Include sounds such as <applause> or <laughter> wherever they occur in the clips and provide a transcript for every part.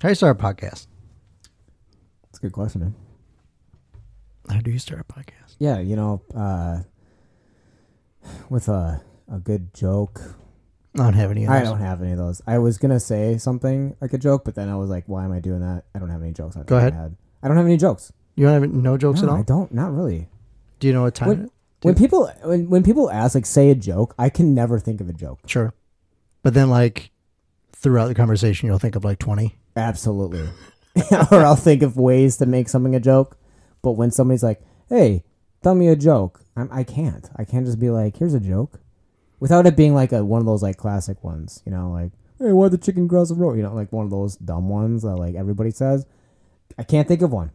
How do you start a podcast? That's a good question, man. How do you start a podcast? Yeah, you know, uh, with a a good joke. I don't have any. Of I don't have any of those. I was gonna say something like a joke, but then I was like, why am I doing that? I don't have any jokes. Go ahead. I don't have any jokes. You don't have no jokes No, at all. I don't. Not really. Do you know what time? When, it- when people when when people ask like say a joke, I can never think of a joke. Sure, but then like throughout the conversation, you'll think of like twenty. Absolutely. <laughs> or I'll think of ways to make something a joke. But when somebody's like, "Hey, tell me a joke," I'm, I can't. I can't just be like, "Here's a joke," without it being like a one of those like classic ones. You know, like, "Hey, why the chicken cross the road?" You know, like one of those dumb ones that like everybody says. I can't think of one.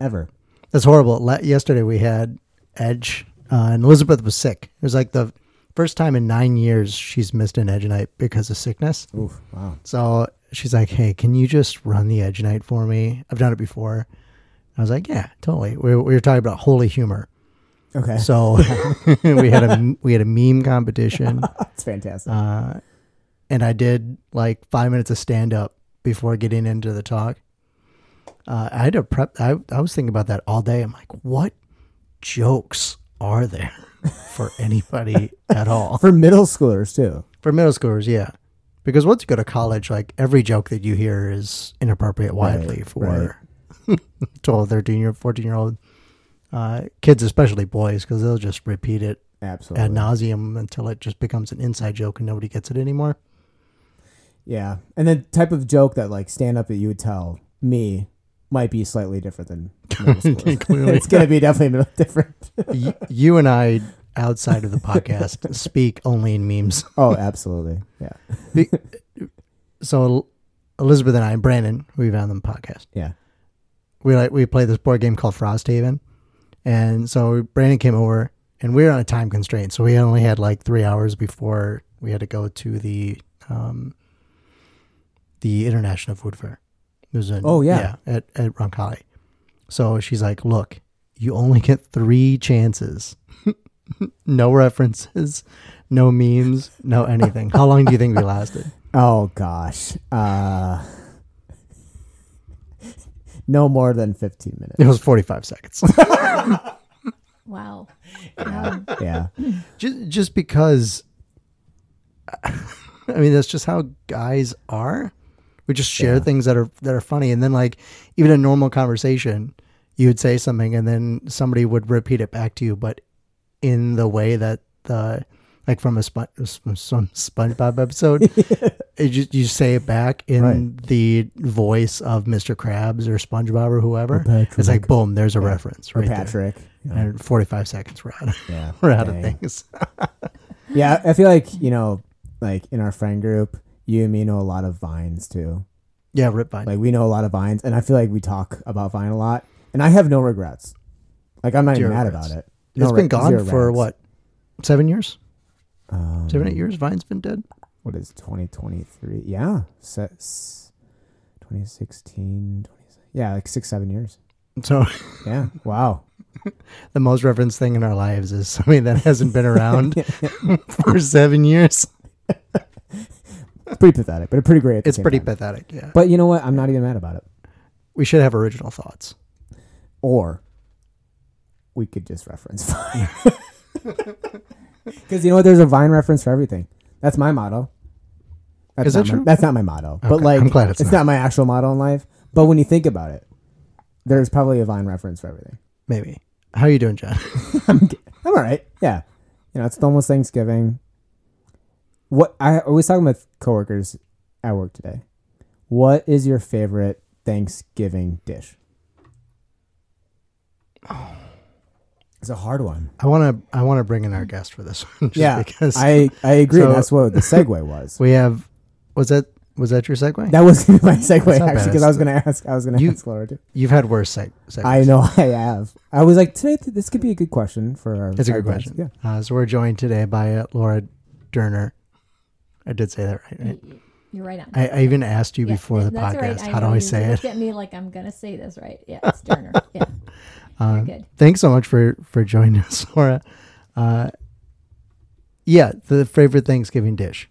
Ever. That's horrible. Yesterday we had Edge, uh, and Elizabeth was sick. It was like the first time in nine years she's missed an Edge night because of sickness. Oof. Wow. So she's like, "Hey, can you just run the Edge night for me? I've done it before." I was like, "Yeah, totally." We, we were talking about holy humor, Okay. so <laughs> <laughs> we had a we had a meme competition, <laughs> It's fantastic. uh, and I did like five minutes of stand up before getting into the talk. Uh, I had to prep. I, I was thinking about that all day. I'm like, what jokes are there for anybody at all? For middle schoolers too. For middle schoolers, yeah. Because once you go to college, like every joke that you hear is inappropriate widely Right, <laughs> for 12, 13 year, 14 year old uh, kids, especially boys, because they'll just repeat it Absolutely. ad nauseum until it just becomes an inside joke and nobody gets it anymore. Yeah, and the type of joke that like stand up that you would tell me might be slightly different than. <laughs> <laughs> It's gonna be definitely different. Y- you and I, outside of the podcast, <laughs> speak only in memes. oh, absolutely. Yeah, so Elizabeth and I, and Brandon, we've had them podcast. yeah. we like we play this board game called Frosthaven, and so Brandon came over, and we were on a time constraint, so we only had like three hours before we had to go to the um, the International Food Fair. It was in, Oh, yeah. at at Roncalli. So she's like, "Look, you only get three chances. <laughs> <laughs> no references, no memes, no anything. How long do you think we lasted?" <laughs> Oh gosh, uh, no more than fifteen minutes. It was forty five seconds. <laughs> Wow. Yeah, just just because I mean that's just how guys are. We just share Yeah. things that are that are funny and then like even a normal conversation you would say something and then somebody would repeat it back to you but in the way that the like from a some SpongeBob episode <laughs> it just, you say it back in Right. the voice of Mr. Krabs or SpongeBob or whoever. Patrick. It's like boom, there's a Yeah. reference right there. Patrick. you know, And 45 seconds we're out. Yeah, <laughs> We're out of things. <laughs> Yeah, I feel like you know, like in our friend group, you and me know a lot of vines too. Yeah, rip vine. Like we know a lot of vines, and I feel like we talk about Vine a lot, and I have no regrets. Like I'm not Zero even mad regrets. about it. It's No been re- gone for regrets. what? Seven years? Um, Seven, eight years? Vine's been dead? What is 2023? Yeah, se- s- 2016. 20, yeah, like six, seven years. So <laughs> Yeah. Wow. <laughs> the most referenced thing in our lives is something that hasn't been around <laughs> for seven years. It's pretty pathetic, but a pretty great. It's pretty time. pathetic. Yeah. But you know what? I'm not even mad about it. we should have original thoughts. Or we could just reference <laughs> <laughs> Vine. Because you know what? There's a Vine reference for everything. That's my motto. That's Is not that my- true? That's not my motto. But like, I'm glad it's it's not. not my actual motto in life. But when you think about it, there's probably a Vine reference for everything. Maybe. How are you doing, John? <laughs> I'm all right. Yeah. You know, it's almost Thanksgiving. What I, I was talking with coworkers at work today. What is your favorite Thanksgiving dish? Oh. It's a hard one. I want to. I want to bring in our guest for this <laughs> one. Just yeah, because I I agree. So- that's what the <laughs> segue was. we have. Was that was that your segue? That was <laughs> my segue actually because I was gonna ask. I was gonna You- ask Laura too. You've had worse seg- segues. I know I have. I was like today. This could be a good question for our. It's a good question. Yeah. Uh, so we're joined today by uh, Laura Doerner. I did say that right. right? You're right on. I, I even asked you Yeah, before the podcast. right. How do know I you say it? Looked at me like I'm gonna say this right. Yeah, it's Turner. yeah, Uh, you're good. thanks so much for for joining us, <laughs> Laura. Uh, yeah, the favorite Thanksgiving dish.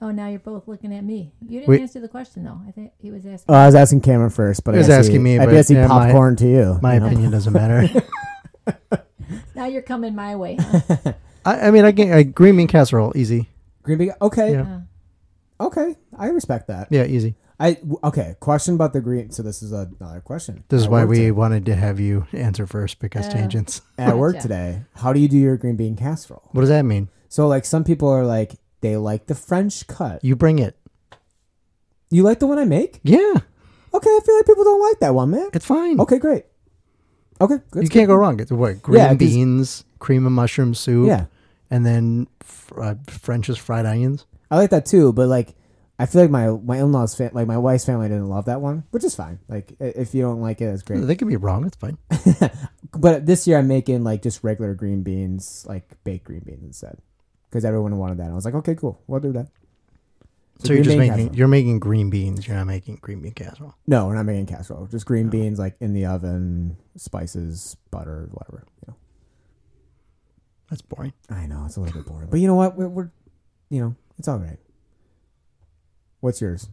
Oh, now you're both looking at me. You didn't Wait. answer the question though. I think he was asking. Oh, I was asking Cameron first, but He I was guess asking me, I guess he yeah, my- to you. My you know? opinion doesn't matter. <laughs> <laughs> now you're coming my way. Huh? I, I mean, I get I, green bean casserole, easy. Green bean. Okay, Yeah. Uh, okay, I respect that. Yeah, easy. I w- okay. Question about the green. So this is another question. This is why we today- wanted to have you answer first because Oh. tangents. <laughs> at work Gotcha. today. How do you do your green bean casserole? What does that mean? So like some people are like they like the French cut. You bring it. You like the one I make? Yeah, Okay, I feel like people don't like that one, man. it's fine. Okay, great. Okay, good. you can't go wrong. It's what green Yeah, 'cause- beans, cream and mushroom soup, Yeah, and then fr- uh, French's fried onions. I like that too. But like, I feel like my my in laws, fa- like my wife's family, didn't love that one, which is fine. Like, i- if you don't like it, it's great. They could be wrong. It's fine. <laughs> But this year, I'm making like just regular green beans, like baked green beans instead, because everyone wanted that. I was like, okay, cool, we'll do that. So, you're green just bean making casserole. you're making green beans. You're not making green bean casserole. No, we're not making casserole. Just green beans, like in the oven, spices, butter, whatever. You know. That's boring. I know it's a little bit boring, but you know what? We're, we're you know, it's all right. What's yours?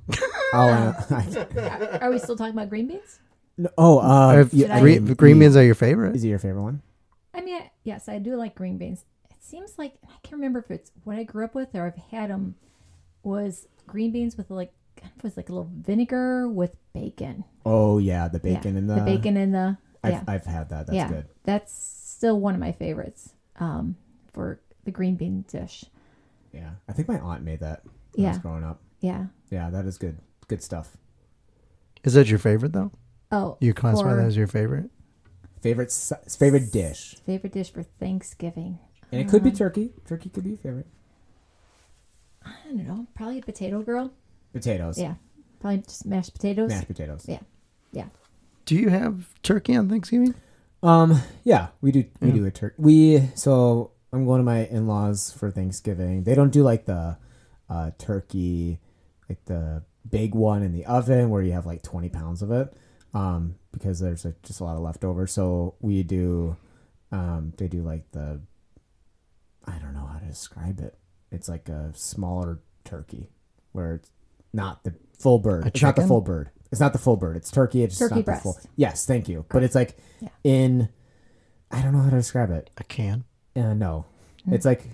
I'll, uh, <laughs> are we still talking about green beans? no, oh, uh, If yeah, I- green, mean, green beans are your favorite. Is it your favorite one? I mean, I, yes, I do like green beans. It seems like I can't remember if it's what I grew up with or I've had them. Was green beans with like was like a little vinegar with bacon. Oh yeah, the Yeah, bacon and the, the bacon and the I've, yeah I've had that. That's yeah good. that's still one of my favorites um, for the green bean dish. Yeah, I think my aunt made that. When I was Yeah. growing up. Yeah. Yeah, that is good. Good stuff. Is that your favorite though? Oh, You classify for that as your favorght? Favorite favorite dish, favorite dish for Thanksgiving. and it could be Um, turkey. Turkey could be your favorite. I don't know. Probably a potato girl. Potatoes. Yeah. Probably just mashed potatoes. Mashed potatoes. Yeah. Yeah. Do you have turkey on Thanksgiving? Um. Yeah, we do. We Yeah. do a turkey. We so I'm going to my in laws for Thanksgiving. They don't do like the uh, turkey, like the big one in the oven where you have like 20 pounds of it, um, because there's like, just a lot of leftover. So we do. Um, they do like the. I don't know how to describe it. It's like a smaller turkey, where it's not the full bird. A it's not the full bird. It's not the full bird. It's turkey. It's just Turkey not the full. breast. Yes, thank you. But it's like Yeah. in. I don't know how to describe it. A can. Uh, no, Mm. it's like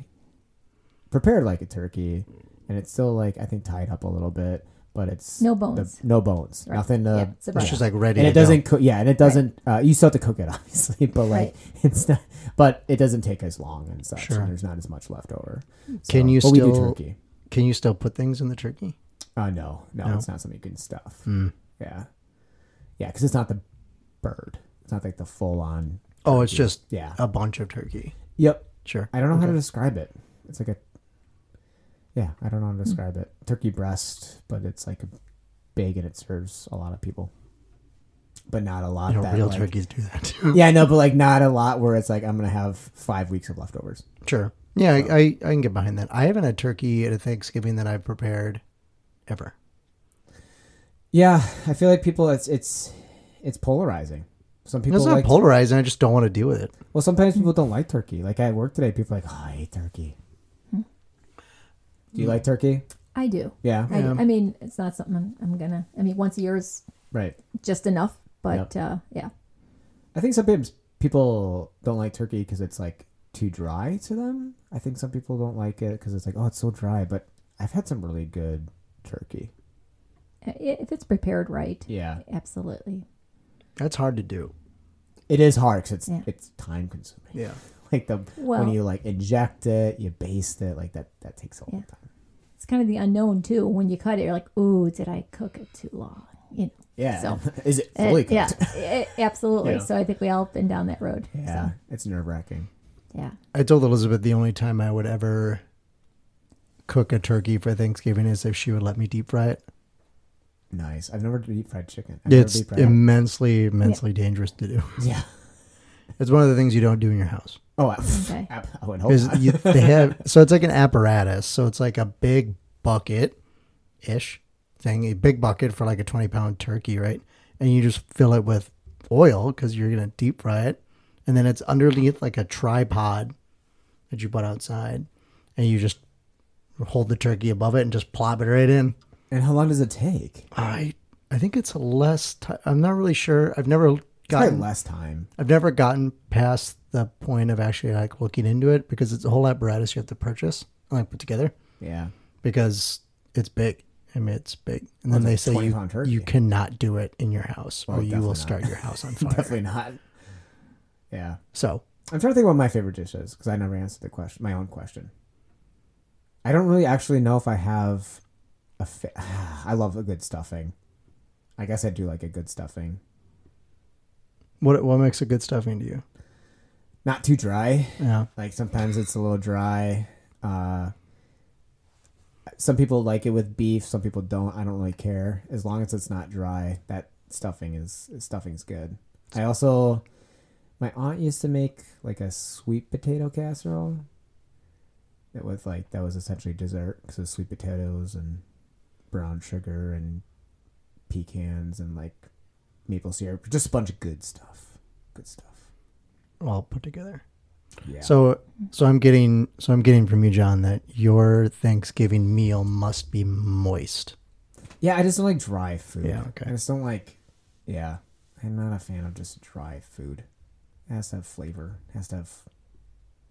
prepared like a turkey, and it's still like I think tied up a little bit, but it's No the- bones. no bones, Right. nothing. To, Yeah, it's It's just like ready. and to it go. doesn't cook. Yeah, and it doesn't. Uh, you still have to cook it, <laughs> obviously, but like Right. <laughs> it's not. But it doesn't take as long and such. Sure. And there's not as much left over. Can you but we do still- turkey? Can you still put things in the turkey? Uh, no, no, No? it's not something you can stuff. Mm. Yeah, yeah, because it's not the bird. It's not like the full on. Oh, it's just Yeah. a bunch of turkey. Yep. Sure. I don't know how to describe it. It's like a yeah, I don't know how Hmm. to describe it. Turkey breast, but it's like big and it serves a lot of people, but not a lot. You know, that, real like- turkeys do that too. <laughs> Yeah, no, but like not a lot where it's like I'm gonna have five weeks of leftovers. Sure. Yeah, I, I, I can get behind that. I haven't had turkey at a Thanksgiving that I've prepared ever. Yeah, I feel like people it's it's it's polarizing. Some people it's not like polarizing. I just don't want to deal with it. well, sometimes people don't like turkey. Like at work today, people are like, oh, I hate turkey. Do you like turkey? I do. Yeah, I, Yeah. I mean, it's not something I'm, I'm gonna. I mean, once a year is right. just enough. But uh, yeah, I think sometimes people don't like turkey because it's like too dry to them. I think some people don't like it because it's like, oh, it's so dry. But I've had some really good turkey. I- if it's prepared right, Yeah, absolutely. That's hard to do. it is hard because it's Yeah. it's time consuming. Yeah. <laughs> Like the Well, when you like inject it, you baste it, like that. That takes a long Yeah. time. It's kind of the unknown too. When you cut it, you're like, "Ooh, did I cook it too long?" You know. Yeah, So, <laughs> is it Uh, fully cooked? <laughs> yeah, eh, absolutely. Yeah. So I think we all been down that road. Yeah, So, it's nerve wracking. yeah. I told Elizabeth the only time I would ever cook a turkey for Thanksgiving is if she would let me deep fry it. Nice. I've never deep fried chicken. I've It's deep fried immensely, immensely dangerous to do. Yeah. <laughs> It's one of the things you don't do in your house. Oh, I, Okay. <laughs> I would hope not. you, they <laughs> have so it's like an apparatus. So it's like a big bucket ish thing, a big bucket for like a twenty pound turkey, right? And you just fill it with oil because you're gonna deep fry it, and then it's underneath like a tripod that you put outside, and you just hold the turkey above it and just plop it right in. And how long does it take? I I think it's less. T- I'm not really sure. I've never Probably less time. I've never gotten past the point of actually like looking into it because it's a whole apparatus you have to purchase and like put together Yeah. because it's big. I mean, it's big, and then Well, they say you you cannot do it in your house or Well, you will definitely start your house on <laughs> fire. Definitely not. Yeah. So I'm trying to think what my favorite dish is because I never answered the question, my own question. I don't really actually know if I have a. Fa- <sighs> I love a good stuffing. I guess I do like a good stuffing. What what makes a good stuffing to you? Not too dry. Yeah, Like sometimes it's a little dry. Uh, some people like it with beef. Some people don't. I don't really care as long as it's not dry. That stuffing is stuffing's good. I also, my aunt used to make like a sweet potato casserole. It was like that was essentially dessert because of sweet potatoes and brown sugar and pecans and like maple syrup. Just a bunch of good stuff. Good stuff. all put together. Yeah. So so I'm getting so I'm getting from you, John, that your Thanksgiving meal must be moist. Yeah, I just don't like dry food. Yeah, okay. I just don't like. Yeah, I'm not a fan of just dry food. It has to have flavor. It has to have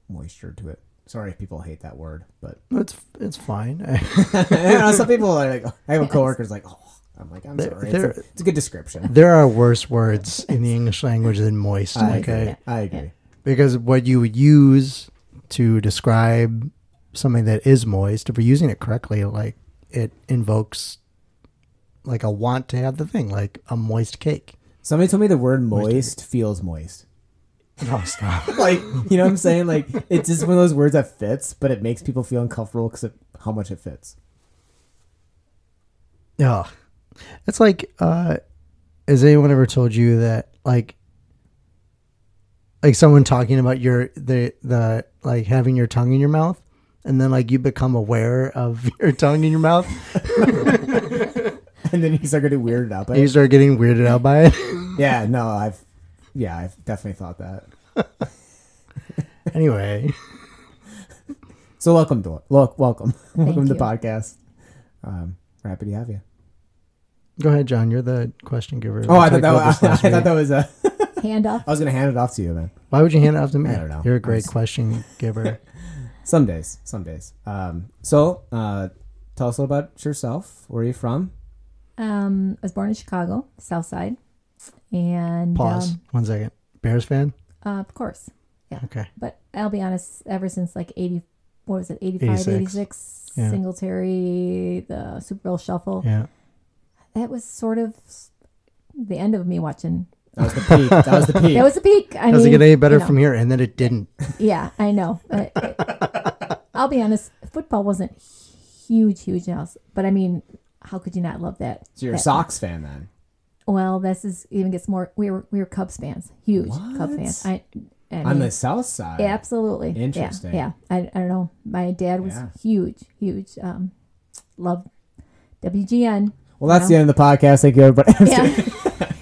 moisture to it. Sorry if people hate that word, but It's it's fine. <laughs> <laughs> you know, some people are like. I have a coworker's like, oh, I'm like, I'm There- sorry. there- It's a, it's a good description. there are worse words in the English language than moist. I okay, agree. I agree. because what you would use to describe something that is moist, if we're using it correctly, like it invokes like a want to have the thing, like a moist cake. Somebody told me the word moist feels moist. Oh, <laughs> stop. Like you know what I'm saying? Like it's just one of those words that fits, but it makes people feel uncomfortable because of how much it fits. Yeah. It's like, uh, has anyone ever told you that, like, like someone talking about your, the, the, like having your tongue in your mouth and then like you become aware of <laughs> your tongue in your mouth <laughs> And then you start getting weirded out by and you it. start getting weirded out by it? <laughs> Yeah, no, I've yeah, I've definitely thought that. anyway, So welcome to look, welcome, welcome to the podcast. Um, we're happy to have you. Go ahead, John. You're the question giver. Oh, I thought that was, this <laughs> I thought that was a. <laughs> handoff. I was gonna hand it off to you, then. Why would you hand it off to me? I don't know. You're a great was- question giver. <laughs> Some days, some days. Um, so uh, tell us a little about yourself. Where are you from? Um, I was born in Chicago, South Side, and Pause. um, One second. Bears fan? uh, of course. Yeah. Okay. But I'll be honest, ever since like 80, what was it, 85, 86. 86, Yeah. Singletary, the Super Bowl shuffle, Yeah. That was sort of the end of me watching. That was the peak. That was the <laughs> peak. That was the peak. I Doesn't mean, get any better you know, from here. And then it didn't. Yeah, I know. <laughs> But it- I'll be honest, football wasn't huge, huge else. But I mean, how could you not love that? so you're a Sox fan then? Well, this is even gets more. We were we were Cubs fans, huge Cubs fans. I, I On the South Side. Yeah, absolutely. Yeah, Interesting. Yeah, I, I don't know. My dad was Yeah. huge, huge. Um, love WGN. Well, that's you the end of the podcast. Thank you, everybody. <laughs> I'm Yeah. kidding.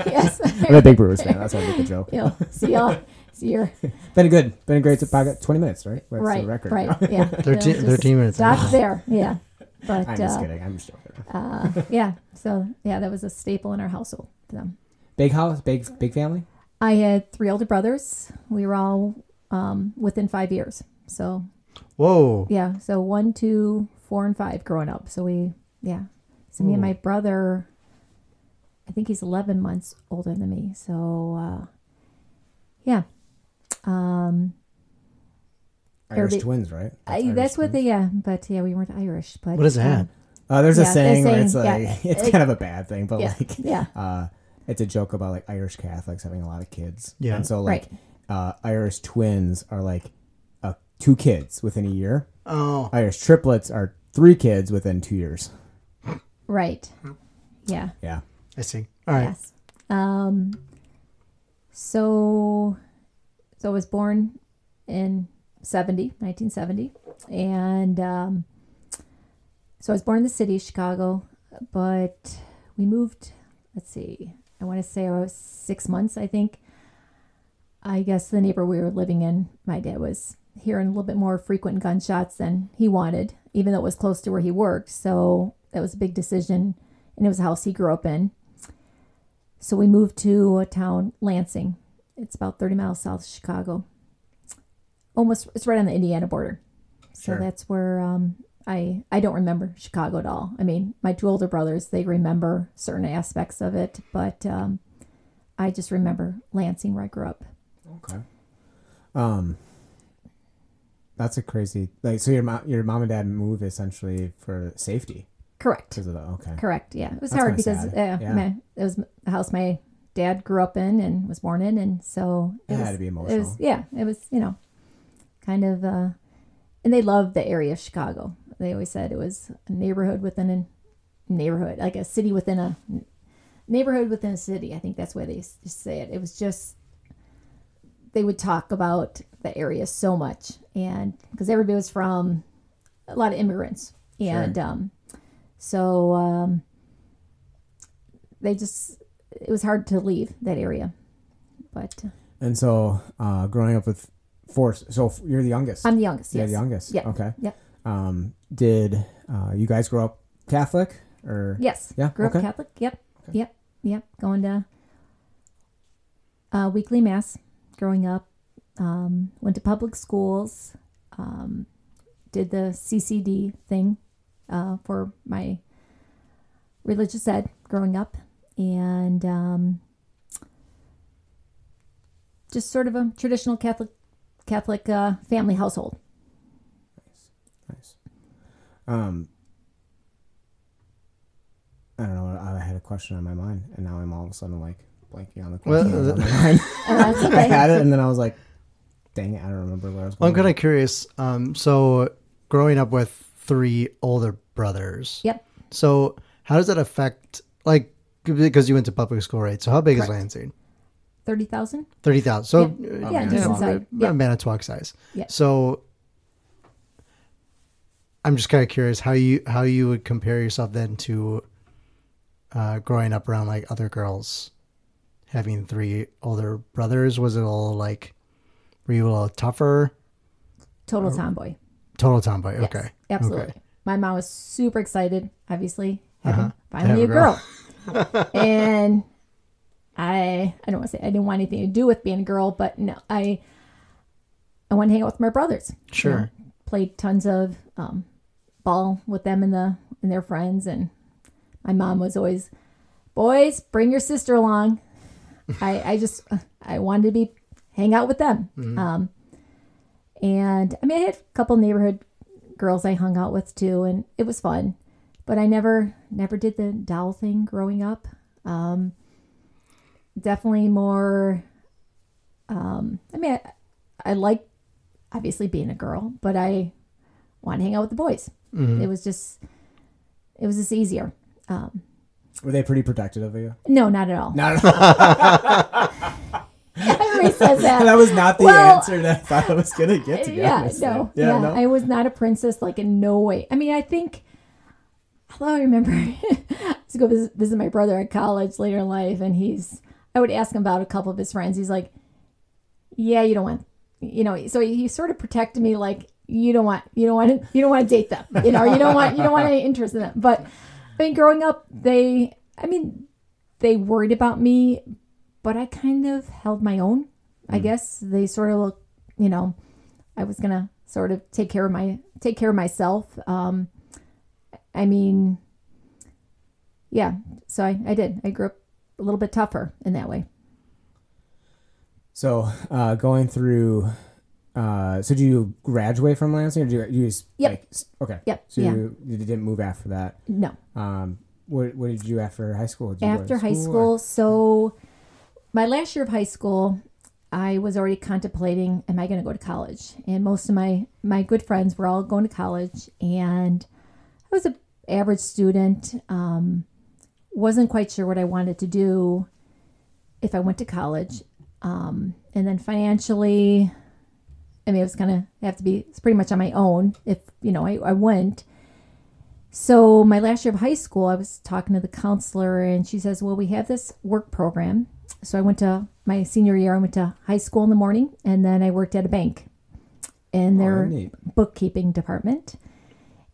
<laughs> yes. I'm a big Brewers fan. That's why I make the joke. you know, see y'all. See your <laughs> Been good. Been a great podcast. Twenty minutes, right? That's right, the record. right. Yeah. 13 You know, just 13 minutes. Stop there. Yeah. But I'm just uh, kidding. I'm just joking. uh, yeah. So yeah, that was a staple in our household. So, Big house, big big family. I had three older brothers. We were all um, within five years. So Whoa. yeah. So one, two, four, and five growing up. So we yeah. So me and my brother, I think he's eleven months older than me. So uh, yeah. Um, Irish Everybody- twins, right? I, Irish that's what twins. they yeah. But yeah, we weren't Irish. But What is that? um, Uh, there's a Yeah, the saying where it's like yeah. <laughs> it's It- kind of a bad thing, but yeah. like yeah. uh, it's a joke about like Irish Catholics having a lot of kids. Yeah. and so like Right. uh, Irish twins are like uh, two kids within a year. Oh. Irish triplets are three kids within two years. Right. Yeah. Yeah. I see. All right. Yes. Um, so, so I was born in 70, 1970. And um, so I was born in the city of Chicago, but we moved, let's see, I want to say I was six months, I think. I guess the neighbor we were living in, my dad was hearing a little bit more frequent gunshots than he wanted, even though it was close to where he worked. So that was a big decision, and it was a house he grew up in. So we moved to a town, Lansing. It's about 30 miles south of Chicago. Almost, it's right on the Indiana border. So Sure. that's where um, I I don't remember Chicago at all. I mean, my two older brothers they remember certain aspects of it, but um, I just remember Lansing where I grew up. Okay. Um, that's a crazy like. So your mom, your mom and dad move essentially for safety Correct. because of the okay. Correct. Yeah, it was That's hard because uh, Yeah. my, it was the house my dad grew up in and was born in, and so It had was, to be It emotional. was yeah, it was you know, kind of, uh, and they loved the area of Chicago. They always said it was a neighborhood within a neighborhood, like a city within a neighborhood within a city. I think that's why they say it. It was just they would talk about the area so much, and because everybody was from a lot of immigrants, and um, so um, they just it was hard to leave that area. But uh, And so, uh, growing up with four, so you're the youngest. I'm the youngest. Yes. the youngest. Yeah. Okay. Yep. Um, did uh, you guys grow up Catholic or? Yes. Yeah, Grew okay. up Catholic. Yep. Okay. Yep. Yep. Going to uh, weekly mass growing up. Um, went to public schools. Um, did the CCD thing uh, for my religious ed growing up, and um, just sort of a traditional Catholic Catholic uh, family household. Nice. Um, I don't know. I had a question on my mind, and now I'm all of a sudden like blanking on the question. that was on my mind. And <laughs> <laughs> that's I had it, and then I was like, "Dang it, I don't remember where I was Well. I'm kind of curious. Um, so growing up with three older brothers. Yep. So how does that affect like because you went to public school, right? So how big is Lansing? Thirty thousand. Thirty thousand. So Yeah. uh, Yeah, decent size. Yeah. Manitowoc size. Yeah. So I'm just kind of curious how you how you would compare yourself then to uh, growing up around like other girls, having three older brothers. Was it all like were you a little tougher? Total tomboy. Total tomboy. Yes, Okay. Absolutely. Okay. My mom was super excited, obviously, having Uh-huh. finally a a girl. <laughs> and I I don't want to say I didn't want anything to do with being a girl, but no, I I want to hang out with my brothers. you Sure. know, played tons of um, ball with them and the and their friends, and my mom was always, boys, bring your sister along. I I just I wanted to be hang out with them. Um, and I mean, I had a couple neighborhood girls I hung out with too, and it was fun. But I never never did the doll thing growing up. Um, definitely more. Um, I mean, I, I like obviously being a girl, but I want to hang out with the boys. It was just, it was just easier. Um, Were they pretty protective of you? no, not at all. No, no, <laughs> Everybody says <laughs> that. that was not the Well, answer that I thought I was gonna get. To yeah, no, yeah, yeah, no. I was not a princess, like in no way. I mean, I think, although I remember <laughs> to go visit, visit my brother at college later in life, and he's, I would ask him about a couple of his friends. He's like, "Yeah, you don't want, you know." So he, he sort of protected me, like, "You don't want, you don't want to, you don't want to date them, you know, you don't want, you don't want any interest in them." But I mean, growing up, they, I mean, they worried about me, but I kind of held my own. I guess they sort of look, you know, I was gonna sort of take care of my take care of myself. Um, I mean, yeah. So I, I did. I grew up a little bit tougher in that way. So, uh, going through, uh, so do you graduate from Lansing, or do you, you just Yep. like okay? Yep. So yeah. you, you didn't move after that. No. Um, what what did you do after high school? Did you go to After high or- school, so my last year of high school, I was already contemplating, am I going to go to college? And most of my my good friends were all going to college, and I was an average student. Um, wasn't quite sure what I wanted to do if I went to college, um, and then financially, I mean, it was gonna have to be pretty much on my own if you know I, I went. So my last year of high school, I was talking to the counselor, and she says, "Well, we have this work program." So I went to my senior year. I went to high school in the morning, and then I worked at a bank. in their bookkeeping department.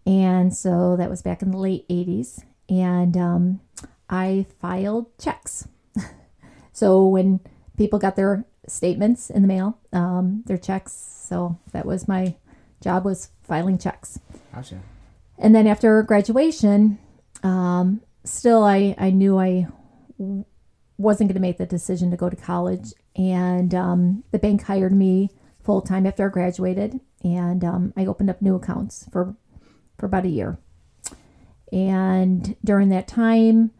And so that was back in the late 80s. And um, I filed checks. <laughs> so when people got their statements in the mail, um, their checks, so that was my job was filing checks. Gotcha. And then after graduation, um, still I, I knew I wasn't going to make the decision to go to college. And um, the bank hired me full time after I graduated. And um, I opened up new accounts for, for about a year. And during that time,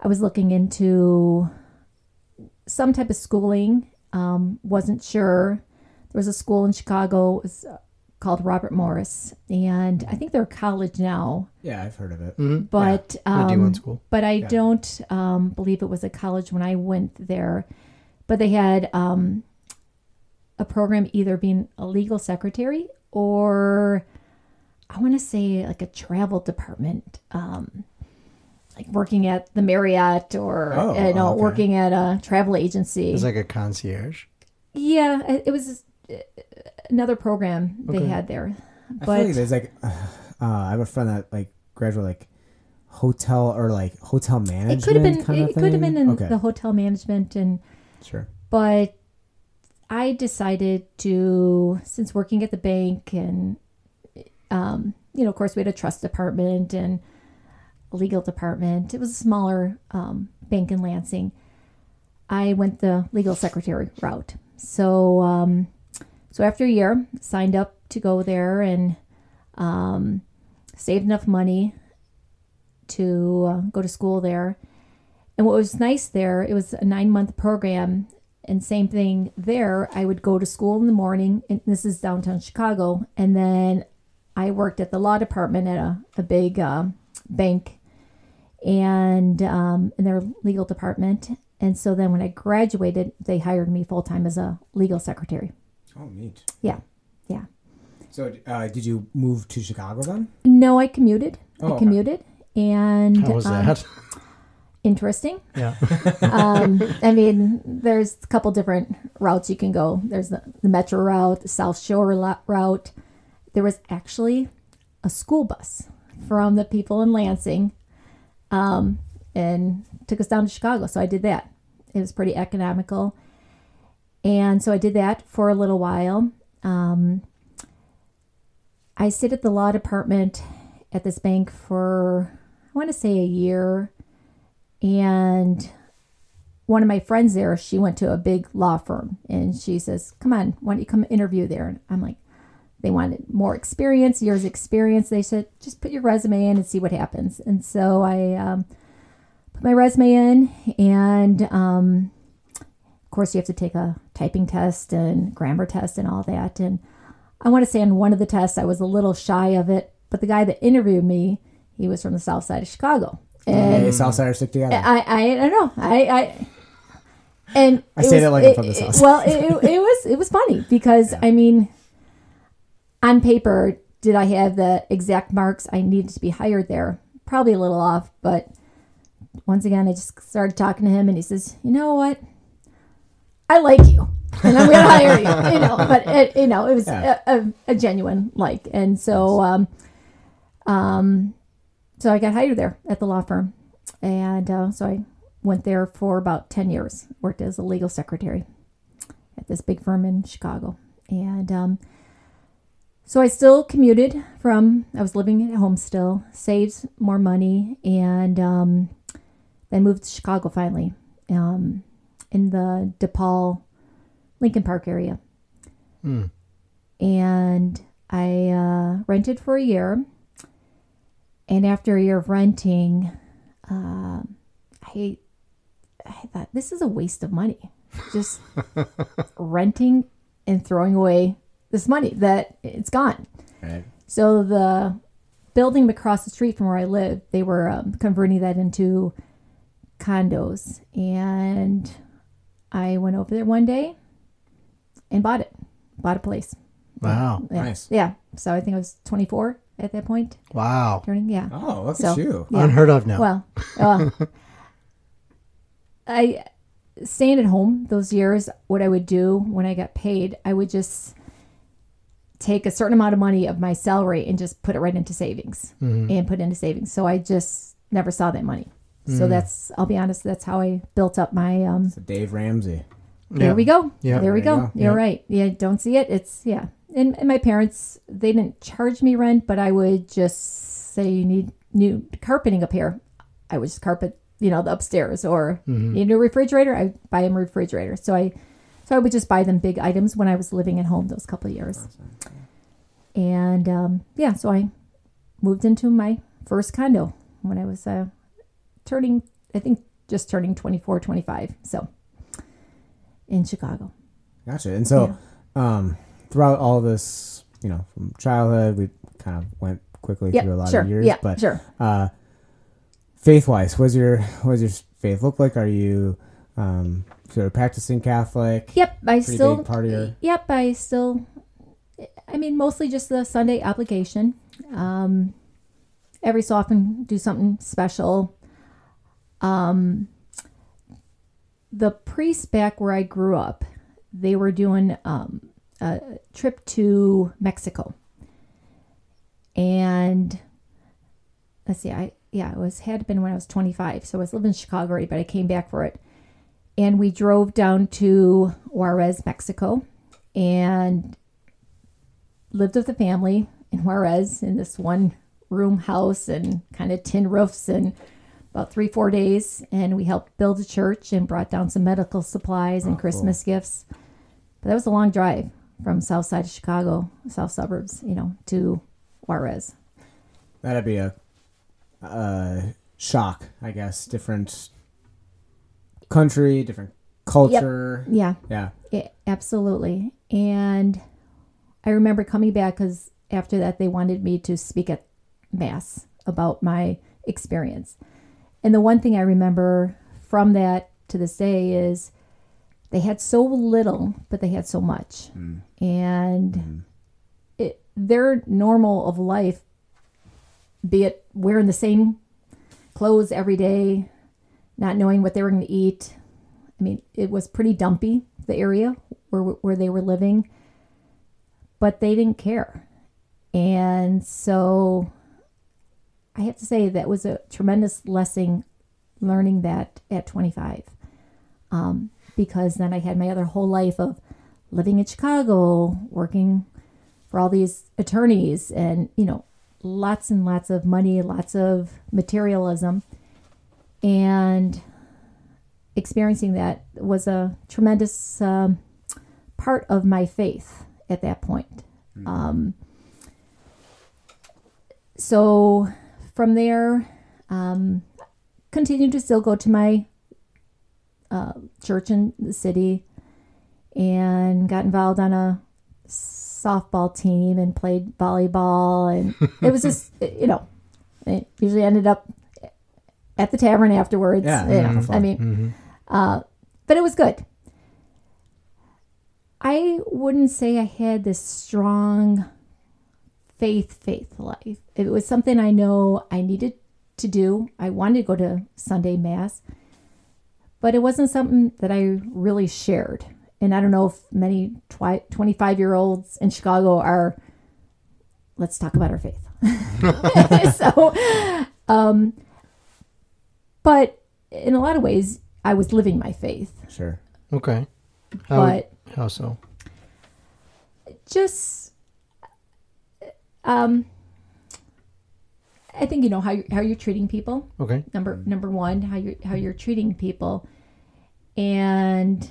I was looking into some type of schooling. Um, wasn't sure. There was a school in Chicago. It was called Robert Morris, and I think they're a college now. Yeah, I've heard of it. Mm-hmm. But the D1 um, school. but I don't um, believe it was a college when I went there. But they had um, a program either being a legal secretary or I want to say like a travel department, um, like working at the Marriott or Oh, you know okay. working at a travel agency. It's like a concierge. yeah, it, it was uh, another program they Okay. had there. I But feel like there's like, <sighs> uh, I have a friend that like graduated like hotel or like hotel management. it could have been kind of it could have been in okay. the hotel management and sure. but I decided to, since working at the bank and, um, you know, of course, we had a trust department and legal department. It was a smaller um, bank in Lansing. I went the legal secretary route. So, um, so after a year, signed up to go there and um, saved enough money to uh, go to school there. And what was nice there, it was a nine month program. And same thing there, I would go to school in the morning, and this is downtown Chicago. And then I worked at the law department at a, a big uh, bank and um, in their legal department. And so then when I graduated, they hired me full time as a legal secretary. Oh, neat. Yeah. Yeah. So, uh, did you move to Chicago then? No, I commuted. Oh, I okay. commuted. And How was um, that? interesting. Yeah. <laughs> um, I mean, there's a couple different routes you can go. There's the, the Metro route, the South Shore lo- route. There was actually a school bus from the people in Lansing um, and took us down to Chicago. So I did that. It was pretty economical. And so I did that for a little while. Um, I stayed at the law department at this bank for, I want to say, a year and one of my friends there, she went to a big law firm and she says, Come on, why don't you come interview there? And I'm like, They wanted more experience, years experience. They said, Just put your resume in and see what happens. And so I um, put my resume in, and um, course, you have to take a typing test and grammar test and all that. And I want to say on one of the tests, I was a little shy of it, but the guy that interviewed me, he was from the south side of Chicago. And Hey, Southsiders stick together. I, I, I don't know. I, I, and I say was- that like I'm it- from the it- South. Well, it, it, it was it was funny because I mean, on paper, did I have the exact marks I needed to be hired there? Probably a little off, but once again, I just started talking to him, and he says, "You know what? I like you, and I'm going to hire you." You know, <laughs> but it, you know, it was Yeah. a, a, a genuine like, and so, um, um, so I got hired there at the law firm, and uh, so I went there for about ten years. Worked as a legal secretary at this big firm in Chicago, and um, so I still commuted from. I was living at home still, saved more money, and um, then moved to Chicago finally, um, in the DePaul, Lincoln Park area, Hmm. and I uh, rented for a year. And after a year of renting, um, I I thought this is a waste of money, just <laughs> renting and throwing away this money that it's gone. Right. So the building across the street from where I live, they were um, converting that into condos, and I went over there one day and bought it, bought a place. Wow. Yeah. Nice. Yeah. So I think I was 24 at that point, Wow. turning. Yeah. Oh, look So- at you. Yeah. Unheard of now. Well, uh, <laughs> I staying at home those years. What I would do when I got paid, I would just take a certain amount of money of my salary and just put it right into savings Mm-hmm. and put it into savings. So I just never saw that money. Mm. So that's I'll be honest, that's how I built up my um So Dave Ramsey. there Yeah. we go. Yeah. There we There go. go. You're Yeah. right. Yeah, don't see it. It's yeah. And, and my parents, they didn't charge me rent, but I would just say you need new carpeting up here. I would just carpet, you know, the upstairs or Mm-hmm. need a new refrigerator. I buy them a refrigerator. So I so I would just buy them big items when I was living at home those couple of years. And um, yeah, so I moved into my first condo when I was uh, turning, I think just turning 24, 25. So in Chicago. Gotcha. And so, um, throughout all this, you know, from childhood, we kind of went quickly Yeah, through a lot sure. of years. yeah, but sure. uh, faith wise, was your what does your faith look like? Are you um, sort of practicing Catholic? Yep, I still. part of your- Yep, I still. I mean, mostly just the Sunday application. Um, every so often, do something special. Um, the priests back where I grew up, they were doing um, a trip to Mexico, and let's see, I yeah, it was had been when I was twenty five, so I was living in Chicago already, but I came back for it. And we drove down to Juarez, Mexico, and lived with the family in Juarez in this one room house and kind of tin roofs and about three four days and we helped build a church and brought down some medical supplies and Oh, cool. christmas gifts but that was a long drive from south side of chicago south suburbs you know to juarez That'd be a uh, shock, I guess. Different country, different culture. yeah Yeah. Yeah, absolutely. And I remember coming back because after that, they wanted me to speak at Mass about my experience. And the one thing I remember from that to this day is they had so little, but they had so much. Mm. And mm-hmm. it, their normal of life, be it wearing the same clothes every day, not knowing what they were going to eat, I mean, it was pretty dumpy, the area where, where they were living, but they didn't care. And so I have to say that was a tremendous lesson learning that at 25. Um, because then I had my other whole life of living in Chicago, working for all these attorneys, and, you know, lots and lots of money, lots of materialism. And experiencing that was a tremendous um, part of my faith at that point. Um, so from there, um, continued to still go to my uh, church in the city and got involved on a softball team and played volleyball and <laughs> it was just you know it usually ended up at the tavern afterwards. Yeah, you know, yeah, i mean uh, but it was good. I wouldn't say i had this strong faith faith life it was something i know i needed to do i wanted to go to sunday mass but it wasn't something that i really shared and i don't know if many 25 year olds in chicago are let's talk about our faith <laughs> so um but in a lot of ways i was living my faith Sure. Okay. How, but how so? just um i think you know how you're, how you're treating people. Okay. number number one how you how you're treating people. And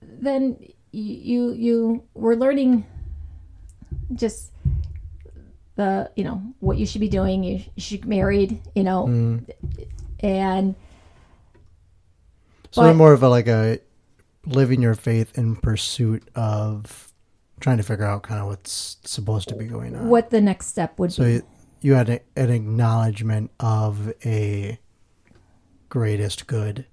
then you you, you were learning just the you know what you should be doing. You should get married you know. Mm. and So But- more of a like a living your faith in pursuit of trying to figure out kind of what's supposed to be going on. what the next step would So be you, you had a, an acknowledgement of a greatest good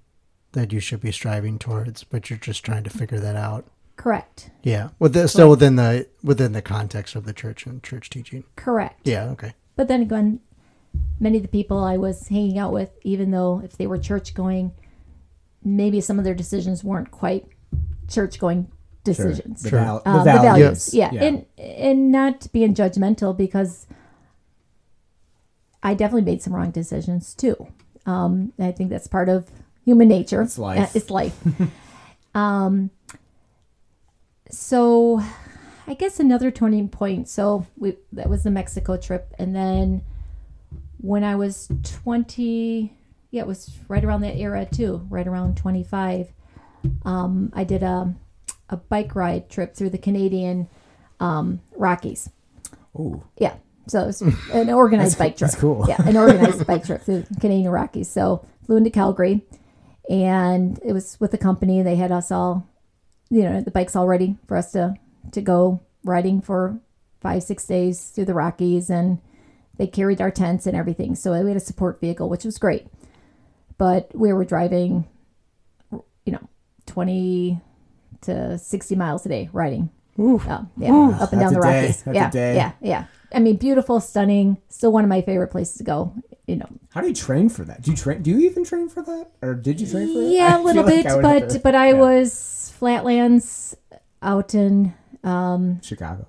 that you should be striving towards, but you're just trying to figure that out. correct Yeah, with the, still within the within the context of the church and church teaching. correct Yeah. Okay. But then again, many of the people I was hanging out with, even though if they were church going, maybe some of their decisions weren't quite church going decisions. The, Sure. val- the Um, the values. values, yeah. and and not being judgmental because I definitely made some wrong decisions too. Um, I think that's part of human nature. It's life. Uh, it's life. <laughs> um, so, I guess another turning point. So we that was the Mexico trip, and then when I was twenty, yeah, it was right around that era too, right around twenty five. Um, I did a a bike ride trip through the Canadian um, Rockies. Ooh. Yeah. So it's an organized bike trip. that's cool. Yeah, an organized bike trip through the Canadian Rockies. So flew into Calgary, and it was with the company. They had us all, you know, the bikes all ready for us to to go riding for five six days through the Rockies, and they carried our tents and everything. So we had a support vehicle, which was great. But we were driving, you know, twenty to sixty miles a day riding. Oh, yeah, up and That's down the a day. Rockies. That's a yeah, day. yeah, yeah. I mean, beautiful, stunning. Still one of my favorite places to go. You know, How do you train for that? Do you train? Do you even train for that, or did you train for it? yeah, <laughs> I a little feel like bit, I would have but to- but I yeah. was flatlands out in um, Chicago,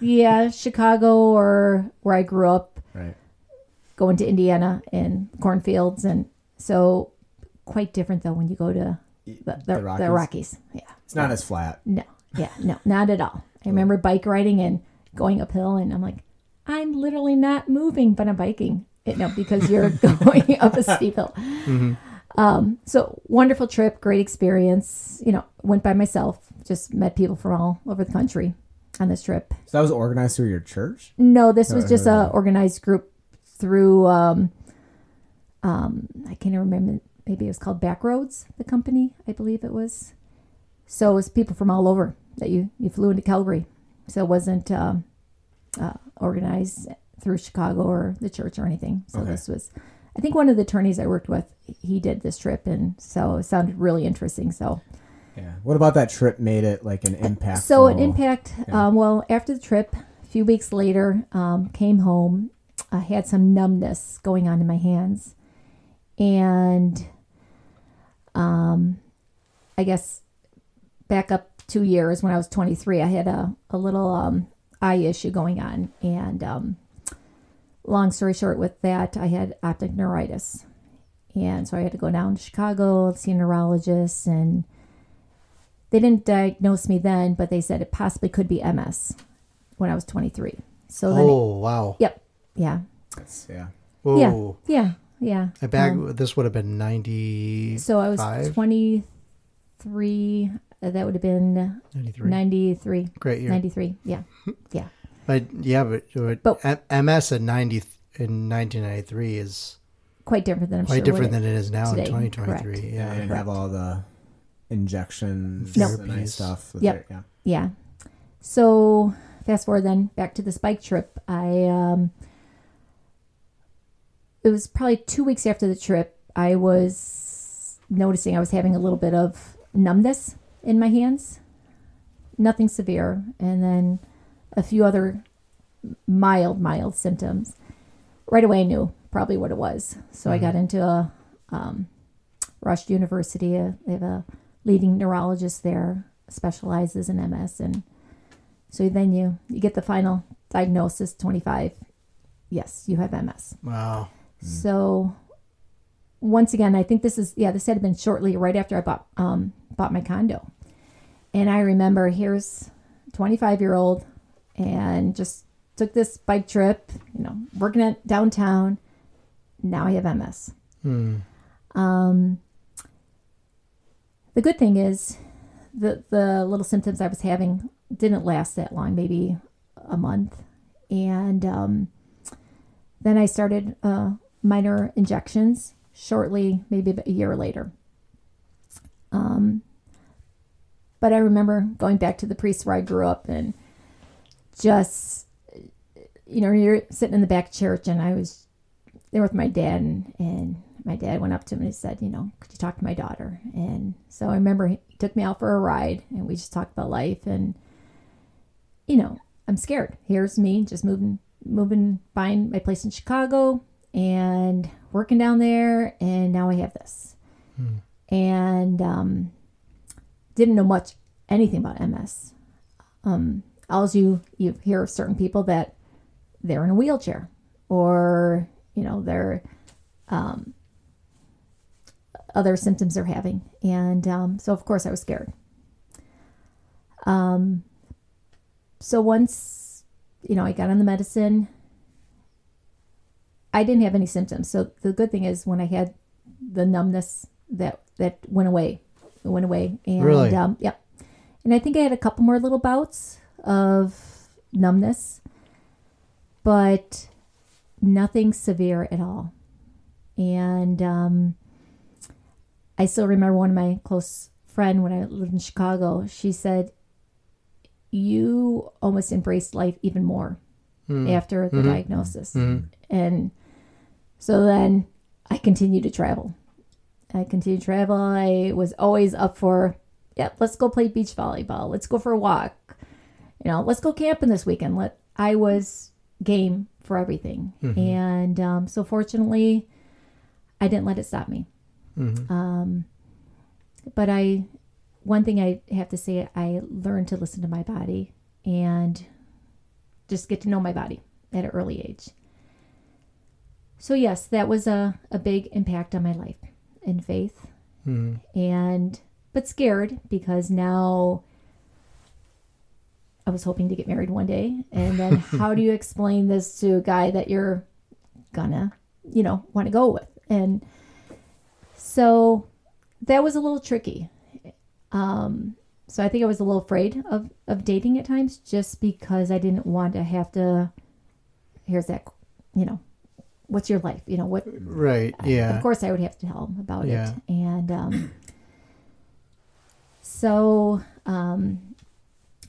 yeah Chicago or where I grew up, right? going to Indiana and cornfields, and so quite different though when you go to the, the, The the, Rockies? Rockies. Yeah, It's not as flat. no, yeah, no, not at all. I remember bike riding and going uphill, and I'm like, I'm literally not moving, but I'm biking. You know, because you're <laughs> going up a steep hill. Um, so wonderful trip, great experience. You know, went by myself, just met people from all over the country on this trip. So that was organized through your church. No, this was just a organized group through. Um, um, I can't remember. Maybe it was called Backroads, the company. I believe it was. So it was people from all over that you you flew into Calgary. So it wasn't um, uh, organized through Chicago or the church or anything. So Okay. this was. I think one of the attorneys I worked with, he did this trip, and so it sounded really interesting. So Yeah. What about that trip made it like an impact? so an impact. Yeah. Um, well, after the trip, a few weeks later, um, came home. I had some numbness going on in my hands, and um, I guess back up two years when I was 23, I had a a little um, eye issue going on, and um, long story short, with that, I had optic neuritis, and so I had to go down to Chicago, and see a neurologist, and they didn't diagnose me then, but they said it possibly could be MS when I was 23. So then, Oh wow! yep, yeah, That's- yeah. Whoa! yeah, yeah. I back. Um, this would have been ninety. so I was 23. uh, That would have been 93. 93. Great year. 93. Yeah, <laughs> yeah. But yeah, but, but, But- MS in ninety in nineteen ninety three is Quite different than I'm quite sure. different what than it is now today. in twenty twenty three. Yeah. Yeah. And have all the injections Nope. and stuff. Yep. it, Yeah. Yeah. So fast forward then back to this bike trip. I um it was probably two weeks after the trip, I was noticing I was having a little bit of numbness in my hands. Nothing severe. And then a few other mild, mild symptoms. Right away I knew probably what it was. So I got into a um, Rush University. Uh, they have a leading neurologist there, specializes in MS, and so then you you get the final diagnosis, twenty five. Yes, you have MS. Wow. So once again, I think this is yeah, this had been shortly right after I bought um bought my condo, and I remember here's twenty five year old, and just took this bike trip, you know, working at downtown. Now I have MS. Hmm. Um, the good thing is the the little symptoms I was having didn't last that long, maybe a month, and um, then I started uh, minor injections shortly, maybe a year later. Um, but I remember going back to the priest where I grew up and just, you know, you're sitting in the back church, and I was there with my dad, and, and my dad went up to him and he said, you know, could you talk to my daughter? And so I remember he took me out for a ride, and we just talked about life, and you know, I'm scared. Here's me just moving, moving, buying my place in Chicago, and working down there, and now I have this, and um, didn't know much anything about MS. Um, all you you hear of certain people that they're in a wheelchair, or you know they're um, other symptoms they're having, and um, so of course I was scared. Um, so once you know I got on the medicine, I didn't have any symptoms. So the good thing is when I had the numbness that that went away, it went away, and Really? um, yep. And I think I had a couple more little bouts of numbness, but nothing severe at all. And um, I still remember one of my close friend when I lived in Chicago. She said, "You almost embraced life even more after the diagnosis." And so then I continued to travel. I continued to travel. I was always up for, yep, let's go play beach volleyball. Let's go for a walk. You know, let's go camping this weekend. Let I was game for everything. And um, so fortunately, I didn't let it stop me. Um, but I, one thing I have to say, I learned to listen to my body and just get to know my body at an early age. So yes, that was a, a big impact on my life and faith. And but scared because now I was hoping to get married one day. And then <laughs> how do you explain this to a guy that you're gonna, you know, want to go with? And so that was a little tricky. Um, so I think I was a little afraid of, of dating at times just because I didn't want to have to, here's that, you know, what's your life? You know, what, Right. Yeah. of course I would have to tell him about Yeah. it. And um, so um,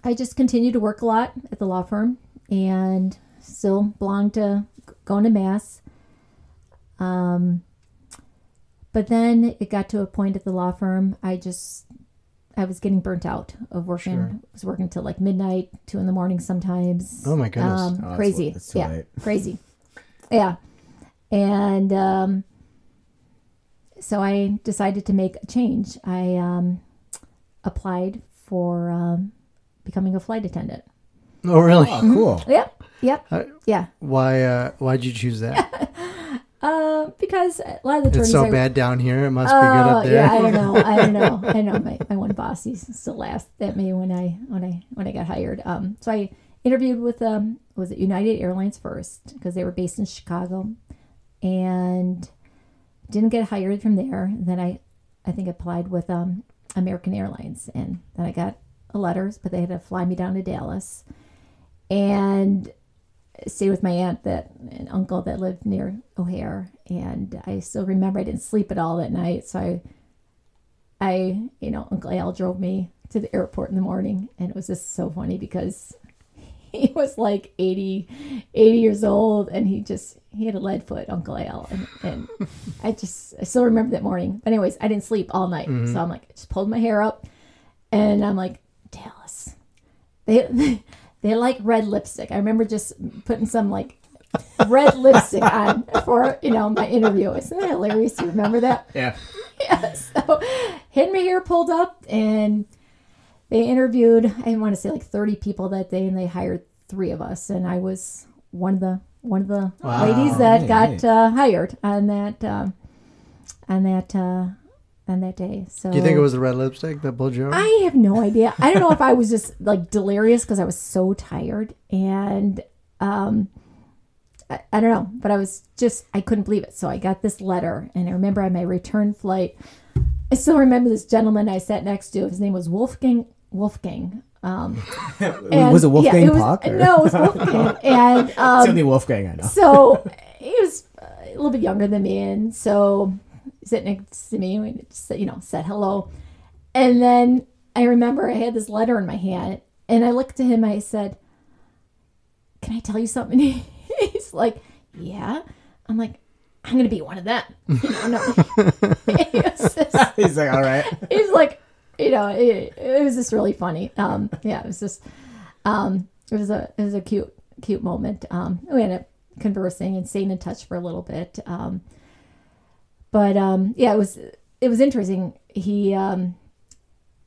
I just continued to work a lot at the law firm and still belonged to going to mass. Um, but then it got to a point at the law firm, I just, I was getting burnt out of working. Sure. I was working till like midnight, two in the morning sometimes. Oh my goodness. Um, Oh, crazy. wa- that's yeah, late. crazy. Yeah. And um, so I decided to make a change. I um, applied for um, becoming a flight attendant. Oh, really? Oh, cool. Yep. Yep. Uh, Yeah. Why? Uh, why'd you choose that? <laughs> Uh, because a lot of the attorneys it's so I, bad down here. It must be good Oh up there. yeah, I don't know. I don't know. <laughs> I know my, my one boss. He still laughed at me when I when I when I got hired. Um, so I interviewed with um was it United Airlines first because they were based in Chicago, and didn't get hired from there. Then I I think applied with um American Airlines, and then I got a letter, but they had to fly me down to Dallas, and stay with my aunt that and uncle that lived near O'Hare, and I still remember I didn't sleep at all that night, so I, I you know Uncle Al drove me to the airport in the morning, and it was just so funny because <laughs> he was like 80, 80 years old, and he just he had a lead foot, Uncle Al, and, and I just I still remember that morning. But anyways, I didn't sleep all night, mm-hmm. so I'm like I just pulled my hair up, and I'm like Dallas, they. <laughs> They like red lipstick. I remember just putting some like red <laughs> lipstick on for you know my interview. Isn't that hilarious? You remember that? Yeah. Yeah. So had my hair pulled up, and they interviewed. I want to say like thirty people that day, and they hired three of us, and I was one of the one of the Wow. ladies that Neat, got neat. uh, hired on that um, on that uh, on that day. So Do you think it was the red lipstick that pulled you over? I have no idea. I don't know if I was just like delirious because I was so tired and um I, I don't know, but I was just I couldn't believe it. So I got this letter and I remember on my return flight I still remember this gentleman I sat next to. His name was Wolfgang Wolfgang. Um <laughs> and- was it Wolfgang yeah, it Puck? or- No, it was Wolfgang. <laughs> and It's um the only Wolfgang I know. so he was uh, a little bit younger than me, and so sitting next to me, we just, you know, said hello. And then I remember I had this letter in my hand, and I looked at him. I said, "Can I tell you something?" <laughs> He's like, "Yeah." I'm like, "I'm gonna be one of them." <laughs> You know, no. <laughs> Just- <laughs> He's like, all right. he's like, you know, it, it was just really funny. Um, yeah, it was just, um, it was a, it was a cute, cute moment. Um, we ended up conversing and staying in touch for a little bit. Um, but um, yeah, it was, it was interesting. He, um,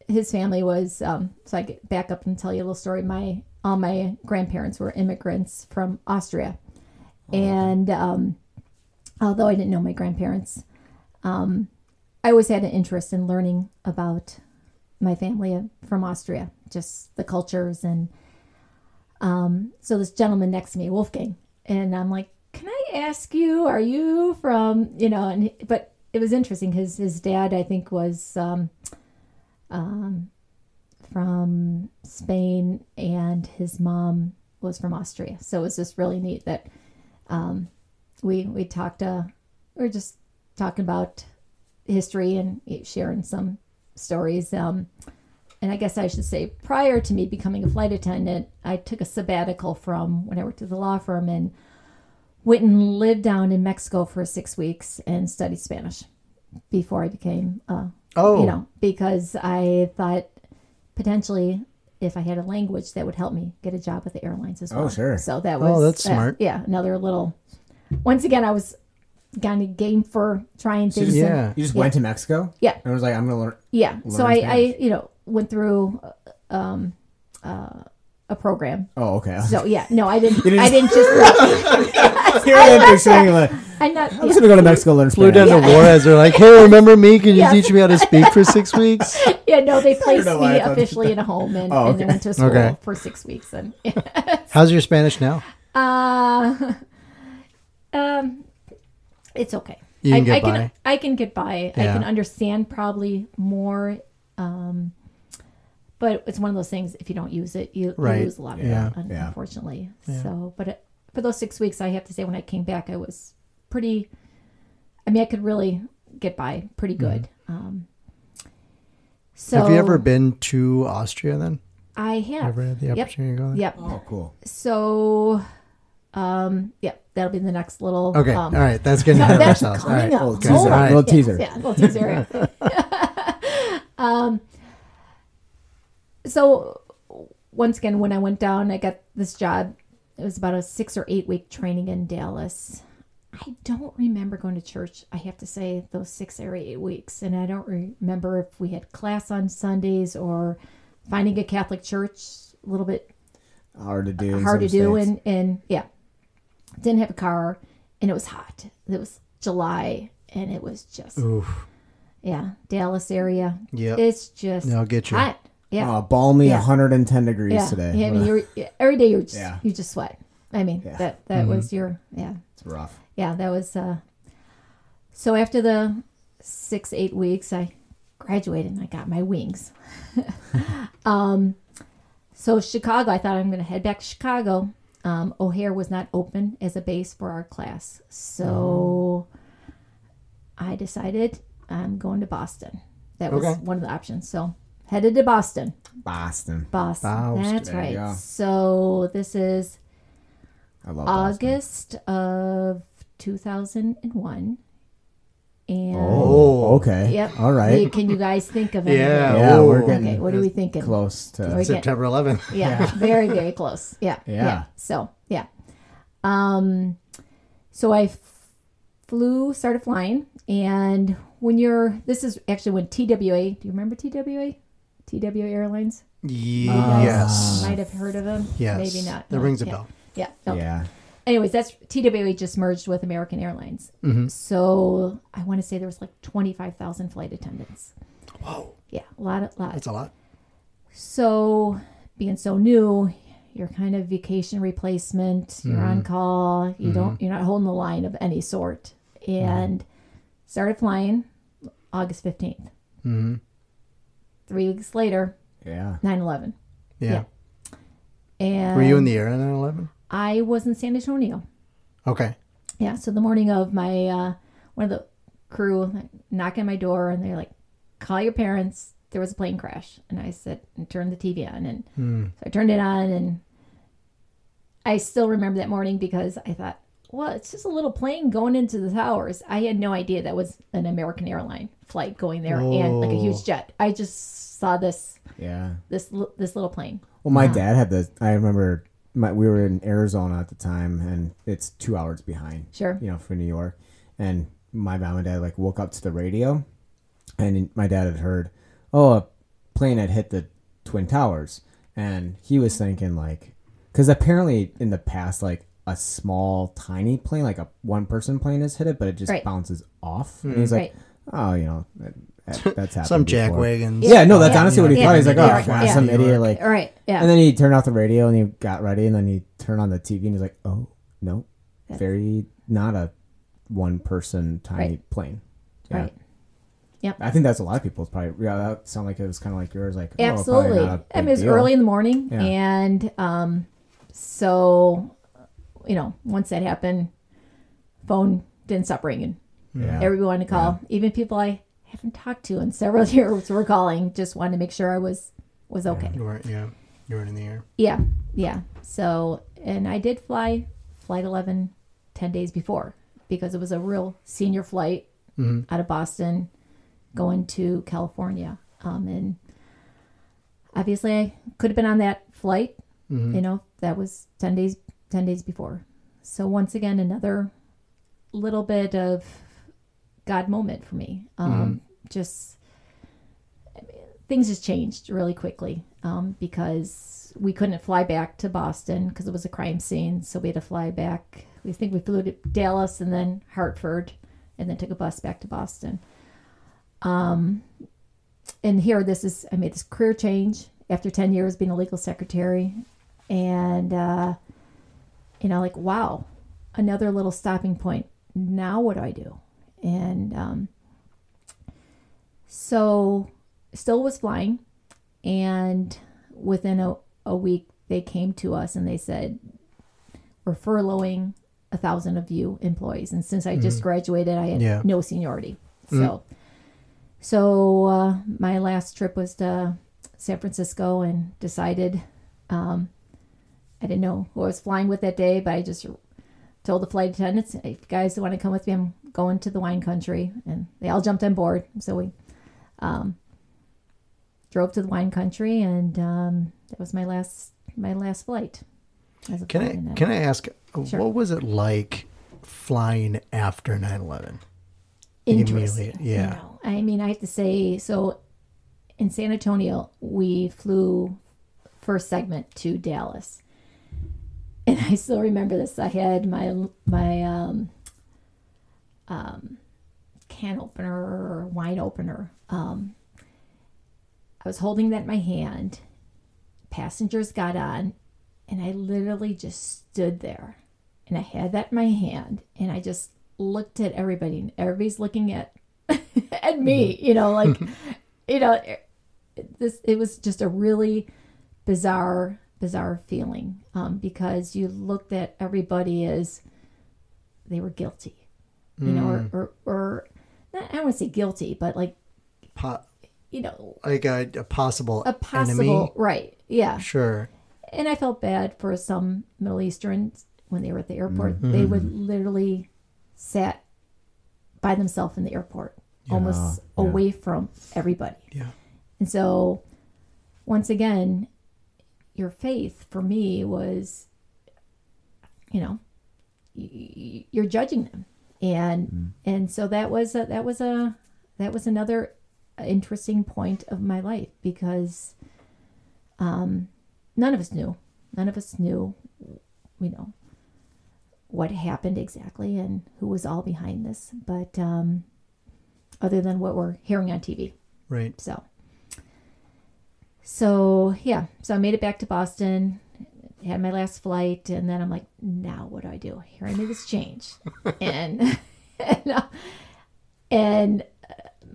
his family was um, so I get back up and tell you a little story. My all my grandparents were immigrants from Austria, and um, although I didn't know my grandparents, um, I always had an interest in learning about my family from Austria, just the cultures and. Um, so this gentleman next to me, Wolfgang, and I'm like, "Can I ask you? Are you from you know?" And but it was interesting because his dad, I think, was um, um, from Spain, and his mom was from Austria. So it was just really neat that um, we we talked. Uh, we are just talking about history and sharing some stories. Um, and I guess I should say, prior to me becoming a flight attendant, I took a sabbatical from when I worked at the law firm and went and lived down in Mexico for six weeks and studied Spanish before I became, uh, Oh, you know, because I thought potentially if I had a language that would help me get a job with the airlines as well. Oh, well. sure. So that was Oh, that's uh, smart. yeah, another little. Once again, I was kind of game for trying So you things. just, and- Yeah. you just Yeah. went to Mexico? Yeah. And was like, I'm going to learn. yeah. So learn I, I, Spanish. you know, went through um, uh, a program. Oh, okay. So yeah, no, I didn't. <laughs> didn't I didn't <laughs> just. Here <laughs> I am picturing like, I'm not. I'm yeah. just going to go to Mexico and learn flew Spanish. down to Juarez. They're like, "Hey, remember me? Can you Yeah. teach me how to speak for six weeks?" Yeah, no, they placed know why me I thought- officially in a home and, Oh, and then okay. went to school Okay. for six weeks. And How's your Spanish now? uh, um, it's okay. You can I, get I by. can I can get by. I can understand probably more. Um, but it's one of those things. If you don't use it, you, Right. you lose a lot of Yeah. it. un- Yeah. Unfortunately. Yeah. So, but it, for those six weeks, I have to say, when I came back, I was pretty. I mean, I could really get by pretty good. Um, so Mm-hmm. Have you ever been to Austria then? I have. Ever had the Yep. opportunity to go there? Yep. Oh, cool. So, um, yeah, that'll be the next little. Okay. Um, All right. That's getting <laughs> ahead of that's ourselves. All coming up. Little teaser. on. Little Yeah, teaser. Yeah, little teaser. <laughs> <laughs> um, so once again, when I went down, I got this job. It was about a six or eight week training in Dallas. I don't remember going to church. I have to say those six or eight weeks, and I don't remember if we had class on Sundays or finding a Catholic church. A little bit Hard to do. in hard to some do and and yeah didn't have a car and it was hot it was july and it was just Oof. yeah dallas area Yeah, it's just I'll get you. hot yeah Oh, balmy Yeah. 110 degrees yeah. today. Yeah, I mean, you're, every day you're just, Yeah. you just sweat. I mean, Yeah. that that was your yeah it's rough. yeah that was. uh So after the six eight weeks, I graduated and I got my wings. <laughs> um, so Chicago, I thought I'm going to head back to Chicago. Um, O'Hare was not open as a base for our class, so I decided I'm going to Boston. That was Okay. one of the options. So headed to Boston. Boston. Boston. Boston. That's There right. So this is love Boston. August of 2001. And Oh, okay. yep. All right. Hey, Can you guys think of it? Yeah. Yeah, we're getting Okay, what are we thinking? close to. We're getting- September 11th. yeah, <laughs> very very close. Yeah, Yeah. So yeah, um, so I f- flew, started flying, and when you're, this is actually when TWA. Do you remember TWA? TWA Airlines. You guys Yes. might have heard of them. Yes. maybe not. That No, rings a yeah. bell. Yeah. okay. Yeah. Anyways, that's TWA just merged with American Airlines. Mm-hmm. So I want to say there was like twenty five thousand flight attendants. Whoa. Yeah, a lot, of lot. That's a lot. So, being so new, you're kind of vacation replacement. You're on call. You don't. You're not holding the line of any sort. And started flying August fifteenth. Mm-hmm. Three weeks later, Yeah. 9-11. Yeah. And Were you in the air on 11? I was in San Antonio. Okay. Yeah. So the morning of my uh, one of the crew knocking on my door, and they're like, "Call your parents." There was a plane crash, and I said, and turned the TV on, and Hmm. So I turned it on and I still remember that morning because I thought, well, it's just a little plane going into the towers. I had no idea that was an American airline flight going there and like a huge jet. I just saw this Yeah. this this little plane. Well, my Uh-huh. dad had the. I remember my, we were in Arizona at the time, and it's two hours behind. Sure. You know, for New York, and my mom and dad like woke up to the radio, and my dad had heard, "Oh, a plane had hit the twin towers, and he was thinking like, because apparently in the past, like a small tiny plane, like a one person plane, has hit it, but it just Right. bounces off. And mm. he's like, Right. oh, you know, that, that- <laughs> that's happened. Some before. jack wagons. Yeah, no, that's Yeah. honestly what he Yeah. thought. He's like, oh, Yeah. God, Yeah. some New idiot. Like, All right. Yeah. and then he turned off the radio and he got ready, and then he turned on the TV and he's like, oh, no, That's- very not a one person tiny Right. plane. Yeah. Right. Yep. I think that's a lot of people's probably. Yeah, that sounded like it was kind of like yours. Like, oh, probably Absolutely. not a I mean, big it was deal. early in the morning, Yeah. and um, so you know, once that happened, phone didn't stop ringing. Yeah. Everyone wanted to call, even people I haven't talked to in several <laughs> years were calling. Just wanted to make sure I was was okay. You weren't, yeah, you weren't in the air. Yeah, yeah. So, and I did fly flight 11 10 days before because it was a real senior flight out of Boston going to California. Um, and obviously, I could have been on that flight. You know, that was 10 days 10 days before. So once again, another little bit of God moment for me. Um, Just things just changed really quickly um, because we couldn't fly back to Boston because it was a crime scene. So we had to fly back. We think we flew to Dallas and then Hartford, and then took a bus back to Boston. Um, and here, this is I made this career change after ten years being a legal secretary, and uh, you know, like wow, another little stopping point. Now what do I do? And um, so still was flying. And within a, a week they came to us and they said we're furloughing a thousand of you employees. And since i just graduated i had Yeah. no seniority. So so uh, my last trip was to san francisco and decided um, i didn't know who i was flying with that day but i just told the flight attendants if you guys want to come with me i'm going to the wine country and they all jumped on board so we drove to the wine country, and um, that was my last my last flight. As a Can I can I ask Sure. what was it like flying after 9/11? Interesting. Immediately, yeah. You know, I mean, I have to say, so in San Antonio, we flew first segment to Dallas, and <laughs> I still remember this. I had my my um, um, can opener or wine opener. Um, I was holding that in my hand. Passengers got on, and I literally just stood there, and I had that in my hand, and I just looked at everybody, and everybody's looking at <laughs> at me. You know, like <laughs> you know, this. It was just a really bizarre, bizarre feeling um, because you looked at everybody as they were guilty, you know, or mm. or, or not, I don't want to say guilty, but like Po- you know, like a, a possible, a possible enemy. right, yeah. Sure. And I felt bad for some Middle Easterns when they were at the airport. Mm-hmm. They would literally sat by themselves in the airport, almost yeah. away from everybody. Yeah. And so, once again, your faith for me was, you know, y- y- you're judging them, and and so that was a, that was a that was another interesting point of my life because, um, none of us knew, none of us knew, you know, what happened exactly and who was all behind this, but um, other than what we're hearing on TV. Right. So, so yeah, so I made it back to Boston, had my last flight, and then I'm like, now what do I do? Here I made this change, <laughs> and and, uh, and uh,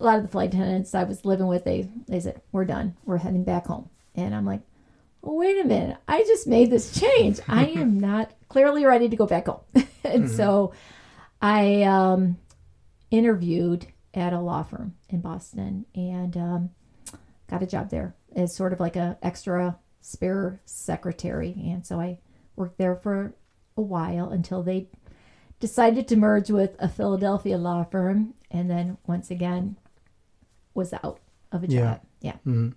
a lot of the flight attendants I was living with, they they said, we're done, we're heading back home, and I'm like, well, wait a minute, I just made this change. I <laughs> am not clearly ready to go back home, <laughs> and so I um, interviewed at a law firm in Boston and um, got a job there as sort of like a extra spare secretary. And so I worked there for a while until they decided to merge with a Philadelphia law firm, and then once again was out of a Yeah. job. Yeah. Mhm.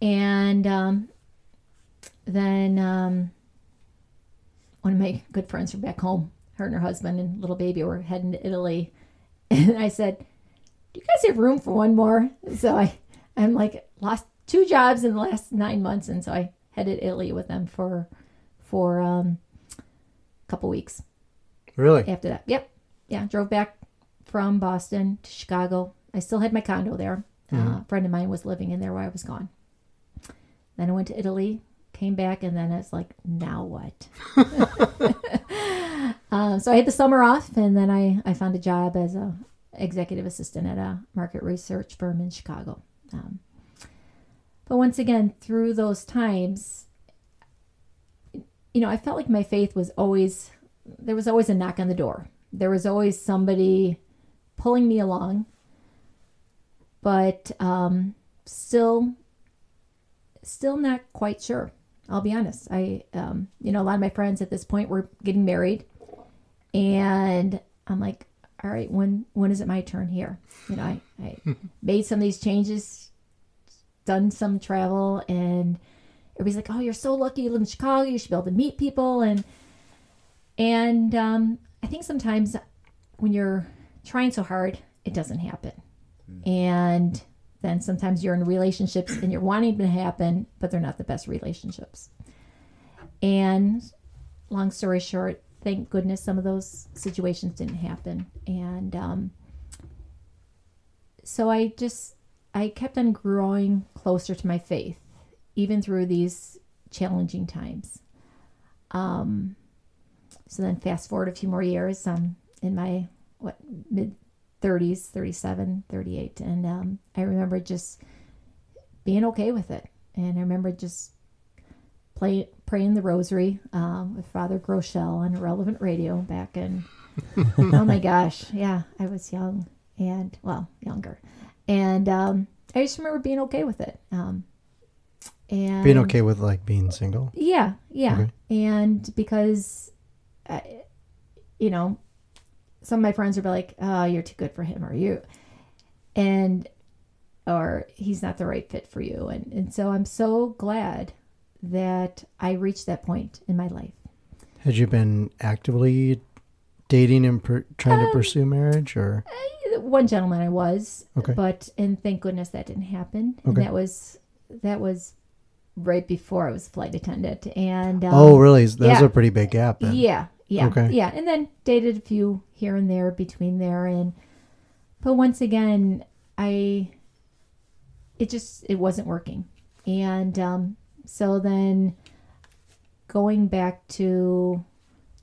And um, then um, one of my good friends from back home, her and her husband and little baby were heading to Italy. <laughs> And I said, Do you guys have room for one more? So I I'm like lost two jobs in the last nine months, and so I headed Italy with them for for um, a couple weeks Really? after that. Yep, yeah, drove back from Boston to Chicago. I still had my condo there. Uh, a friend of mine was living in there while I was gone. Then I went to Italy, came back, and then it's like, now what? <laughs> <laughs> uh, so I had the summer off, and then I, I found a job as a executive assistant at a market research firm in Chicago. Um, but once again, through those times, you know, I felt like my faith was always there was always a knock on the door. There was always somebody pulling me along, but um, still, still not quite sure. I'll be honest. I, um, you know, a lot of my friends at this point were getting married, and I'm like, all right, when when is it my turn here? You know, I, I <laughs> made some of these changes, done some travel, and everybody's like, oh, you're so lucky you live in Chicago. You should be able to meet people, and and um, I think sometimes when you're trying so hard, it doesn't happen. And then sometimes you're in relationships and you're wanting them to happen, but they're not the best relationships. And long story short, thank goodness some of those situations didn't happen. And um, so I just, I kept on growing closer to my faith, even through these challenging times. Um, so then fast forward a few more years, um, in my what mid 30s, 37, 38, and um, I remember just being okay with it. And I remember just play, praying the rosary um, with Father Groeschel on Relevant Radio back in, oh my <laughs> gosh, yeah, I was young and, well, younger. And um, I just remember being okay with it. Um, and Being okay with like being single? yeah, yeah. Okay. And because, uh, you know, some of my friends would be like, "Oh, you're too good for him," or "You," and or he's not the right fit for you. And and so I'm so glad that I reached that point in my life. Had you been actively dating and per- trying Um, to pursue marriage or? One gentleman I was, Okay. but and thank goodness that didn't happen. And that was that was right before I was a flight attendant. And um, oh, really? That's yeah. a pretty big gap then. Yeah, yeah, Okay. yeah. And then dated a few here and there between there, and but once again, I it just it wasn't working, and um, so then going back to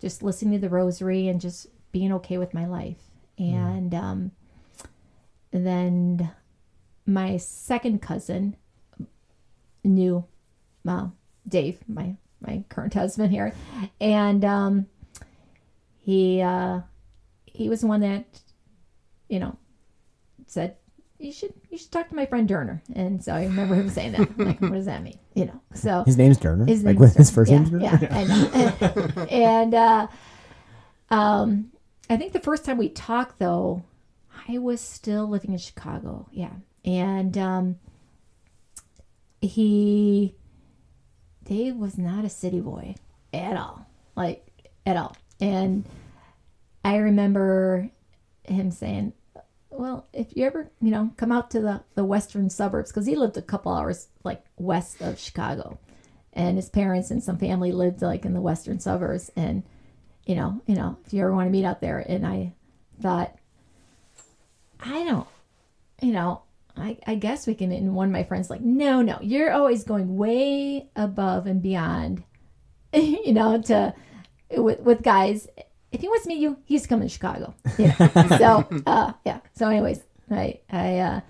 just listening to the rosary and just being okay with my life, and um, then my second cousin knew uh, Dave, my my current husband here, and um, he uh, he was the one that you know said you should you should talk to my friend Doerner, and so I remember him saying that. I'm like, what does that mean? You know, so His name's Turner. his like name with <laughs> his first yeah, name's Turner. Yeah, I know. <laughs> and uh, um, I think the first time we talked, though, I was still living in Chicago. Yeah, and um, he Dave was not a city boy at all, like at all. And I remember him saying, "Well, if you ever, you know, come out to the the western suburbs, because he lived a couple hours like west of Chicago, and his parents and some family lived like in the western suburbs, and you know, you know, if you ever want to meet out there." And I thought, I don't, you know, I, I guess we can. And one of my friends like, no, no, you're always going way above and beyond, <laughs> you know, to with with guys. If he wants to meet you, he's coming to Chicago. Yeah. <laughs> so uh, yeah. So anyways, I I uh,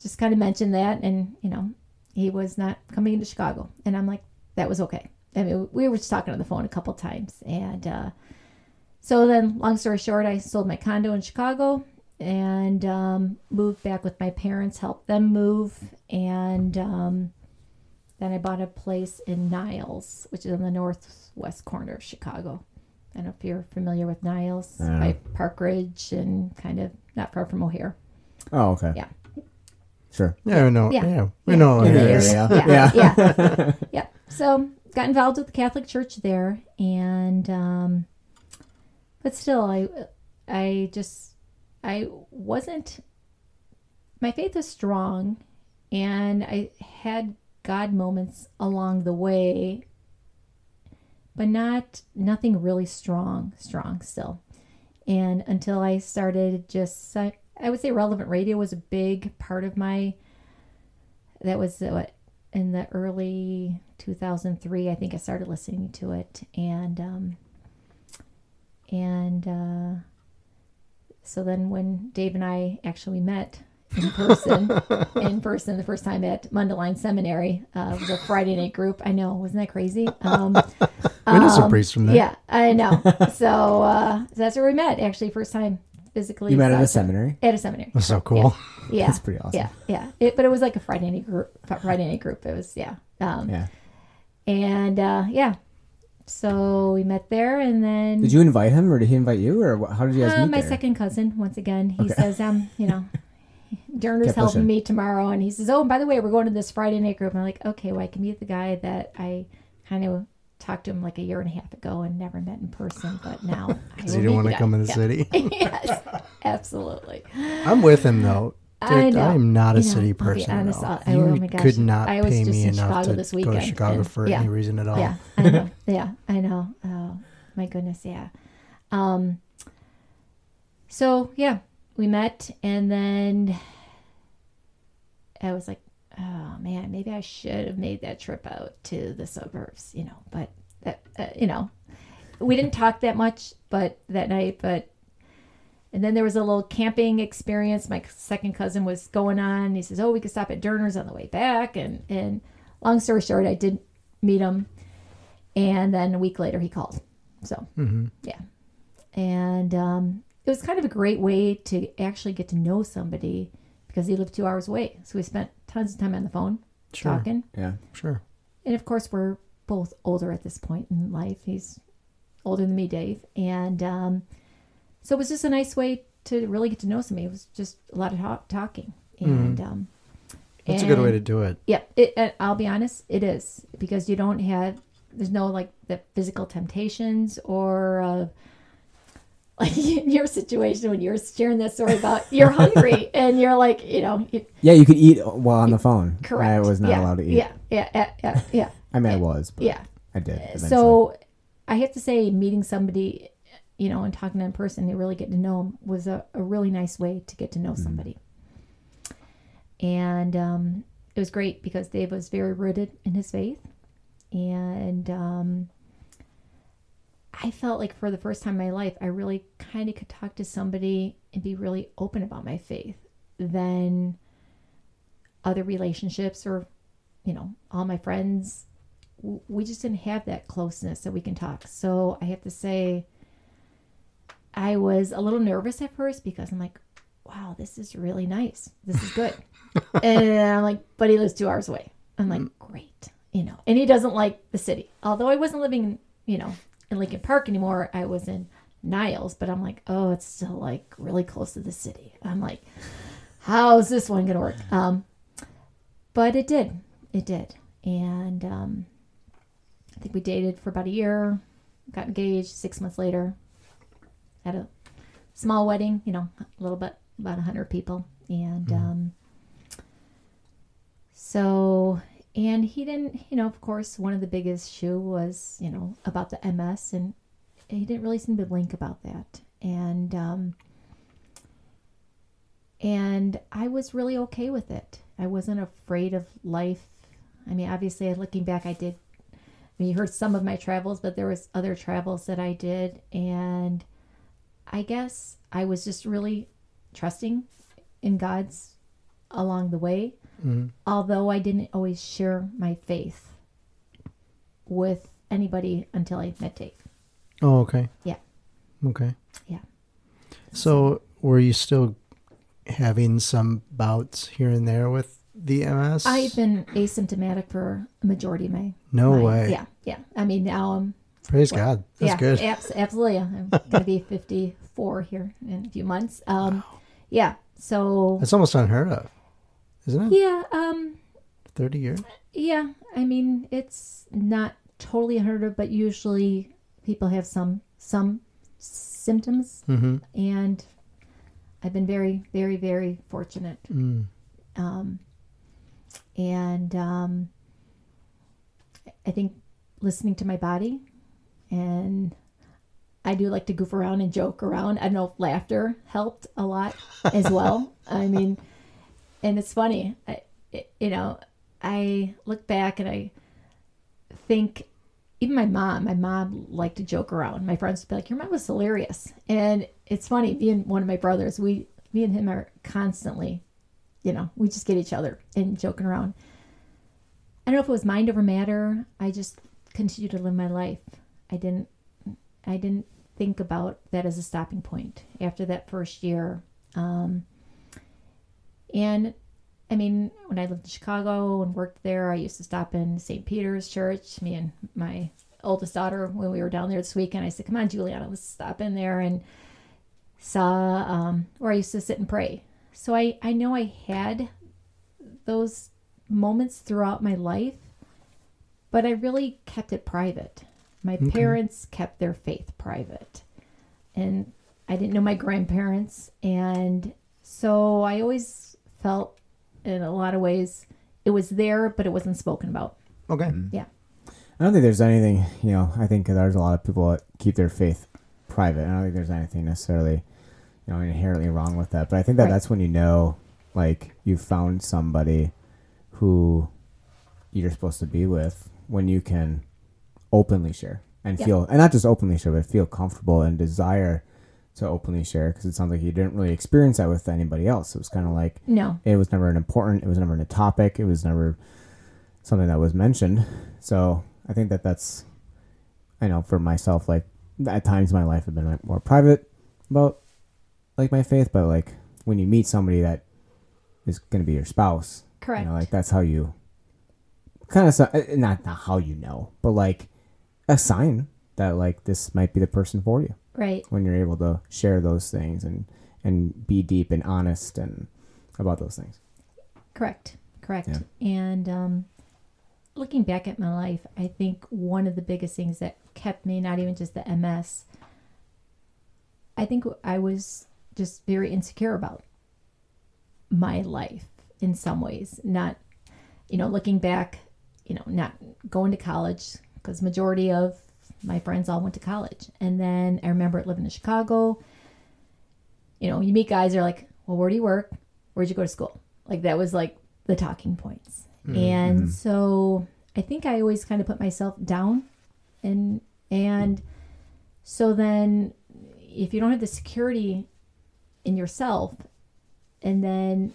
just kind of mentioned that, and you know, he was not coming into Chicago, and I'm like, that was okay. I mean, we were just talking on the phone a couple times, and uh, so then, long story short, I sold my condo in Chicago and um, moved back with my parents, helped them move, and um, then I bought a place in Niles, which is in the northwest corner of Chicago. I don't know if you're familiar with Niles, I don't by Park Ridge and kind of not far from O'Hare. Oh, okay. Yeah. Sure. Yeah, we know. Yeah. Yeah, we Yeah. know. In it the area. Yeah, Yeah. yeah, <laughs> yeah. So got involved with the Catholic Church there, and um, but still, I I just I wasn't. My faith was strong, and I had God moments along the way, but not nothing really strong, strong still. And until I started just, I, would say relevant radio was a big part of my, that was what, in the early 2003, I think I started listening to it. And, um, and, uh, so then when Dave and I actually met in person, <laughs> in person the first time at Mundelein Seminary, uh, it was a Friday night group. I know, wasn't that crazy? Um, <laughs> We know some um, priests from there. Yeah, I know. <laughs> so, uh, so that's where we met. Actually, first time physically. You met at a seminary. At a seminary. That's so cool. Yeah, That's pretty awesome. yeah, yeah. It, but it was like a Friday night group. Friday night group. It was yeah. Um, Yeah. And uh, yeah, so we met there, and then Did you invite him, or did he invite you, or how did you guys uh, meet my there? second cousin, once again, he says, um, you know, <laughs> Doerner's Kept helping pushing. me tomorrow. And he says, oh, and by the way, we're going to this Friday night group. And I'm like, okay, well, I can meet the guy that I kind of talked to him like a year and a half ago and never met in person. But now <laughs> I Because will you didn't want to come in the Yeah. city. <laughs> yes, absolutely. I'm with him though. I Dude, know. I'm not a You know, city be person. at honest, all. I- you oh my gosh, could not I was pay just me in enough Chicago to this go to Chicago and- for yeah. any reason at all. Yeah, I know. <laughs> yeah, I know. Oh my goodness, yeah. Um. So yeah, we met, and then I was like, "Oh man, maybe I should have made that trip out to the suburbs," you know. But that, uh, you know, we didn't talk that much, but that night, but. And then there was a little camping experience. My second cousin was going on. He says, "Oh, we could stop at Doerner's on the way back." And and long story short, I did meet him, and then a week later he called. So hmm yeah, and um, it was kind of a great way to actually get to know somebody because he lived two hours away. So we spent tons of time on the phone Sure. talking, Yeah. Sure. and of course we're both older at this point in life. He's older than me, Dave, and um, so it was just a nice way to really get to know somebody. It was just a lot of talk, talking, and um, That's a good way to do it. yeah, it, I'll be honest, it is because you don't have there's no like the physical temptations or uh, <laughs> like in <laughs> your situation when you're sharing that story about <laughs> you're hungry and you're like you know you, Yeah, you could eat while on the phone. correct. I was not yeah, allowed to eat. Yeah, yeah, yeah, yeah, yeah. I mean, I was, but yeah. I did. Eventually. So I have to say, meeting somebody, you know, and talking in person and really get to know them was a, a really nice way to get to know somebody. And um, it was great because Dave was very rooted in his faith. And um, I felt like for the first time in my life, I really kind of could talk to somebody and be really open about my faith than other relationships or, you know, all my friends we just didn't have that closeness that we can talk. So I have to say, I was a little nervous at first because I'm like, wow, this is really nice. This is good. <laughs> and I'm like, but he lives two hours away. I'm like, great. You know, and he doesn't like the city. Although I wasn't living, you know, in Lincoln Park anymore, I was in Niles, but I'm like, oh, it's still like really close to the city. I'm like, how's this one going to work? Um, but it did. It did. And, um, I think we dated for about a year, got engaged six months later, had a small wedding, you know, a little bit, about 100 people. And um, so, and he didn't, you know, of course, one of the biggest issue was, you know, about the MS, and he didn't really seem to blink about that. And, um, and I was really okay with it. I wasn't afraid of life. I mean, obviously, looking back, I did I mean, you heard some of my travels, but there was other travels that I did, and I guess I was just really trusting in God's along the way. Mhm. Although I didn't always share my faith with anybody until I met Dave. Oh, okay. Yeah. Okay. Yeah. So, were you still having some bouts here and there with the MS? I've been asymptomatic for a majority of my. no my- way. Yeah, yeah. I mean, now I'm Praise God. That's yeah, good. abs- absolutely. I'm going to be <laughs> 54 here in a few months. Um, Yeah. So, That's almost unheard of, isn't it? yeah. Um, Thirty years. yeah. I mean, it's not totally unheard of, but usually people have some some symptoms, Mm-hmm. and I've been very, very, very fortunate. Mm. Um, and um, I think listening to my body, and I do like to goof around and joke around. I don't know if laughter helped a lot as well. <laughs> I mean, and it's funny, I, it, you know, I look back and I think even my mom, my mom liked to joke around. My friends would be like, "Your mom was hilarious," and it's funny. Being one of my brothers, we, me and him are constantly, you know, we just get each other and joking around. I don't know if it was mind over matter. I just continued to live my life. I didn't, I didn't think about that as a stopping point after that first year. Um, and I mean, when I lived in Chicago and worked there, I used to stop in St. Peter's Church. Me and my oldest daughter, when we were down there this weekend, I said, "Come on, Juliana, let's stop in there." And saw um, where I used to sit and pray. So I I know I had those moments throughout my life, but I really kept it private. My Okay. parents kept their faith private, and I didn't know my grandparents, and so I always felt, in a lot of ways, it was there, but it wasn't spoken about. Okay. Mm-hmm. Yeah. I don't think there's anything, you know, I think there's a lot of people that keep their faith private. I don't think there's anything necessarily, you know, inherently wrong with that. But I think that Right. that's when you know, like, you found somebody who you're supposed to be with when you can openly share and Yeah. feel, and not just openly share, but feel comfortable and desire to openly share because it sounds like you didn't really experience that with anybody else. It was kind of like, No, it was never an important it was never a topic it was never something that was mentioned so i think that that's i know for myself like at times my life have been like more private about like my faith but like when you meet somebody that is going to be your spouse correct. you know like that's how you kind of eh, not not how you know but like a sign that like this might be the person for you right. when you're able to share those things and and be deep and honest and about those things Correct. Correct. Yeah. And um, looking back at my life, I think one of the biggest things that kept me, not even just the MS, I think I was just very insecure about my life in some ways. Not, you know, looking back, you know, not going to college because majority of my friends all went to college. And then I remember living in Chicago. You know, you meet guys, they're like, well, where do you work? Where'd you go to school? Like that was like the talking points. Mm-hmm. And so I think I always kind of put myself down and and so then if you don't have the security in yourself and then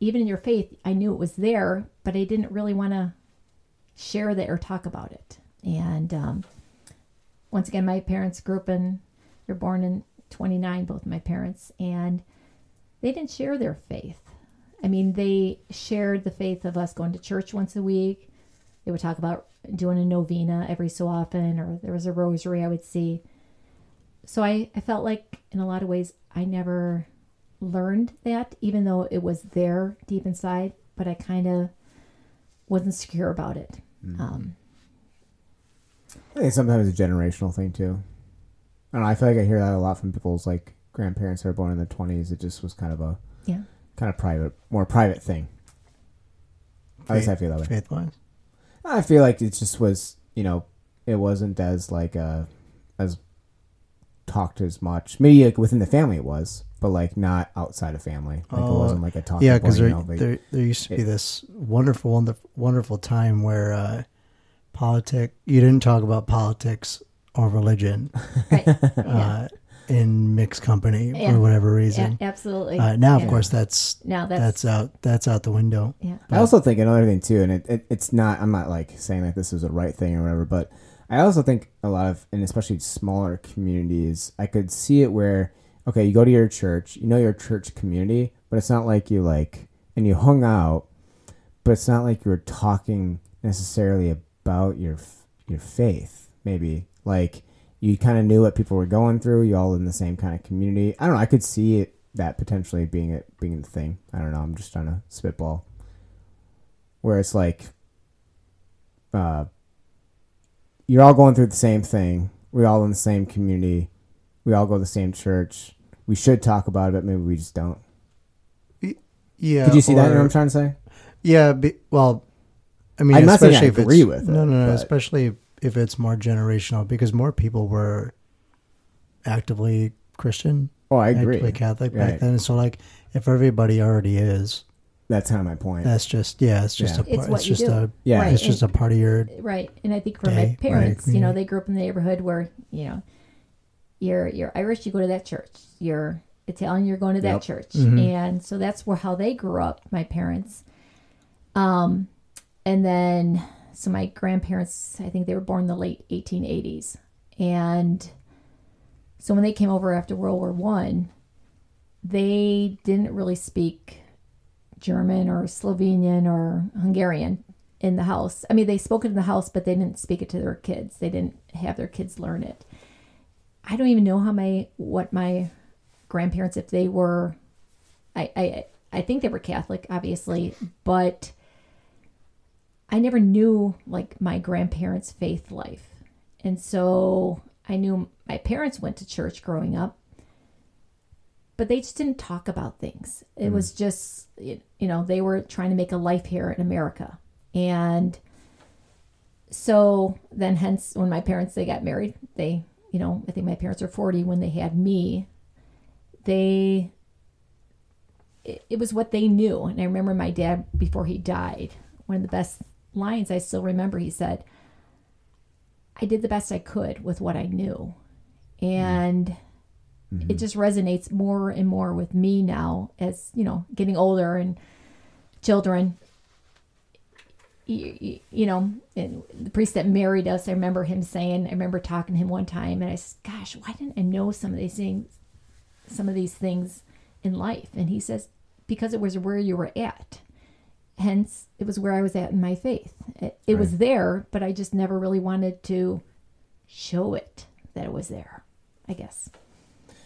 even in your faith, I knew it was there, but I didn't really want to share that or talk about it. And um, once again, my parents grew up in, they're born in 29, both my parents, and they didn't share their faith. I mean, they shared the faith of us going to church once a week. They would talk about doing a novena every so often, or there was a rosary I would see. So I, I felt like, in a lot of ways, I never learned that, even though it was there deep inside, but I kind of wasn't secure about it. Um, I think sometimes it's a generational thing too. I don't know. I feel like I hear that a lot from people's like grandparents that are born in the twenties. It just was kind of a yeah. kind of private, more private thing. At least I feel that way. Faith wise. I feel like it just was, you know, it wasn't as like uh as talked as much. Maybe like within the family it was, but like not outside of family. Like it Oh, wasn't like a talking Yeah, point. because you there, know, like- there there used to be this wonderful, wonderful, wonderful time where uh, politic you didn't talk about politics or religion <laughs> Right. uh, in mixed company Yeah. for whatever yeah, reason. absolutely. Uh, now, of Yeah. course, that's now that's, that's, out that's out the window. yeah. I also think another thing too, and it, it it's not. I'm not like saying that this is the right thing or whatever, but I also think a lot of, and especially smaller communities, I could see it where okay, you go to your church, you know your church community, but it's not like you like and you hung out, but it's not like you were talking necessarily about your your faith. Maybe like you kind of knew what people were going through. You all in the same kind of community. I don't know. I could see it that potentially being it being the thing. I don't know. I'm just trying to spitball where it's like uh you're all going through the same thing we're all in the same community we all go to the same church we should talk about it but maybe we just don't Yeah. did you see that you know what i'm trying to say Yeah, be, well, I mean, I'm not saying I especially if agree it's, with no, it, no, no, but- especially if it's more generational, because more people were actively Christian, Oh, I agree. actively Catholic back then. So, like, if everybody already is, That's kind of my point. that's just yeah, it's just Yeah. a It's part. what It's just do. a yeah. Right. it's just a part of your Right. And I think for Day, my right, parents, you know, they grew up in the neighborhood where, you know, you're you're Irish, you go to that church. You're Italian, you're going to that Yep. church. Mhm. And so that's where how they grew up, my parents. Um and then so my grandparents, I think they were born in the late 1880s. And so when they came over after World War 1, they didn't really speak German or Slovenian or Hungarian in the house. I mean, they spoke it in the house, but they didn't speak it to their kids. They didn't have their kids learn it. I don't even know how my what my grandparents if they were. I I I think they were Catholic, obviously, but I never knew like my grandparents' faith life, and so I knew my parents went to church growing up, but they just didn't talk about things. It mm. was just, you know, they were trying to make a life here in America. And so then, hence, when my parents they got married, they, you know, I think my parents were 40 when they had me. They, it, it was what they knew. And I remember my dad, before he died, one of the best lines I still remember, he said, I did the best I could with what I knew. And mm-hmm. it just resonates more and more with me now as, you know, getting older and children. You, you, you know, and the priest that married us, I remember him saying, I remember talking to him one time and I said, Gosh, why didn't I know some of these things, some of these things in life? And he says, Because it was where you were at. Hence, it was where I was at in my faith. It, it was there, but I just never really wanted to show it that it was there, I guess.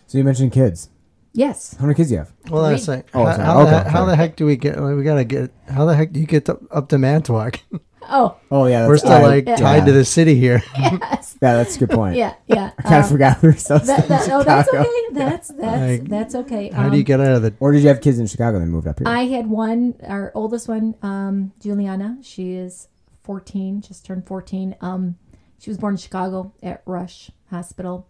So you mentioned kids. Yes. How many kids do you have? well. That's Three. like Oh, how, how, Okay, the, how the heck do we get? We gotta get. How the heck do you get to, up to Manitowoc? <laughs> Oh, Oh yeah, We're still I- like yeah. tied to the city here. <laughs> yes. Yeah, that's a good point. Yeah, yeah. <laughs> I kind of Um, forgot we were so that, that, no, that's okay. That's <laughs> that's Like, that's okay. How do you Um, get out of the? Or did you have kids in Chicago and moved up here? I had one, our oldest one, um, Juliana. She is 14, just turned 14. Um, she was born in Chicago at Rush Hospital.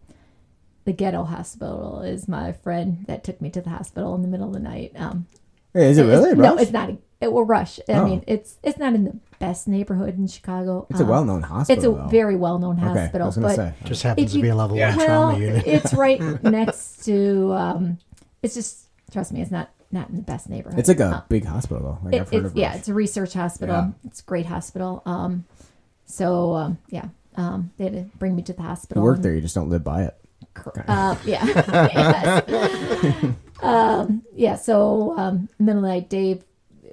The ghetto hospital is my friend that took me to the hospital in the middle of the night. Um, Hey, is it it's- really? No, it's not. A, it will Rush. I Oh. mean, it's it's not in the best neighborhood in Chicago. It's a Um, well-known hospital. It's a though. very well-known okay. I hospital, was but say. Just happens if to be a level Yeah. one trauma well, unit. it's right <laughs> next to. Um, it's just trust me, it's not not in the best neighborhood. It's like a Uh, big hospital though. Like it- I've heard it's, of yeah, it's a research hospital. Yeah. It's a great hospital. Um, so um, yeah, um, they had to bring me to the You hospital. work and- there, you just don't live by it. Uh, <laughs> yeah. <laughs> Um, yeah. So um, middle of the night, Dave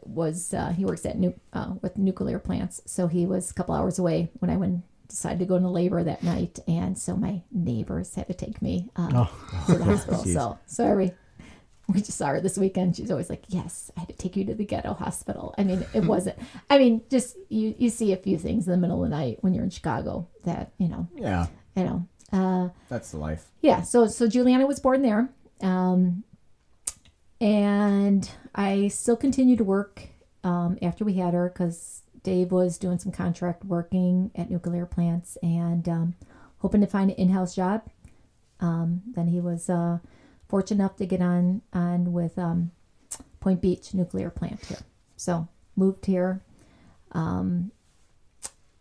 was uh, he works at nu- uh, with nuclear plants, so he was a couple hours away when I went decided to go into labor that night, and so my neighbors had to take me uh, to the <laughs> hospital. So sorry. We just saw her this weekend. She's always like, "Yes, I had to take you to the ghetto hospital." I mean, it <laughs> wasn't. I mean, just you you see a few things in the middle of the night when you're in Chicago that you know Yeah, you know. Uh, that's the life. yeah so so juliana was born there um, and i still continued to work um, after we had her because dave was doing some contract working at nuclear plants and um, hoping to find an in-house job um, then he was uh, fortunate enough to get on on with um, point beach nuclear plant here so moved here um,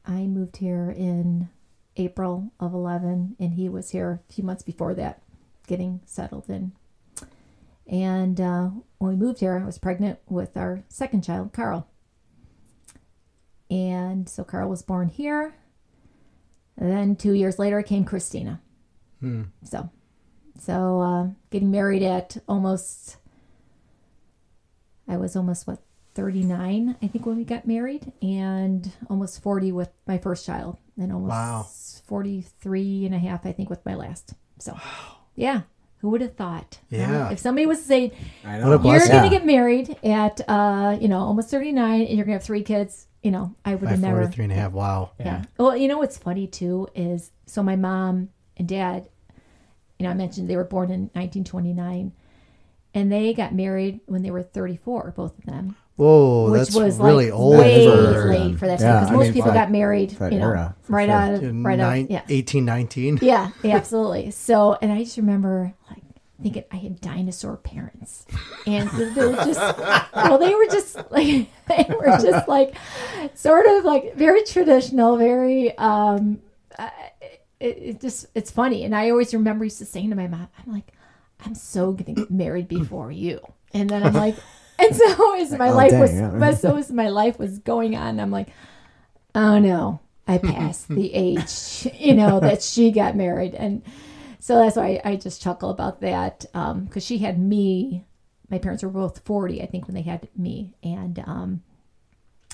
i moved here in April of 11, and he was here a few months before that, getting settled in. And uh, when we moved here, I was pregnant with our second child, Carl. And so Carl was born here. And then two years later came Christina. Hmm. So, so uh, getting married at almost, I was almost what, 39, I think, when we got married, and almost 40 with my first child, and almost Wow. 43 and a half, I think, with my last. So, yeah, who would have thought? huh? Yeah. If somebody was saying, I What a know. blessing. you're going to get married at, uh, you know, almost 39, and you're going to have three kids, you know, I would By have never. 43 and a half. Wow. Yeah. Well, you know what's funny too is so my mom and dad, you know, I mentioned they were born in 1929, and they got married when they were 34, both of them. Whoa, which that's was really like old way for late for that Yeah, because I most mean, people for got married, you know, era, right sure. out of in right nine, out, yeah, 1819. yeah, <laughs> yeah, absolutely. So, and I just remember like thinking I had dinosaur parents, and they were just, well, they were just <laughs> like they were just like sort of like very traditional, very um, uh, it, it just it's funny, and I always remember used to saying to my mom, I'm like, I'm so gonna get married before you, and then I'm like. <laughs> And so <laughs> as my oh, life dang, was, yeah. but so as my life was going on, I'm like, oh no, I passed the <laughs> age, you know, that she got married. And so that's why I, I just chuckle about that. Um, cause she had me, my parents were both 40, I think when they had me. And, um,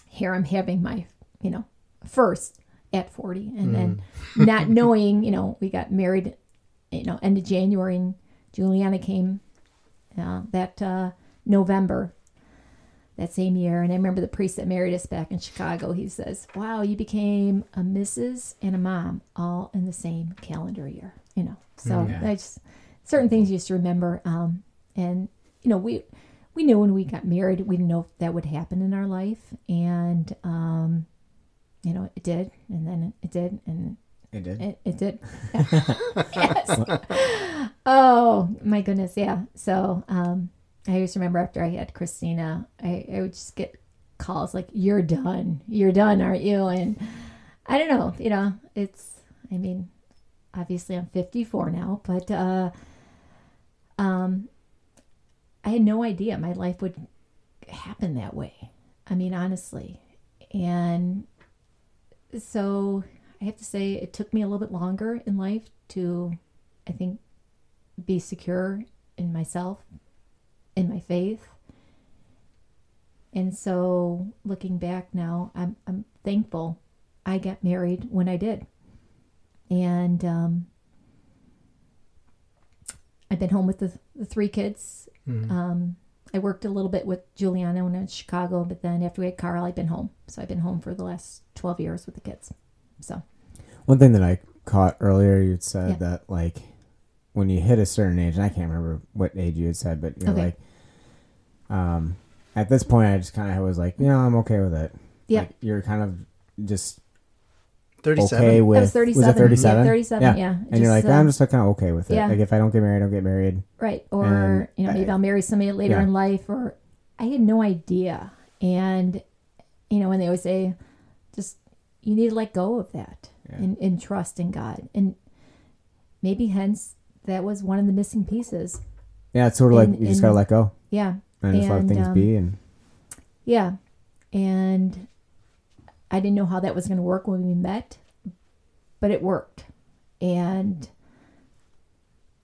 here I'm having my, you know, first at 40 and then not <laughs> knowing, you know, we got married, you know, end of January and Juliana came, uh, that, uh, November that same year. And I remember the priest that married us back in Chicago. He says, "Wow, you became a Mrs. and a mom all in the same calendar year." You know, so Yeah. I just certain things you used to remember. Um, and you know, we we knew when we got married, we didn't know if that would happen in our life, and um, you know, it did, and then it did, and It did. it, it did. <laughs> <laughs> yes. <laughs> Oh my goodness, yeah. So um, I just remember after I had Christina, I, I would just get calls like, "You're done. You're done, aren't you?" And I don't know. You know, it's. I mean, obviously I'm 54 now, but uh, um, I had no idea my life would happen that way. I mean, honestly, and so I have to say it took me a little bit longer in life to, I think, be secure in myself, in my faith. And so looking back now, I'm I'm thankful I got married when I did. And um, I've been home with the, the three kids. Um, I worked a little bit with Juliana when I was in Chicago, but then after we had Carl, I've been home. So I've been home for the last 12 years with the kids. So, One thing that I caught earlier, you said Yeah. that like when you hit a certain age, and I can't remember what age you had said, but you're Okay. like, um, at this point, I just kind of was like, you know, I'm okay with it. Yeah. Like, you're kind of just 37. okay with I was 37. it 37? Yeah, 37, yeah. And you're like, uh, I'm just like, kind of okay with it. yeah. Like if I don't get married, I don't get married. Right. Or, And you know, maybe I- I'll marry somebody later yeah. in life or I had no idea. And, you know, when they always say, just, you need to let go of that Yeah. and, and trust in God. And maybe hence that was one of the missing pieces. Yeah, it's sort of like And- you just gotta let go Yeah. And just let And, things um, be. And Yeah. And I didn't know how that was going to work when we met, but it worked. And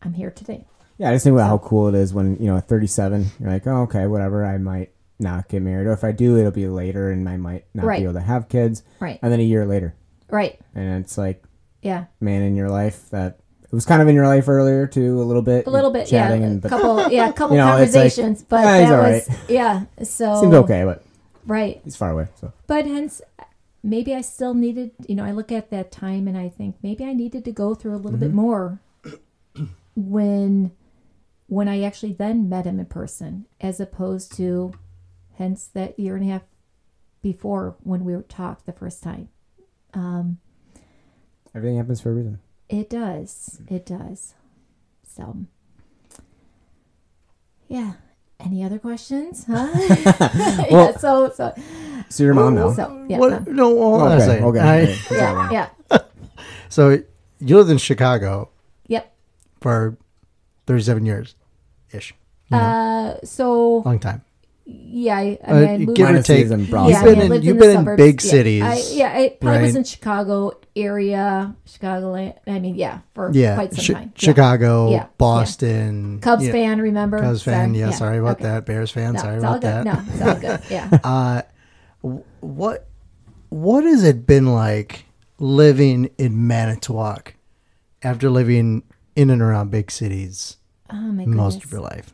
I'm here today. yeah, I just think about how cool it is when you know at 37, you're like, oh, okay, whatever. I might not get married, or if I do, it'll be later, and I might not Right. be able to have kids. Right. And then a year later, Right. and it's like, Yeah. man, in your life that it was kind of in your life earlier too, a little bit, A little bit. chatting, yeah. and A but couple, <laughs> yeah, a couple You know, it's like, conversations, but "Ah, he's that all was, yeah. So, seems okay, but Right. he's far away. So But hence, maybe I still needed, you know, I look at that time and I think maybe I needed to go through a little bit more when when I actually then met him in person, as opposed to hence that year and a half before when we were talked the first time. Um, everything happens for a reason. It does. It does. So, yeah. Any other questions? Huh? <laughs> <laughs> yeah. Well- So, so, So your mom now. so, yeah. What? no. No, hold okay, second. okay. I- okay. Yeah. Yeah. <laughs> so you lived in Chicago Yep. for 37 years ish. Uh, so Long time. yeah, I, I Uh, mean, I moved. give or Minus take. season You've Bronx. yeah, been mean, I in- lived you've in been in suburbs. big Yeah, cities, I, yeah, I probably was in Chicago area, Chicago. I mean, yeah, for Yeah. quite some Chi- time. Chicago, Yeah. Boston. Cubs yeah. fan, remember? Cubs fan. Sorry. Yeah, sorry about okay. that. Bears fan. No, sorry about that. No, it's all good. Yeah. <laughs> Uh, what what has it been like living in Manitowoc after living in and around big cities Oh most of your life?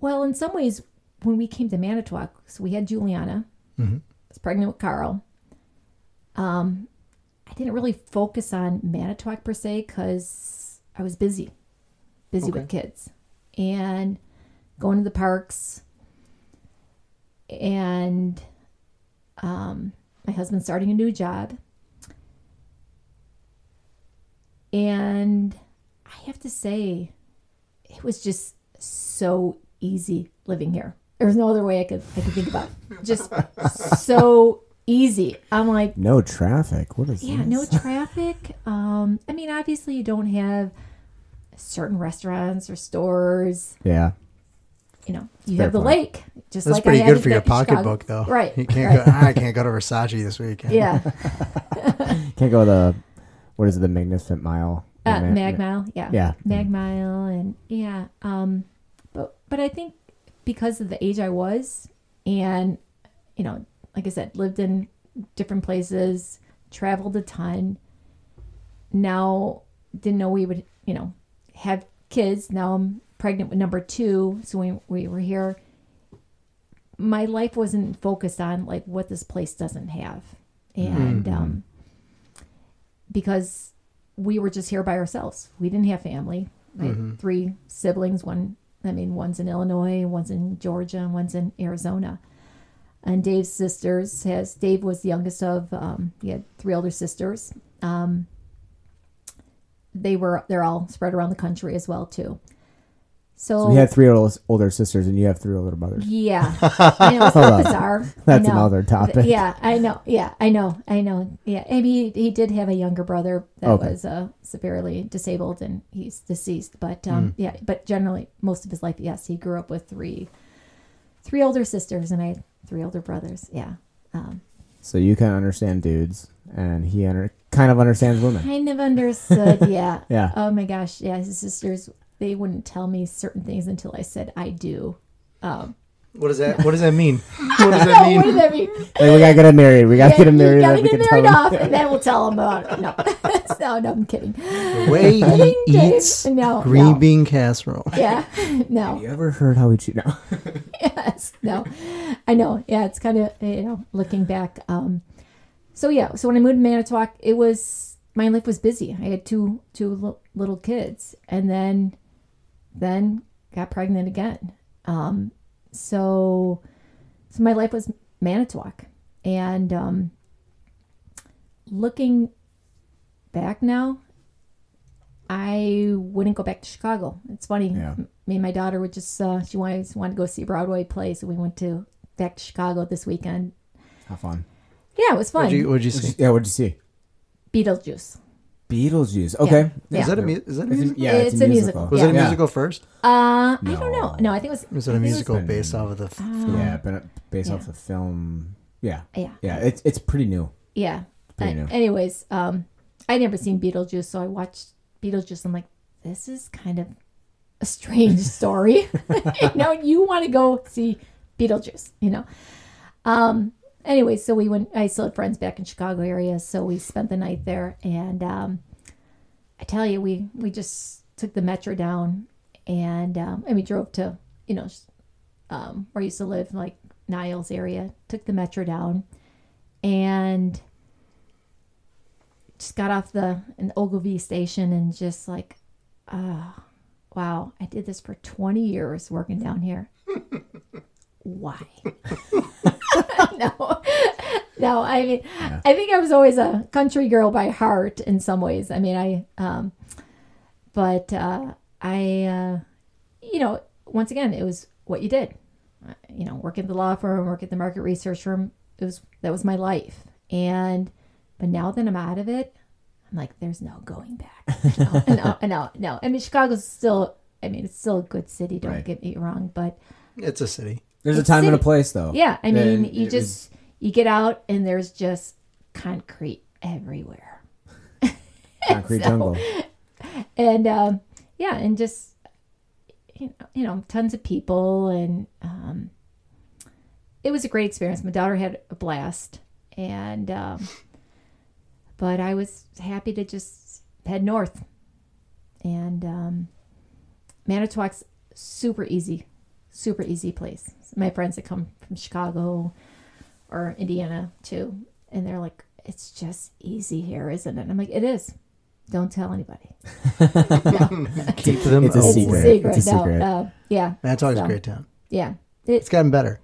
Well, in some ways, when we came to Manitowoc, so we had Juliana. Mhm. I was pregnant with Carl. Um, I didn't really focus on Manitowoc per se because I was busy, busy with kids, and going to the parks. and um, my husband's starting a new job. And I have to say, it was just so easy living here. There was no other way I could I could think about. It. Just <laughs> so easy. I'm like, No traffic. What is it? yeah, this? no <laughs> traffic. Um, I mean, obviously, you don't have certain restaurants or stores. Yeah. You know, you Fair have the point. lake, just That's like pretty I good for your back in Chicago. pocketbook, though. Right, You can't right. go. I can't go to Versace this weekend. Yeah, <laughs> <laughs> Can't go to the what is it, the Magnificent Mile? uh, Ma- Mag Mile. Yeah, Yeah. Mag Mile, and yeah. Um, but but I think because of the age I was, and you know, like I said, lived in different places, traveled a ton. Now didn't know we would, you know, have kids. Now I'm pregnant with number two, so we we were here. My life wasn't focused on like what this place doesn't have, and um, because we were just here by ourselves. We didn't have family. I had three siblings. One, I mean, one's in Illinois, one's in Georgia, and one's in Arizona. And Dave's sisters has Dave was the youngest of. Um, he had three older sisters. Um, they were they're all spread around the country as well too. So, So we had three older, older sisters, and you have three older brothers. yeah, <laughs> I know it's on. bizarre. That's another topic. Yeah, I know. Yeah, I know. I know. Yeah, and he he did have a younger brother that Okay. was uh, severely disabled, and he's deceased. But um, yeah, but generally, most of his life, yes, he grew up with three three older sisters, and I three older brothers. Yeah, um, So you kind of understand dudes, and he under, kind of understands women. kind of understood. <laughs> Yeah. Yeah. Oh my gosh. Yeah, his sisters they wouldn't tell me certain things until I said I do. Um, What does that? What does that mean? <laughs> What does no, that what mean? does that mean? Like, we gotta get him married. We gotta Yeah, get him married. You then gotta we get can tell married him. off, and then we'll tell him about it. No, <laughs> no, no, I'm kidding. The way he Dave. eats No, green no. bean casserole. <laughs> Yeah, no, You ever heard how he cheat? No. yes, no, I know. Yeah, it's kind of you know looking back. Um, so yeah, so when I moved to Manitowoc, it was my life was busy. I had two two li- little kids, and then then got pregnant again. Um, so so my life was Manitowoc, and um, looking back now, I wouldn't go back to Chicago. It's funny. Yeah. Me and my daughter would just uh, she wanted wanted to go see a Broadway play, so we went to back to Chicago this weekend. Have fun. Yeah, it was fun. What'd you What'd you- see? yeah, what'd you see? Beetlejuice. Beetlejuice. Okay. Yeah. Is that a mu- is that a It's musical? yeah, It's it's, a a musical. musical. Was Yeah. it a Yeah. musical first? Uh, I don't know. No. No, I think it was. Was it I a think musical been- based off of the? f- Uh, Yeah, been based off Yeah. the film. Yeah. Yeah. Yeah. It's it's pretty new. Yeah. Pretty Uh, new. anyways, um, I'd never seen Beetlejuice, so I watched Beetlejuice. I'm like, this is kind of a strange <laughs> story. <laughs> you know, you want to go see Beetlejuice, you know. Um, anyway, so we went. I still had friends back in Chicago area, so we spent the night there. And um, I tell you, we we just took the metro down, and um, and we drove to you know um, where I used to live, like Niles area. Took the metro down, and just got off the an Ogilvie station and just like, ah, wow, I did this for 20 years working down here. <laughs> Why? <laughs> <laughs> no, no. I mean, I think I was always a country girl by heart in some ways. I mean, I, um, but uh, I, uh, you know, once again, it was what you did. Uh, You know, work at the law firm, work at the market research firm. It was that was my life, and but now that I'm out of it, I'm like, there's no going back. <laughs> No, no, no, no. I mean, Chicago's still. I mean, it's still a good city. Don't Right. get me wrong, but It's a city. There's a time and a place, though. yeah, I mean, And you just you get out and there's just concrete everywhere, <laughs> concrete So- jungle. and um, yeah, and just you know, you know, tons of people, and um, it was a great experience. My daughter had a blast, and um, but I was happy to just head north, and um, Manitowoc's super easy, super easy place. My friends that come from Chicago or Indiana too, and they're like, "It's just easy here, isn't it?" And I'm like, "It is." Don't tell anybody. <laughs> Keep them It's a secret. a secret. It's a no, secret. uh, yeah, Manitowoc's So. a great town. yeah. It's gotten better.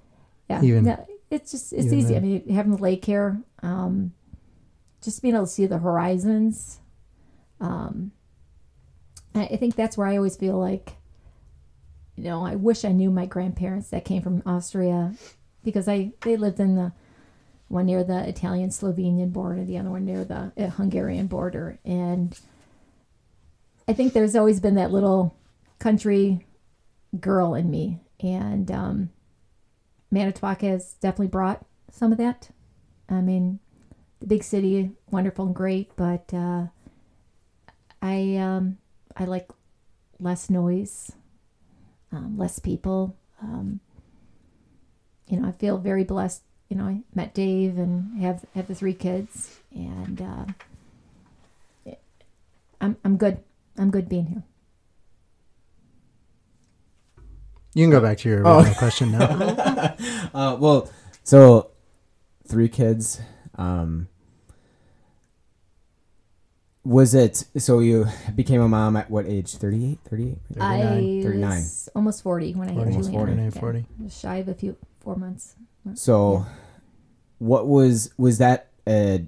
yeah. Even- no, it's just it's even easy. I mean, having the lake here, um, just being able to see the horizons. Um, I, I think that's where I always feel like, you know, I wish I knew my grandparents that came from Austria, because I they lived in the one near the Italian Slovenian border, the other one near the uh, Hungarian border, and I think there's always been that little country girl in me, and um, Manitowoc has definitely brought some of that. I mean, the big city, wonderful and great, but uh, I um, I like less noise, um, less people. Um, you know, I feel very blessed. You know, I met Dave and have have the three kids, and uh, I'm I'm good. I'm good being here. You can go back to your Oh. question now. <laughs> Uh, well, so three kids. Um, was it so you became a mom at what age? 38, 38? I 39. was almost 40 when I had Almost Juliana. 49, Yeah. 40. Just shy of a few, four months. So, what was was that? Uh,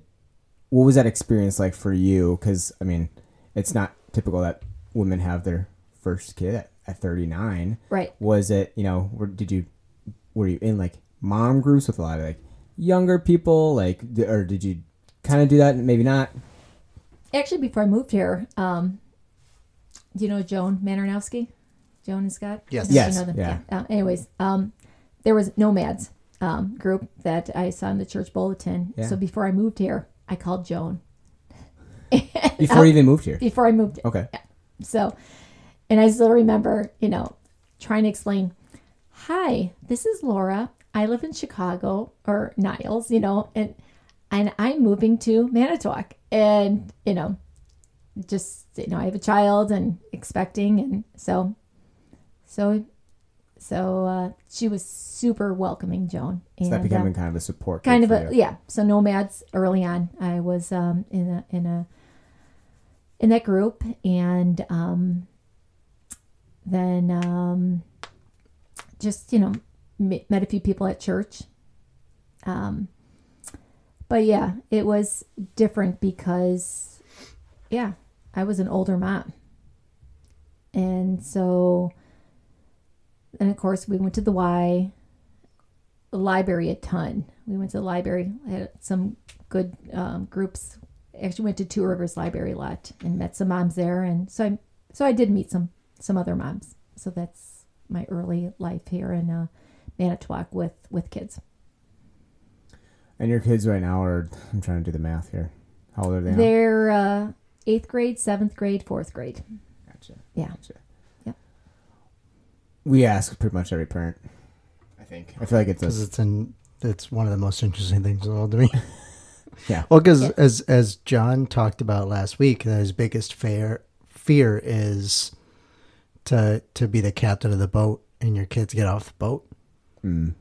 what was that experience like for you? Because I mean, it's not typical that women have their first kid at, at thirty nine. Right. Was it? You know, were, did you were you in like mom groups with a lot of like younger people, like, or did you kind of do that? and Maybe not. Actually, before I moved here, um, do you know Joan Manarnowski? Joan and Scott? Yes. I don't know if Yes, You know them. yeah. Uh, anyways, um, there was Nomads um, group that I saw in the church bulletin. Yeah. So before I moved here, I called Joan. <laughs> Before you even moved here. Before I moved Okay. So, and I still remember, you know, trying to explain, hi, this is Laura. I live in Chicago or Niles, you know, and and I'm moving to Manitowoc, and you know, just you know, I have a child and expecting, and so, so, so uh, she was super welcoming, Joan, So and that became uh, kind of a support. kind of a you. yeah so nomads early on i was um in a in a in that group and um then um just you know met a few people at church um but yeah it was different because yeah i was an older mom and so and of course we went to the y library a ton. We went to the library, had some good um, groups. Actually, went to Two Rivers Library a lot and met some moms there, and so I so I did meet some some other moms. So that's my early life here in uh, Manitowoc with with kids. And your kids right now are. I'm trying to do the math here. How old are they? They're uh, eighth grade, seventh grade, fourth grade. Gotcha. Yeah. Gotcha. Yeah. We ask pretty much every parent. I think. I feel like it's because it's in it's one of the most interesting things in the world to me. <laughs> yeah. Well, because Yeah. as as John talked about last week, that his biggest fear fear is to to be the captain of the boat and your kids get off the boat. Mm.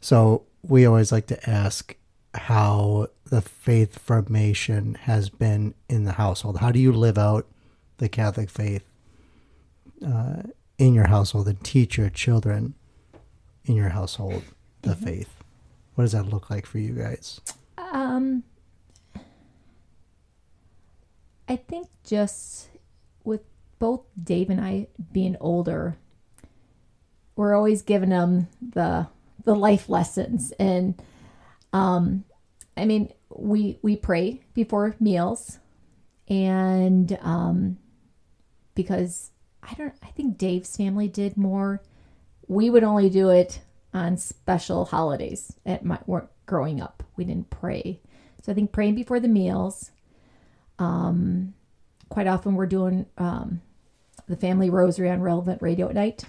So we always like to ask how the faith formation has been in the household. How do you live out the Catholic faith uh, in your household and teach your children in your household the faith? What does that look like for you guys? Um, I think just with both Dave and I being older, we're always giving them the the life lessons, and um, I mean we we pray before meals, and um, because I don't, I think Dave's family did more. We would only do it on special holidays at my work growing up. We didn't pray. So I think praying before the meals. Um, quite often we're doing um, the family rosary on relevant radio at night.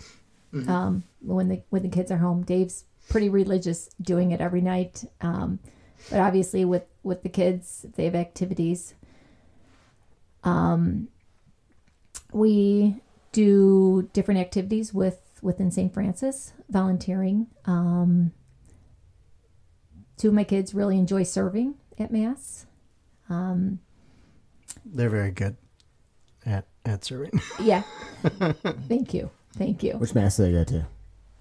Um, when the when the kids are home, Dave's pretty religious, doing it every night. Um, but obviously with with the kids, they have activities, um, we do different activities with within St. Francis, volunteering. Um, two of my kids really enjoy serving at mass. Um, They're very good at at serving. yeah. <laughs> Thank you. Thank you. Which mass do they go to?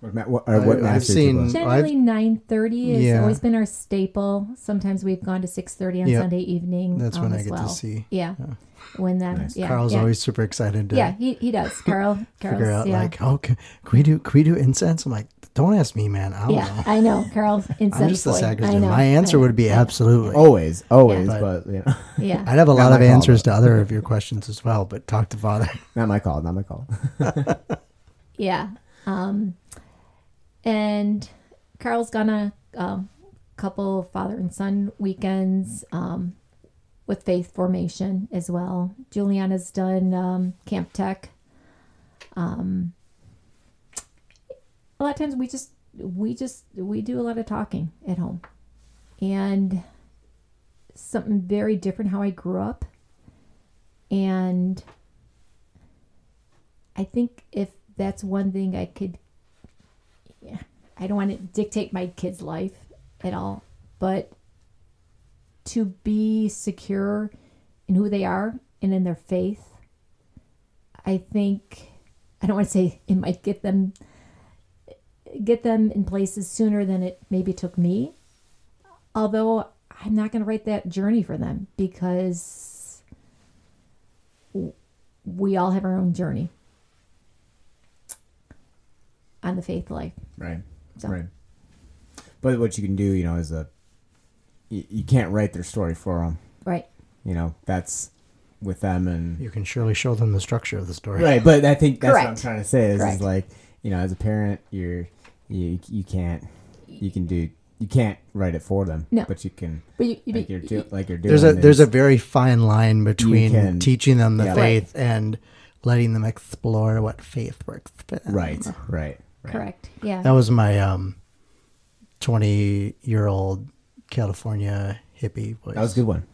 What, ma- what, or what I- I've mass did you seen- go? I've- Generally, nine thirty has Yeah. always been our staple. Sometimes we've gone to six thirty on Yep. Sunday evening. That's um, when I get well. to see. Yeah, Yeah. when that. Nice. Yeah, Carl's yeah. always super excited to Yeah, he, he does. <laughs> Carl, figure out yeah. like, oh, can, can we do can we do incense? I'm like, don't ask me, man. I don't yeah, know. I know. Carl's <laughs> incense I'm just the boy. I sacristan. know. My answer would be I- absolutely. Always, always, Yeah. but you <laughs> know, Yeah, I'd have a lot of call, answers but- to other of your questions as well, but talk to Father. not my call, not my call. yeah. Um, and Carl's gone a um, couple father and son weekends um, with Faith Formation as well. Juliana's done um, Camp Tech. Um, a lot of times we just we just we do a lot of talking at home, and something very different how I grew up, and I think if that's one thing I could, I don't want to dictate my kid's life at all, but to be secure in who they are and in their faith, I think I don't want to say <laughs> it might get them get them in places sooner than it maybe took me. Although I'm not going to write that journey for them because we all have our own journey on the faith life. Right. So- Right. But what you can do, you know, is a you, you can't write their story for them. Right. You know, that's with them and You can surely show them the structure of the story. right. But I think that's what I'm trying to say is, is like you know, as a parent, you're you you can't you can do you can't write it for them. No. But you can But you, you, like you're do, like you're doing. There's a there's a very fine line between can- teaching them the yeah. faith and letting them explore what faith works for them. right, right, right. correct. Yeah. That was my um, twenty year old California hippie voice. That was a good one.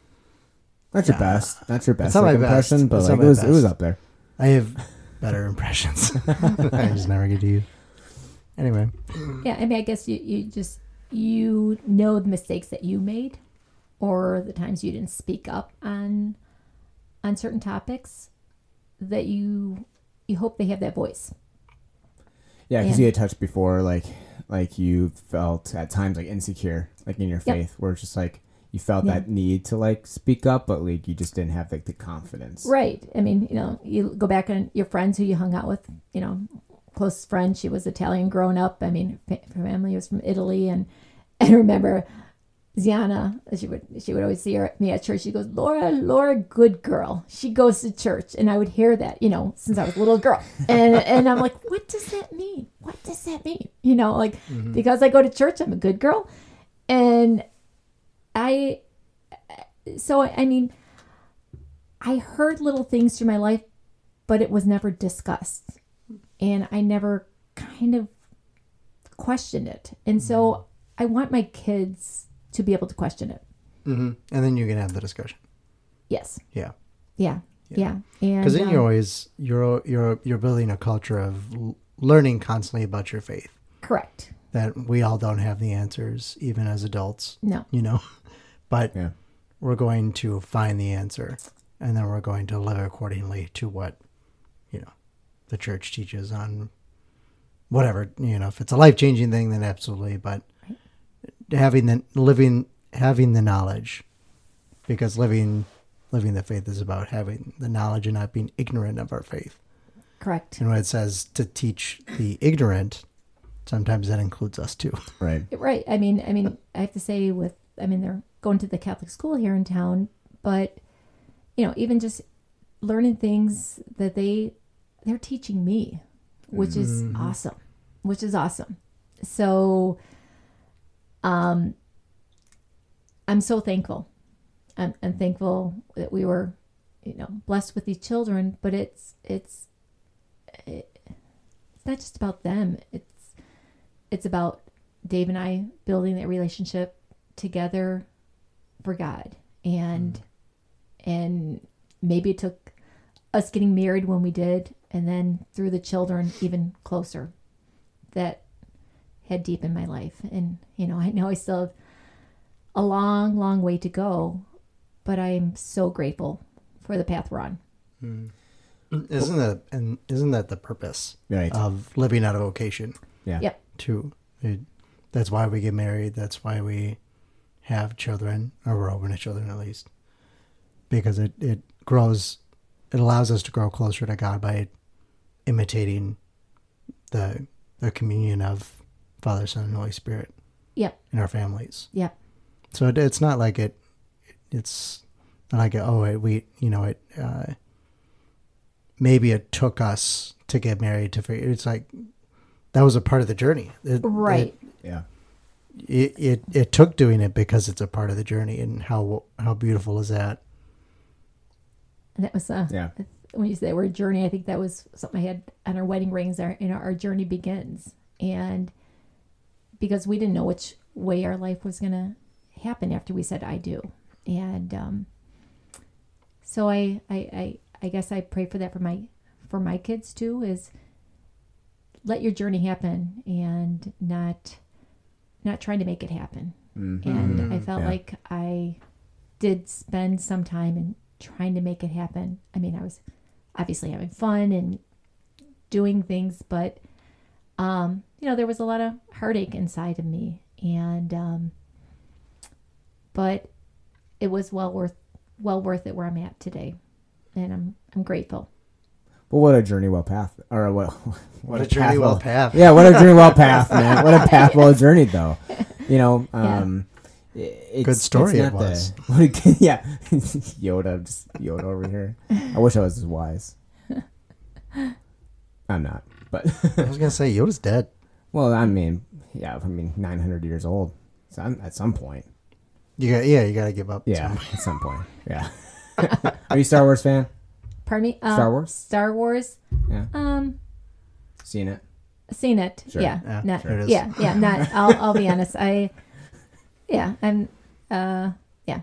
Not your Yeah. best, That's your best not like, my best. impression, but That's like not it my was it was up there. I have better impressions. <laughs> <laughs> I just never get to use. Anyway, yeah. I mean, I guess you, you just, you know the mistakes that you made or the times you didn't speak up on, on certain topics that you, you hope they have that voice. Yeah, because Yeah. you had touched before, like like you felt at times like insecure, like in your Yep. faith, where it's just like you felt Yeah. that need to like speak up, but like you just didn't have like the confidence. Right. I mean, you know, you go back on your friends who you hung out with, you know, close friend. She was Italian growing up. I mean, her her family was from Italy. And <laughs> I remember Ziana, she would, she would always see her, me at church. She goes, Laura, Laura, good girl. She goes to church. And I would hear that, you know, since I was a little girl. <laughs> And, and I'm like, what does that mean? What does that mean? You know, like, mm-hmm. because I go to church, I'm a good girl. And I, so I mean, I heard little things through my life, but it was never discussed. And I never kind of questioned it. And so mm-hmm. I want my kids to be able to question it. hmm and then you can have the discussion. Yes. Yeah, Yeah. Yeah. And because then um, you're always you're you're you're building a culture of l- learning constantly about your faith. correct. That we all don't have the answers, even as adults. No. You know, <laughs> but Yeah. we're going to find the answer, and then we're going to live accordingly to what you know the church teaches on whatever you know. If it's a life changing thing, then absolutely. But having the living having the knowledge, because living living the faith is about having the knowledge and not being ignorant of our faith. Correct. And when it says to teach the ignorant, sometimes that includes us too. <laughs> Right. Right. I mean, I mean, I have to say with, I mean, they're going to the Catholic school here in town, but you know, even just learning things that they they're teaching me, which is mm-hmm. awesome, which is awesome. So, um, I'm so thankful. I'm, I'm thankful that we were, you know, blessed with these children. But it's it's it, it's not just about them. It's it's about Dave and I building that relationship together for God. And and maybe it took us getting married when we did and then through the children even closer that had deep in my life. And you know, <laughs> I know I still have a long, long way to go, but I'm so grateful for the path we're on. Hmm. Mm, isn't that and isn't that the purpose Right. of living out a vocation? Yeah. Yep. too. It, that's why we get married. That's why we have children, or we're open to children at least, because it it grows. It allows us to grow closer to God by imitating the the communion of Father, Son, and Holy Spirit Yep. in our families. Yep. So it, it's not like it. It's not like it, oh, it, we you know it. Uh, maybe it took us to get married to figure. It's like that was a part of the journey. It- Right. Yeah. It, it it took doing it because it's a part of the journey, and how how beautiful is that? And that was uh, Yeah. when you say the word journey, I think that was something I had on our wedding rings. Our you know our journey begins, and because we didn't know which way our life was gonna happen after we said I do, and um, so I, I I I guess I pray for that for my for my kids too. Is let your journey happen and not not trying to make it happen. And I felt Yeah. like I did spend some time in trying to make it happen. I mean, I was obviously having fun and doing things, but um, you know, there was a lot of heartache inside of me, and um, but it was well worth well worth it where I'm at today, and I'm I'm grateful. Well, what a journey, well path, or what? <laughs> What a journey well path. Yeah, what a journey, well path, <laughs> man. What a path well journeyed, though. You know, <laughs> um, i- it's, Good story it's it was. The, yeah, Yoda, just Yoda over here. I wish I was as wise. I'm not, but I was gonna say Yoda's dead. Well, I mean, yeah, I mean, 900 years old. So I'm, at some point, You got yeah, you got to give up. yeah, some- at some point, <laughs> yeah. Are you a Star Wars fan? Pardon me. Uh, Star Wars? Star Wars. Yeah, Um, seen it. seen it. Sure. Yeah. Yeah, not, sure it is. yeah. Yeah. Not. I'll. I'll be honest. I. Yeah. I'm. Uh. Yeah.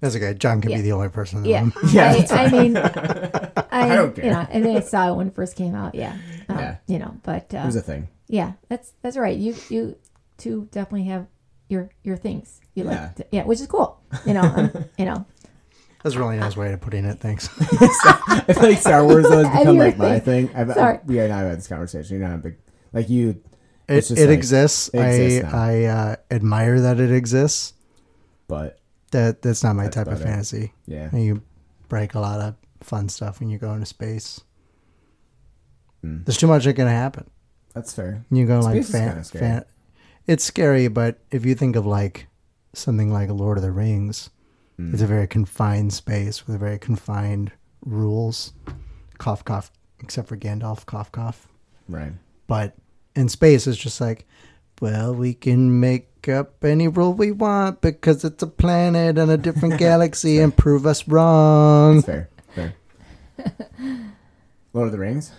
That's okay. John can Yeah. be the only person in the Yeah. room. Yeah, I, <laughs> that's I mean, I, don't care. you know, I think I saw it when it first came out. Yeah. Um, Yeah. You know, but uh, It was a thing. Yeah, that's that's right. You you two definitely have your your things. You Yeah. like, to, yeah, which is cool. You know, um, <laughs> you know. That's a really nice way of putting it. Thanks. <laughs> I feel like Star Wars though has <laughs> become like it. my thing. I've, Sorry. I, we and I have had this conversation. You're not a big like you. It, it like- exists. it exists I. I uh, admire that it exists. But That that's not my That's type of about it. fantasy. yeah, And you break a lot of fun stuff when you go into space. Mm. There's too much that can happen. That's fair. You go like Space is fan, kinda scary. fan. It's scary, but if you think of like something like Lord of the Rings, Mm. it's a very confined space with very confined rules. Cough, cough. Except for Gandalf, cough, cough. Right. But in space, it's just like, well, we can make up any rule we want because it's a planet and a different <laughs> galaxy and prove us wrong. That's fair. Fair. <laughs> Lord of the Rings.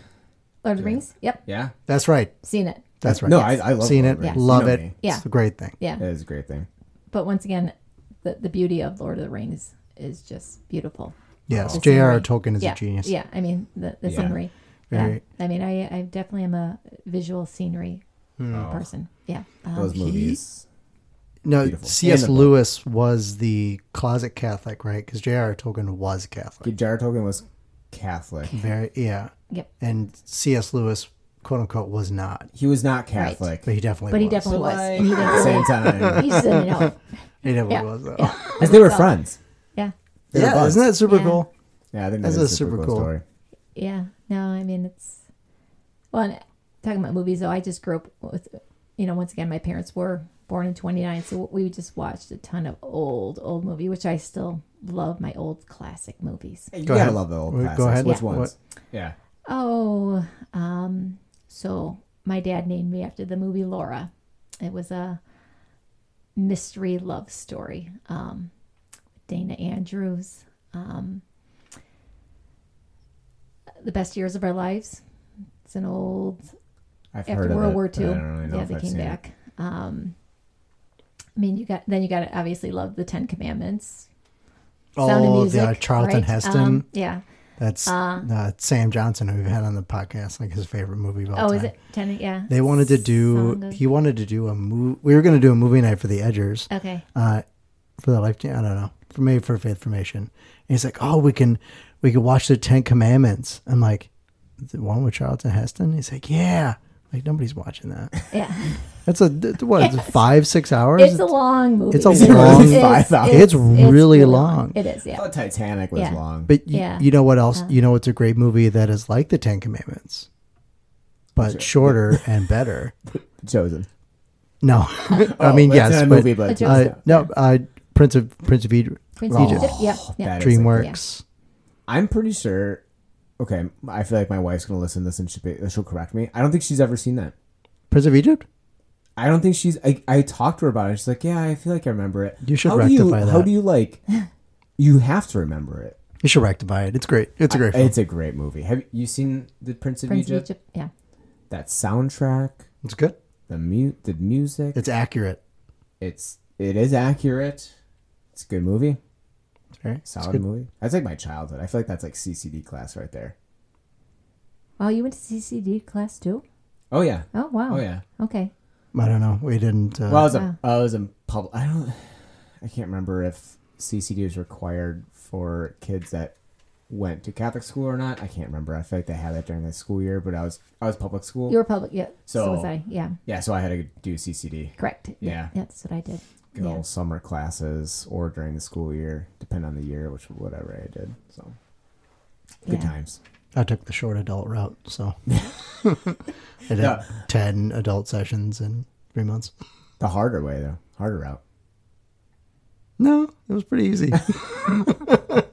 Lord of the Rings. Yep, Yeah. That's right. seen it. That's right. No, I, I love Seen Lord it, the Rings. Love You know it. me. Yeah. It's a great thing. Yeah, It is a great thing. but once again, the the beauty of Lord of the Rings is just beautiful. Yes, The J.R.R. scenery. Tolkien is yeah, a genius. Yeah, I mean the the Yeah. scenery. Yeah, Very- I mean I I definitely am a visual scenery Oh, person. Yeah, um, those movies. No, Beautiful. C.S. And the book. Lewis was the closet Catholic, right? Because J.R.R. Tolkien was Catholic. Jar Tolkien was Catholic. Very, yeah. Yep. And C.S. Lewis, quote unquote, was not, He was not Catholic. but he definitely but he was. definitely was. Like, and he at the same time, he just didn't know. He definitely Yeah. was, though. Yeah. <laughs> because they were So- friends. Yeah, They were Yeah, buds. isn't that super Yeah. cool? Yeah, I think That's that's a a super, super cool cool. story. yeah. No, I mean it's well. And talking about movies, though, I just grew up with, you know, once again, my parents were born in '29, so we just watched a ton of old, old movie, which I still love. My old classic movies. You Go gotta ahead. love the old Go classics. ahead. Which Yeah. ones? Yeah. Oh, um, so my dad named me after the movie Laura. It was a mystery love story. Um, Dana Andrews. Um, the best years of our lives. It's an old I've after heard of World it, War but II. really yeah, if they I've came seen it. back. Um, I mean, you got then you got to obviously love the Ten Commandments. Sound of Oh, Music, yeah, Charlton right? Heston. Um, yeah. That's Uh, uh, Sam Johnson, who we've had on the podcast, like his favorite movie of all Oh, time. is it ten? Yeah. They wanted to do. Of- He wanted to do a movie. We were going to do a movie night for the Edgers. Okay. uh, for the life. I don't know. For maybe for faith formation. And he's like, oh, we can we can watch the Ten Commandments. I'm like, the one with Charlton Heston. He's like, yeah, Like nobody's watching that. <laughs> Yeah, That's a th- what? is it, Yes. five six hours. it's a long movie. it's a Is it really long- five hours? It's really long. It is. I Yeah. thought Titanic was Yeah. long. But y- Yeah. you know what else? Uh. you know what's a great movie that is like the Ten Commandments, but Sure. shorter and better. <laughs> Chosen. No, <laughs> I Oh, mean it's yes, not a but movie, but It's a- uh, no, uh, Prince of Prince of Egypt, Prince Oh. of Egypt. Yeah. Yeah. That is- DreamWorks. I'm pretty sure. Okay, I feel like my wife's gonna listen to this and she'll, be, she'll correct me. I don't think she's ever seen that. Prince of Egypt. I don't think she's. I, I talked to her about it. She's like, "Yeah, I feel like I remember it." You should how do you, rectify that. How do you like? You have to remember it. You should rectify it. It's great. It's a great film. It's a great movie. Have you seen the Prince of Prince Egypt? of Egypt. Yeah. That soundtrack, It's good. the mu- the music. It's accurate. It's it is accurate. It's a good movie. It's very it's Solid good. movie. That's like my childhood. I feel like that's like CCD class right there. Oh, you went to CCD class too? Oh yeah. Oh wow. Oh yeah. Okay. I don't know. We didn't. Uh, Well, I was Wow. a I was in public. I don't. I can't remember if CCD was required for kids that went to Catholic school or not. I can't remember. I feel like they had that during the school year, but I was I was public school. You were public. Yeah. So, So- was I. Yeah. yeah, so I had to do CCD. Correct. Yeah. Yeah. That's what I did. Good Yeah. summer classes or during the school year, depend on the year, which whatever I did. So good Yeah. times. I took the short adult route, so <laughs> I did Yeah. ten adult sessions in three months. The harder way though, harder route. No, it was pretty easy. <laughs> <laughs>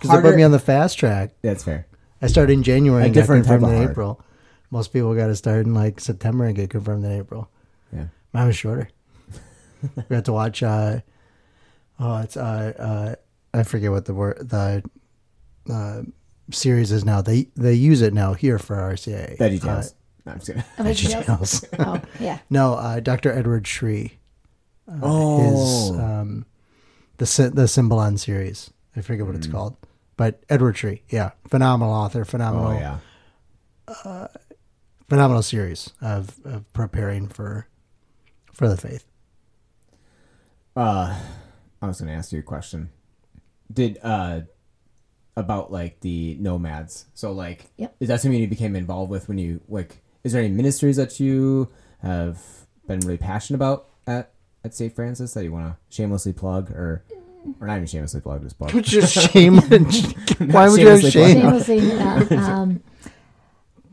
Because they put me on the fast track. That's fair. I started in January A and got different type confirmed in. April. Most people got to start in like September and get confirmed in April. Yeah. Mine was shorter. We had to watch. Uh, oh, it's uh, uh, I forget what the word the uh, series is now. They they use it now here for RCIA. Veggie Uh, Tales. no, I'm just kidding. Oh, Veggie. Tales. oh yeah. <laughs> No, uh, Dr. Edward Sri. Uh, Oh. His, um, the, the Symbolon series. I forget what it's Mm. called. But Edward Sri, yeah. Phenomenal author, phenomenal, Oh yeah. phenomenal series of, of preparing for for the faith. Uh, I was going to ask you a question. Did uh about like the nomads? So like, Yep. is that something you became involved with when you like? Is there any ministries that you have been really passionate about at at St. Francis that you want to shamelessly plug or or not even shamelessly plug, just plug? Just <laughs> shame. <laughs> Why would you have Shamelessly shame? Shamelessly, uh, <laughs> um,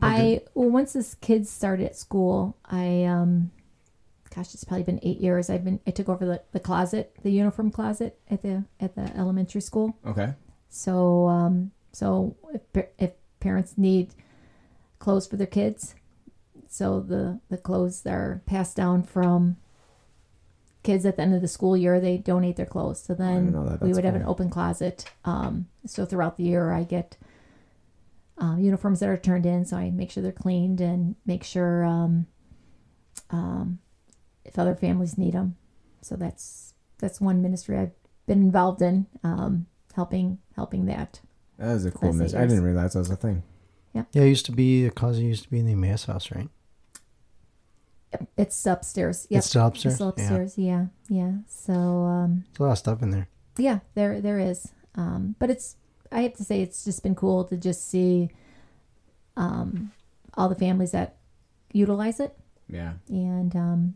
I well, once this kids started at school, I um, gosh, it's probably been eight years. I've been I took over the, the closet, the uniform closet at the at the elementary school. Okay. So um, so if if parents need clothes for their kids, so the the clothes are passed down from kids at the end of the school year. They donate their clothes. So then that. we would have an open closet. Um, so throughout the year, I get um, uniforms that are turned in. So I make sure they're cleaned and make sure um, um, if other families need them. So that's that's one ministry I've been involved in, um, helping helping that. That is a cool Last eight mission. I didn't realize that was a thing. Yeah, Yeah, it used to be the closet used to be in the Emmaus house, right? It's upstairs. Yep. It's still upstairs. It's still Yeah, upstairs. Yeah. Yeah. So um, there's a lot of stuff in there. yeah, there there is. Um, but it's I have to say it's just been cool to just see um, all the families that utilize it, Yeah. and um,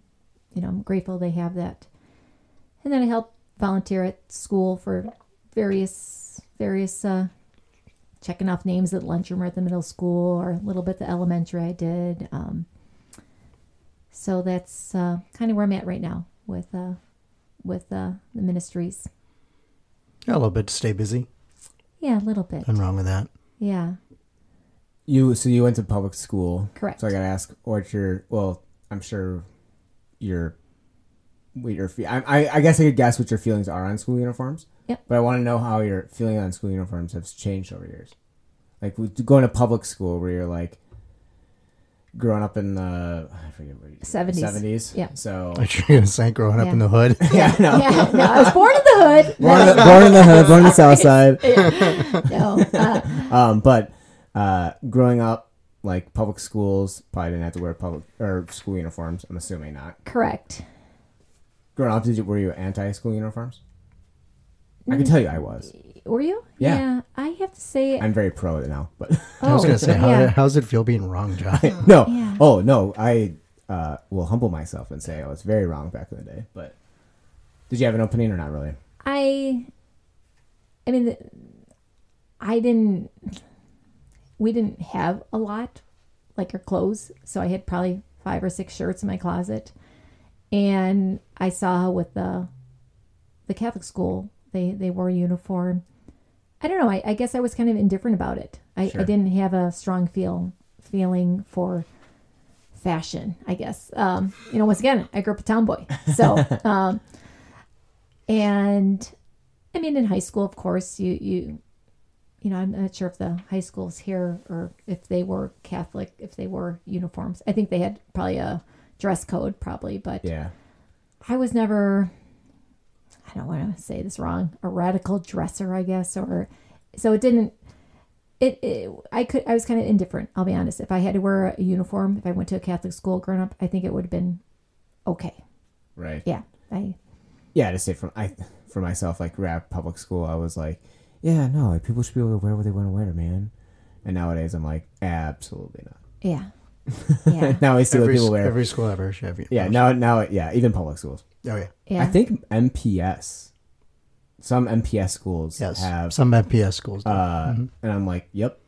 you know I'm grateful they have that. And then I help volunteer at school for various various uh, checking off names at lunchroom or at the middle school or a little bit the elementary I did. Um, so that's uh, kind of where I'm at right now with uh, with uh, the ministries. Yeah, a little bit to stay busy. Yeah, a little bit. Nothing wrong with that. Yeah, You so you went to public school. correct. So I gotta ask, what your well, I'm sure your what your fe- I, I I guess I could guess what your feelings are on school uniforms. Yep. But I want to know how your feeling on school uniforms have changed over years. Like going to public school, where you're like growing up in the I forget what you 70s. seventies. Yeah. So I'm sure you're gonna say growing up in the hood. <laughs> yeah, no. yeah, no, I was born in the hood. <laughs> Born in the, born in the hood, born in the <laughs> south side. no, uh, Um, but uh, growing up, like public schools, probably didn't have to wear public or school uniforms. I'm assuming not. correct. Growing up, did you were you anti school uniforms? I can tell you, I was. Were you? Yeah. I have to say. I'm very pro it now, but <laughs> I was oh, gonna say, how, yeah. how's it feel being wrong, John? <laughs> no. Yeah. Oh no, I uh, will humble myself and say I was very wrong back in the day. But did you have an opening or not really? I, I mean, I didn't. We didn't have a lot, like our clothes. So I had probably five or six shirts in my closet, and I saw with the, the Catholic school they they wore a uniform. I don't know. I, I guess I was kind of indifferent about it. I, Sure. I didn't have a strong feel feeling for fashion. I guess. Um, you know, once again, I grew up a tomboy, so. <laughs> Um, and I mean, in high school, of course, you you you know, I'm not sure if the high schools here or if they were Catholic, if they were uniforms. I think they had probably a dress code, probably, but Yeah. I was never. I don't want to say this wrong. A radical dresser, I guess, or so it didn't. It, it I could I was kind of indifferent. I'll be honest. If I had to wear a uniform, if I went to a Catholic school growing up, I think it would have been okay. Right. Yeah, I Yeah. To say from I for myself, like rap public school, I was like, yeah, no, like people should be able to wear what they want to wear, man. And nowadays, I'm like, absolutely not. yeah <laughs> yeah now I see what people wear. every school ever should have you. yeah. Now, now, yeah. Even public schools. Oh yeah. yeah. I think MPS. Some MPS schools Yes. have, Some MPS schools. Do. uh, and I'm like, yep,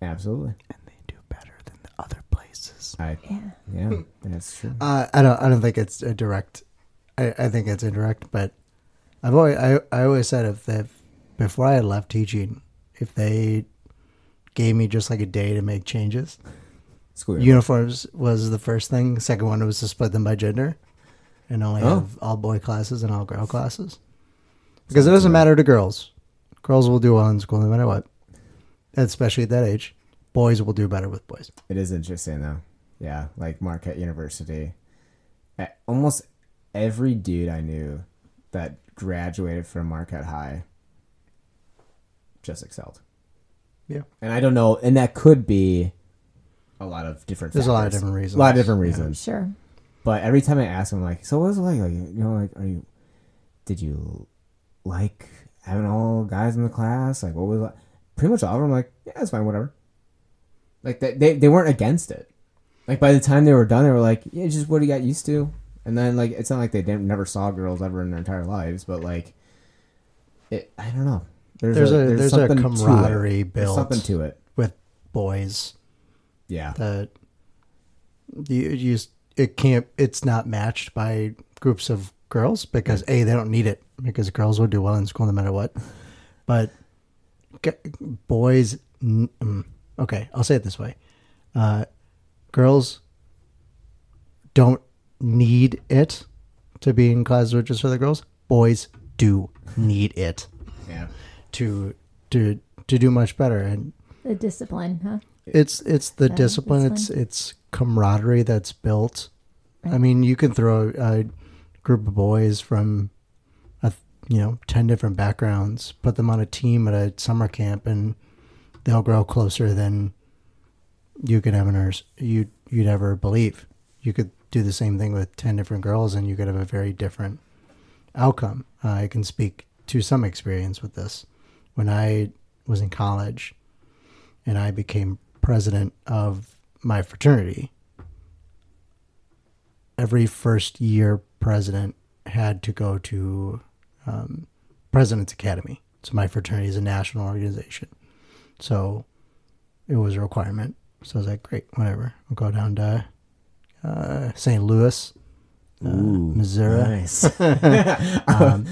absolutely. and they do better than the other places. I, yeah. yeah, that's true. <laughs> Uh, I don't. I don't think it's a direct. I, I think it's indirect, but I've always. I, I always said if they before I had left teaching, if they gave me just like a day to make changes, School. uniforms was the first thing. Second one was to split them by gender, and only Oh. have all boy classes and all girl classes, because it doesn't matter to girls. Girls will do well in school no matter what, especially at that age. Boys will do better with boys. It is interesting though. Yeah, like Marquette University. Almost every dude I knew that graduated from Marquette High just excelled. Yeah. And I don't know, and that could be a lot of different. There's a lot of different reasons. A lot of different Yeah. reasons. Sure. But every time I ask them, like, so what was it like? Like, you know, like, are you? Did you like having all guys in the class? Like, what was it? Pretty much all of them. Like, yeah, it's fine, whatever. Like they, they they weren't against it. Like by the time they were done, they were like, yeah, it's just what he got used to. And then like it's not like they didn't, never saw girls ever in their entire lives, but like, it I don't know. There's a there's, a something to it. camaraderie There's built something to it. with boys Yeah. that you you s- it can't it's not matched by groups of girls because a they don't need it because girls will do well in school no matter what but boys mm, okay i'll say it this way uh, girls don't need it to be in classes with just the girls boys do need it Yeah. To to to do much better and The discipline, huh? it's it's the Yeah, discipline. that's It's it's camaraderie that's built. I mean, you can throw a group of boys from, a, you know, ten different backgrounds, put them on a team at a summer camp, and they'll grow closer than you could ever you you'd ever believe. You could do the same thing with ten different girls, and you could have a very different outcome. I can speak to some experience with this. When I was in college, and I became president of my fraternity, every first year president had to go to um, President's Academy. So my fraternity is a national organization. So it was a requirement. So I was like, great, whatever. I'll go down to uh, St. Louis, uh, Ooh, Missouri Nice. <laughs> um,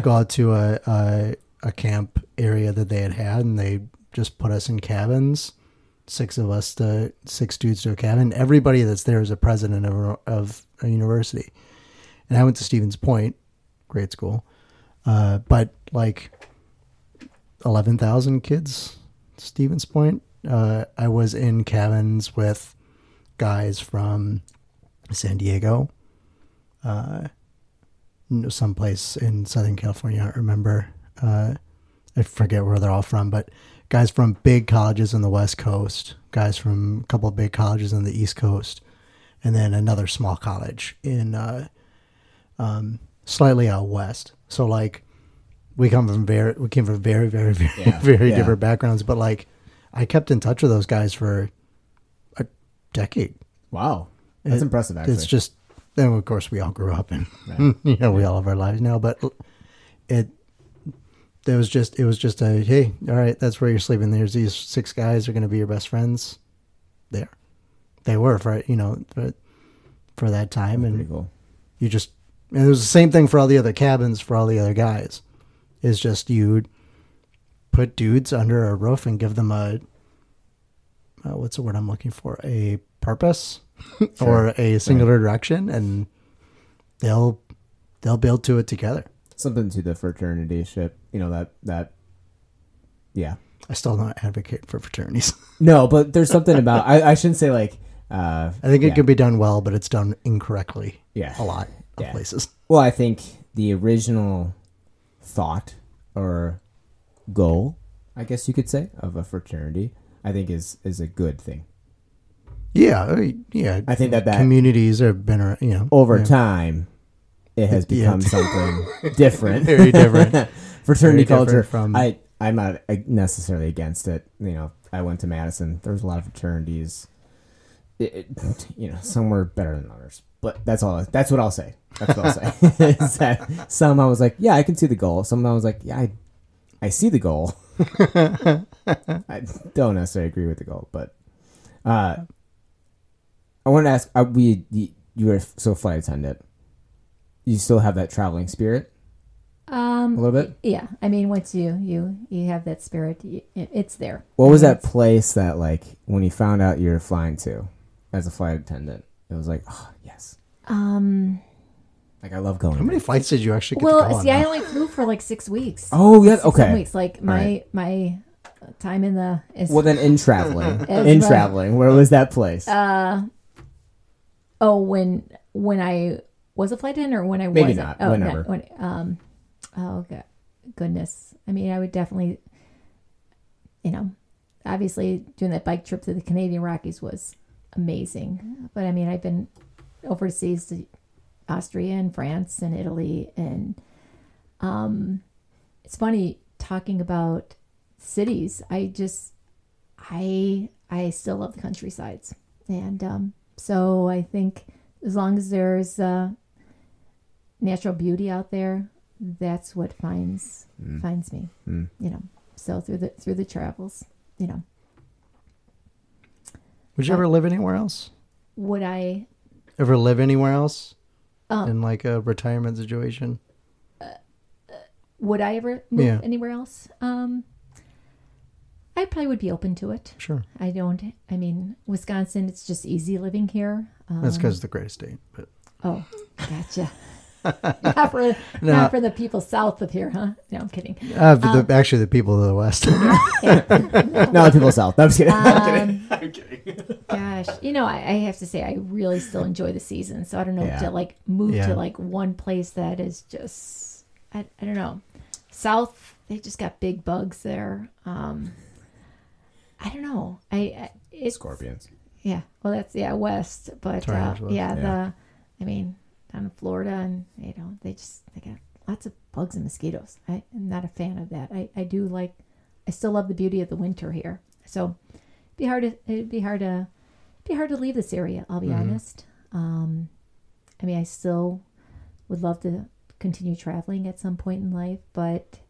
go out to a, a a camp area that they had had, and they just put us in cabins. Six of us to six dudes to a cabin. Everybody that's there is a president of a, of a university, and I went to Stevens Point, great school, uh, but like eleven thousand kids. Stevens Point. Uh, I was in cabins with guys from San Diego, uh, someplace in Southern California. I don't remember. Uh, I forget where they're all from, but guys from big colleges on the West Coast, guys from a couple of big colleges on the East Coast, and then another small college in uh, um, slightly out west. So like we come from very we came from very very very Yeah, <laughs> very yeah. different backgrounds, but like I kept in touch with those guys for a decade. Wow, that's It- impressive. Actually, It's just then of course we all grew up and Right. <laughs> you know we all have our lives now, but it there was just it was just a hey all right that's where you're sleeping. There's these six guys are going to be your best friends. There, they were for you know for, for that time and cool. you just and it was the same thing for all the other cabins for all the other guys it's just you put dudes under a roof and give them a uh, what's the word i'm looking for a purpose <laughs> or a singular direction and they'll they'll build to it together Something to the fraternity ship. You know that that. Yeah. i still don't advocate for fraternities <laughs> No, but there's something about I, I shouldn't say like uh i think yeah. it can be done well but it's done incorrectly Yeah. a lot of Yeah. places Well, I think the original thought or goal, I guess you could say, of a fraternity, I think is is a good thing. yeah I mean, yeah I think that that communities have been you know over yeah. time it has Yeah. become something <laughs> different. Very different. <laughs> Fraternity Very different culture. from- I I'm not uh, necessarily against it. You know, I went to Madison. There's a lot of fraternities. It, it, <sniffs> you know, some were better than others, but that's all. That's what I'll say. That's what I'll say. <laughs> Is that some I was like, yeah, I can see the goal. Some I was like, yeah, I, I see the goal. I don't necessarily agree with the goal, but uh, I want to ask: Are we you, you were so flight attendant? You still have that traveling spirit Um, a little bit. yeah. I mean, once you you you have that spirit, you, it's there. What was that place that like when you found out you were flying to as a flight attendant? It was like, oh yes, Um. like I love going. how many there. flights did you actually get to go Well, on see, I now? only flew for like six weeks. Oh yeah, Six, seven okay. weeks. Like my Right. my time in the is Well then, in traveling, <laughs> in traveling, where was that place? uh oh when when I was a flight attendant or when I Maybe wasn't? not, Oh, whenever. when, um oh god goodness. I mean I would definitely you know obviously doing that bike trip to the Canadian Rockies was amazing. But I mean I've been overseas to Austria and France and Italy and um it's funny talking about cities. I just I I still love the countrysides. And um so I think as long as there's uh natural beauty out there, that's what finds finds me. Mm. You know. So through the through the travels, you know. Would you ever live anywhere else? Would I Ever live anywhere else um in like a retirement situation? would I ever move Yeah. anywhere else? Um I probably would be open to it. Sure, I don't. I mean, Wisconsin. It's just easy living here. Um, that's because it's the greatest state. But Oh, gotcha. <laughs> not for <laughs> No. not for the people south of here, huh? No, I'm kidding. uh, but the, actually, the people of the West. <laughs> no, the people south. I'm just kidding. Um, <laughs> Gosh, you know, I, I have to say, I really still enjoy the season. So I don't know Yeah. to like move Yeah. to like one place that is just, I, I don't know. South, they just got big bugs there. Um, I don't know. I, I it's Scorpions. Yeah, well, that's yeah west, but uh, yeah, yeah. the I mean down in Florida, and you know they just they got lots of bugs and mosquitoes. I, I'm not a fan of that. I, I do like, I still love the beauty of the winter here. So it'd be hard to it'd be hard to be hard to leave this area. I'll be Mhm. honest. Um, I mean, I still would love to continue traveling at some point in life, but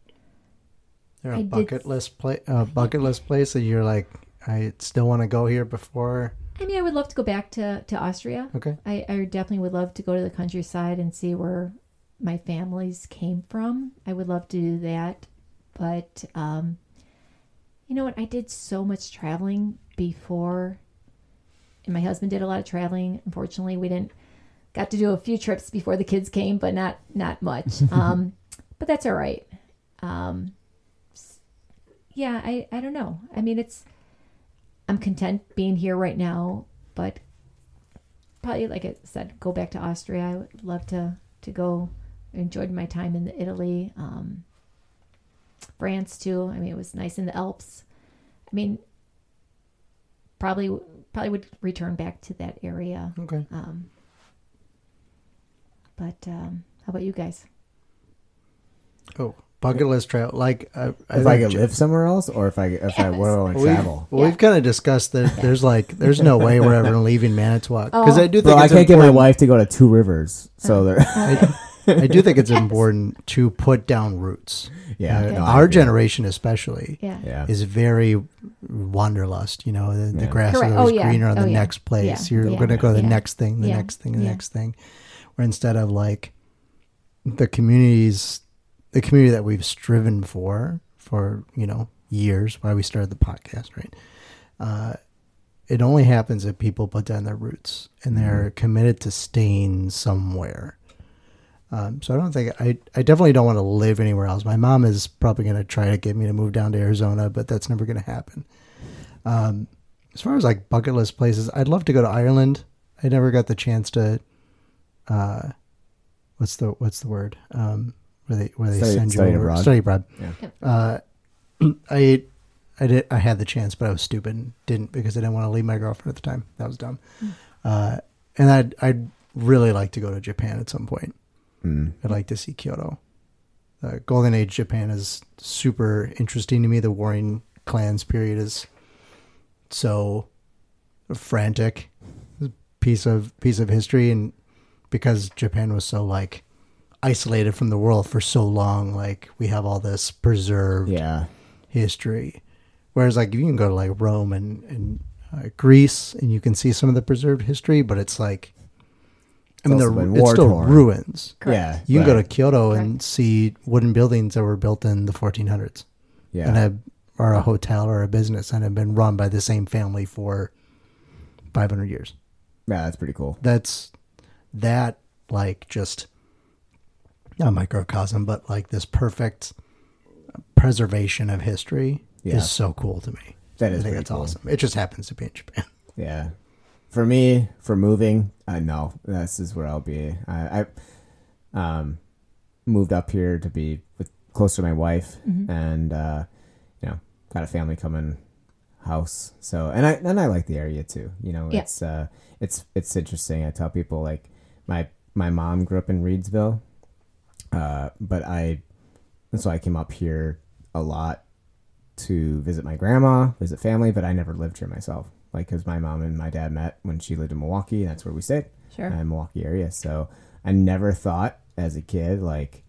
There I a did- bucket list place, a bucket list place that you're like, I still want to go here before. I mean, I would love to go back to to Austria. Okay, I, I definitely would love to go to the countryside and see where my families came from. I would love to do that. But um, you know what? I did so much traveling before, and my husband did a lot of traveling. Unfortunately, we didn't got to do a few trips before the kids came, but not not much. <laughs> um, but that's all right. Um, yeah, I I don't know. I mean, it's I'm content being here right now, but probably like I said, go back to Austria. I would love to to go. I enjoyed my time in Italy, um, France too. I mean, it was nice in the Alps. I mean, probably probably would return back to that area. okay. Um, but um, how about you guys? Oh, bucket list trail. Like uh, I, if I think could J- live somewhere else, or if I if I Yes. I want to we've, travel. we've kind of discussed that. There's like there's no way we're ever leaving Manitowoc because Oh. I do think Bro, I can't get my wife to go to Two Rivers, so uh-huh. they're uh-huh. I, I do think it's important to put down roots. yeah. Uh, no, our agree. generation, especially, Yeah. Yeah. is very wanderlust. You know, the, the Yeah. grass Correct. is always Oh, yeah. greener on Oh, the yeah. next place. Yeah. You're Yeah. going to go to the Yeah. next thing, the Yeah. next thing, the Yeah. next thing. Where instead of like the communities, the community that we've striven for for you know years, why we started the podcast, right? Uh, it only happens if people put down their roots and they're committed to staying somewhere. Um, so I don't think I, I definitely don't want to live anywhere else. My mom is probably going to try to get me to move down to Arizona, but that's never going to happen. Um, as far as like bucket list places, I'd love to go to Ireland. I never got the chance to. Uh, what's the what's the word? Um, where they where they Study- send you study over abroad. study abroad. Yeah. Uh, <clears throat> I I did I had the chance, but I was stupid and didn't because I didn't want to leave my girlfriend at the time. That was dumb. Uh, and I'd I'd really like to go to Japan at some point. Mm. I'd like to see Kyoto. The Golden Age Japan is super interesting to me. The Warring Clans period is so frantic piece of piece of history, and because Japan was so like isolated from the world for so long, like we have all this preserved Yeah. history. Whereas like you can go to like Rome and and uh, Greece, and you can see some of the preserved history, but it's like. I mean, It's they're- it's still war-torn. ruins. Yeah. You can go to right. Kyoto and see wooden buildings that were built in the 1400s Yeah. and have, or a hotel or a business and have been run by the same family for 500 years. yeah, that's pretty cool. That's that like just not a microcosm, but like this perfect preservation of history Yeah. is so cool to me. That I think that's cool. awesome. It just happens to be in Japan. <laughs> Yeah. For me, for moving, uh, know this is where I'll be. I, I um, moved up here to be with close to my wife, and uh, you know, got a family coming house. So, and I and I like the area too. You know, Yeah. it's uh, it's it's interesting. I tell people like my my mom grew up in Reedsville, uh, but I and so I came up here a lot to visit my grandma, visit family, but I never lived here myself. Like, because my mom and my dad met when she lived in Milwaukee, and that's where we stayed, Sure. uh, Milwaukee area. So I never thought as a kid like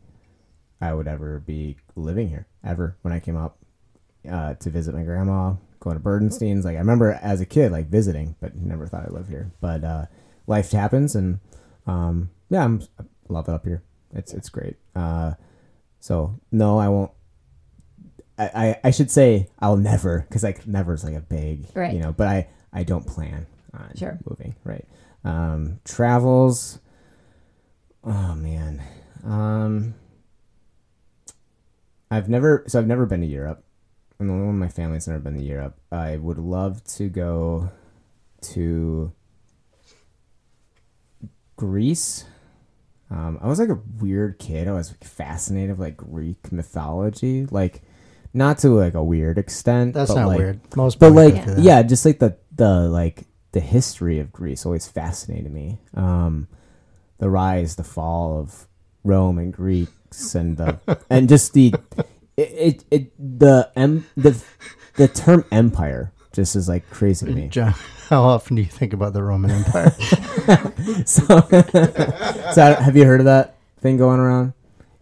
I would ever be living here ever when I came up uh, to visit my grandma, going to Burdenstein's. Like I remember as a kid like visiting, but never thought I'd live here. But uh, life happens, and um, yeah, I'm, I love it up here. It's it's great. Uh, so no, I won't. I, I, I should say I'll never because like never is like a big Right. you know, but I I don't plan on Sure. moving right. Um, travels. Oh man, um, I've never so I've never been to Europe. And the only one of my family's never been to Europe. I would love to go to Greece. Um, I was like a weird kid. I was like, fascinated with like Greek mythology, like not to like a weird extent. That's but, not like, weird. Most but like that. yeah. just like the the like the history of Greece always fascinated me. Um, the rise, the fall of Rome and Greeks, and the <laughs> and just the it, it, it the em, the the term empire just is like crazy to me. John, <laughs> how often do you think about the Roman <laughs> Empire? So, <laughs> so have you heard of that thing going around?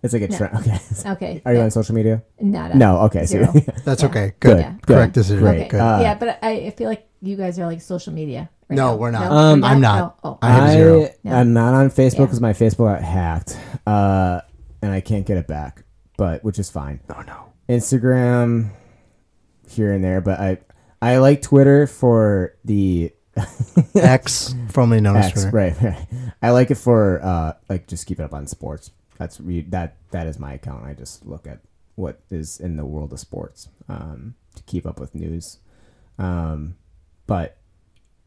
It's like a No. trend. Okay, Okay. are you yeah. on social media? Not No. Okay, so Zero. That's Yeah. okay. Good. Yeah. Correct decision. Great. Okay. Good. Uh, yeah, but I, I feel like you guys are like social media. Right No, now. we're not. No, Um, you're I'm not. Oh, oh. I have zero. No. I'm not on Facebook Yeah. because my Facebook got hacked, uh, and I can't get it back. But which is fine. oh no. Instagram here and there, but I I like Twitter for the <laughs> X, formerly known as X, Twitter. right, right. I like it for uh like just keep it up on sports. That's re- that that is my account. I just look at what is in the world of sports um, to keep up with news. Um, but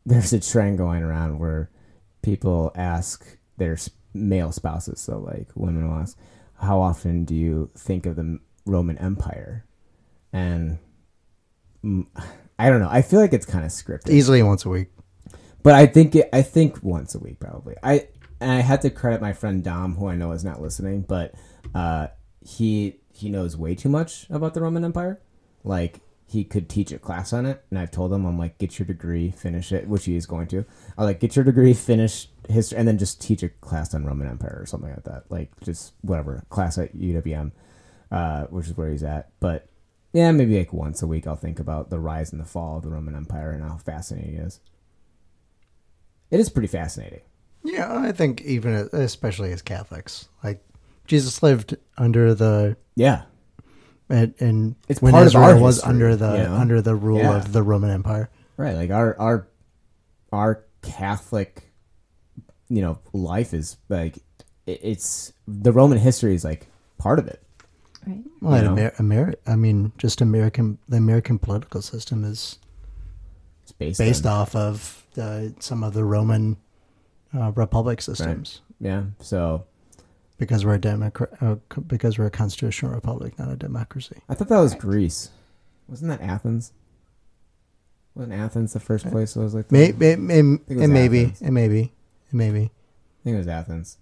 there's a trend going around where people ask their male spouses, so like women will ask, "How often do you think of the Roman Empire?" And mm, I don't know. I feel like it's kind of scripted Easily once a week. but I think it, I think once a week probably. I and I had to credit my friend Dom, who I know is not listening, but uh, he he knows way too much about the Roman Empire. Like he could teach a class on it, and I've told him I'm like, get your degree, finish it, which he is going to. I like get your degree, finish history, and then just teach a class on Roman Empire or something like that. Like just whatever class at UWM, uh, which is where he's at. But yeah, maybe like once a week I'll think about the rise and the fall of the Roman Empire and how fascinating it is. It is pretty fascinating. Yeah, I think even especially as Catholics, like Jesus lived under the Yeah, and, and It's when part of Israel our was history, under the you know? under the rule Yeah. of the Roman Empire. right. Like our our our Catholic, you know, life is like it's the Roman history is like part of it. Right. Well, You and know? Amer- I mean, just American the American political system is It's based based on, off of the, some of the Roman uh, republic systems yeah. So because we're a democrat uh, because we're a constitutional republic, not a democracy. I thought that was Correct. Greece. Wasn't that Athens? Wasn't Athens the first place? I was like, May, may, may, it was it may be, Athens. it may be, it may be. I think it was Athens.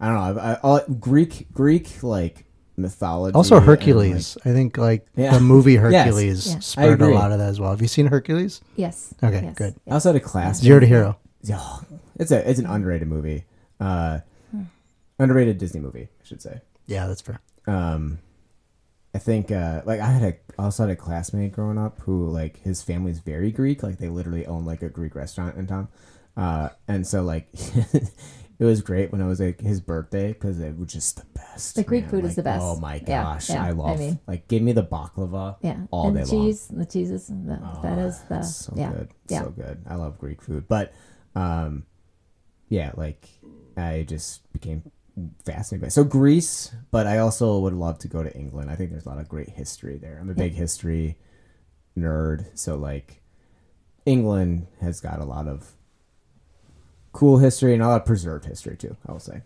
I don't know. I, I, all, Greek Greek like mythology. Also, and, like- Hercules. I think like Yeah. the movie <laughs> Yes. Hercules Yeah. Spurred a lot of that as well. Have you seen Hercules? Yes. Okay, Yes. good. I also had a class. Zero to hero. Oh, it's a it's an underrated movie. Uh, underrated Disney movie, I should say. Yeah, that's fair. Um, I think uh, like I had a I also had a classmate growing up who like his family's very Greek. Like they literally own like a Greek restaurant in town. Uh, and so like <laughs> it was great when it was like his birthday because it was just the best. The Greek man. food is the best. Oh my gosh, yeah, I I love. mean- like give me the baklava. Yeah. All and day the long. cheese, the cheeses, the Oh, fetas, the so yeah. good, Yeah. so good. I love Greek food, but um, yeah, like I just became fascinated by. it. So Greece, but I also would love to go to England. I think there's a lot of great history there. I'm a big history nerd, so like England has got a lot of cool history and a lot of preserved history too. I will say.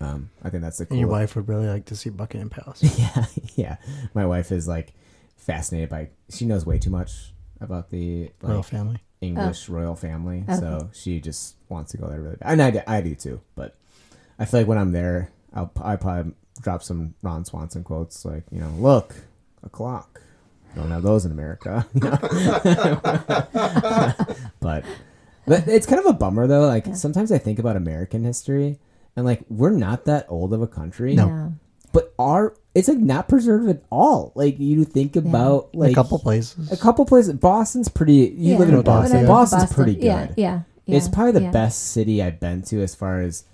Um, I think that's the cool. And your wife would really like to see Buckingham Palace. <laughs> Yeah, yeah. My wife is like fascinated by. She knows way too much about the like, Royal family. English royal family, Okay. so she just wants to go there really bad. And I, do- I do too, but I feel like when I'm there, I'll I probably drop some Ron Swanson quotes like, you know, look, a clock. Don't have those in America. <laughs> <laughs> but but it's kind of a bummer though. Like Yeah. sometimes I think about American history and like we're not that old of a country. No. Yeah. But our it's like not preserved at all. Like you think about like a couple places. a couple places. Boston's pretty. You yeah. live in When I Boston. Boston's pretty good. Yeah, yeah, yeah. it's probably the yeah. best city I've been to as far as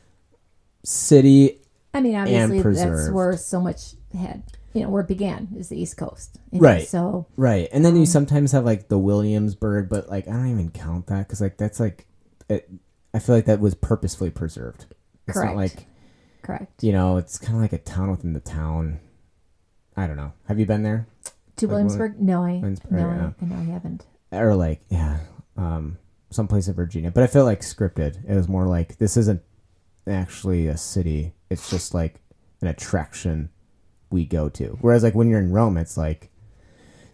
city. I mean, obviously, that's preserved. where so much had, you know, where it began is the East Coast. And Right. So, Right, and then Um, you sometimes have like the Williamsburg, but like I don't even count that because like that's like, it, I feel like that was purposefully preserved. It's Correct. not like correct. you know, it's kind of like a town within the town. I don't know. Have you been there? To like Williamsburg? No, I, Williamsburg, no, yeah. I, no, I haven't. or like yeah um someplace in virginia but i feel like scripted it was more like this isn't actually a city it's just like an attraction we go to. Whereas like when you're in rome it's like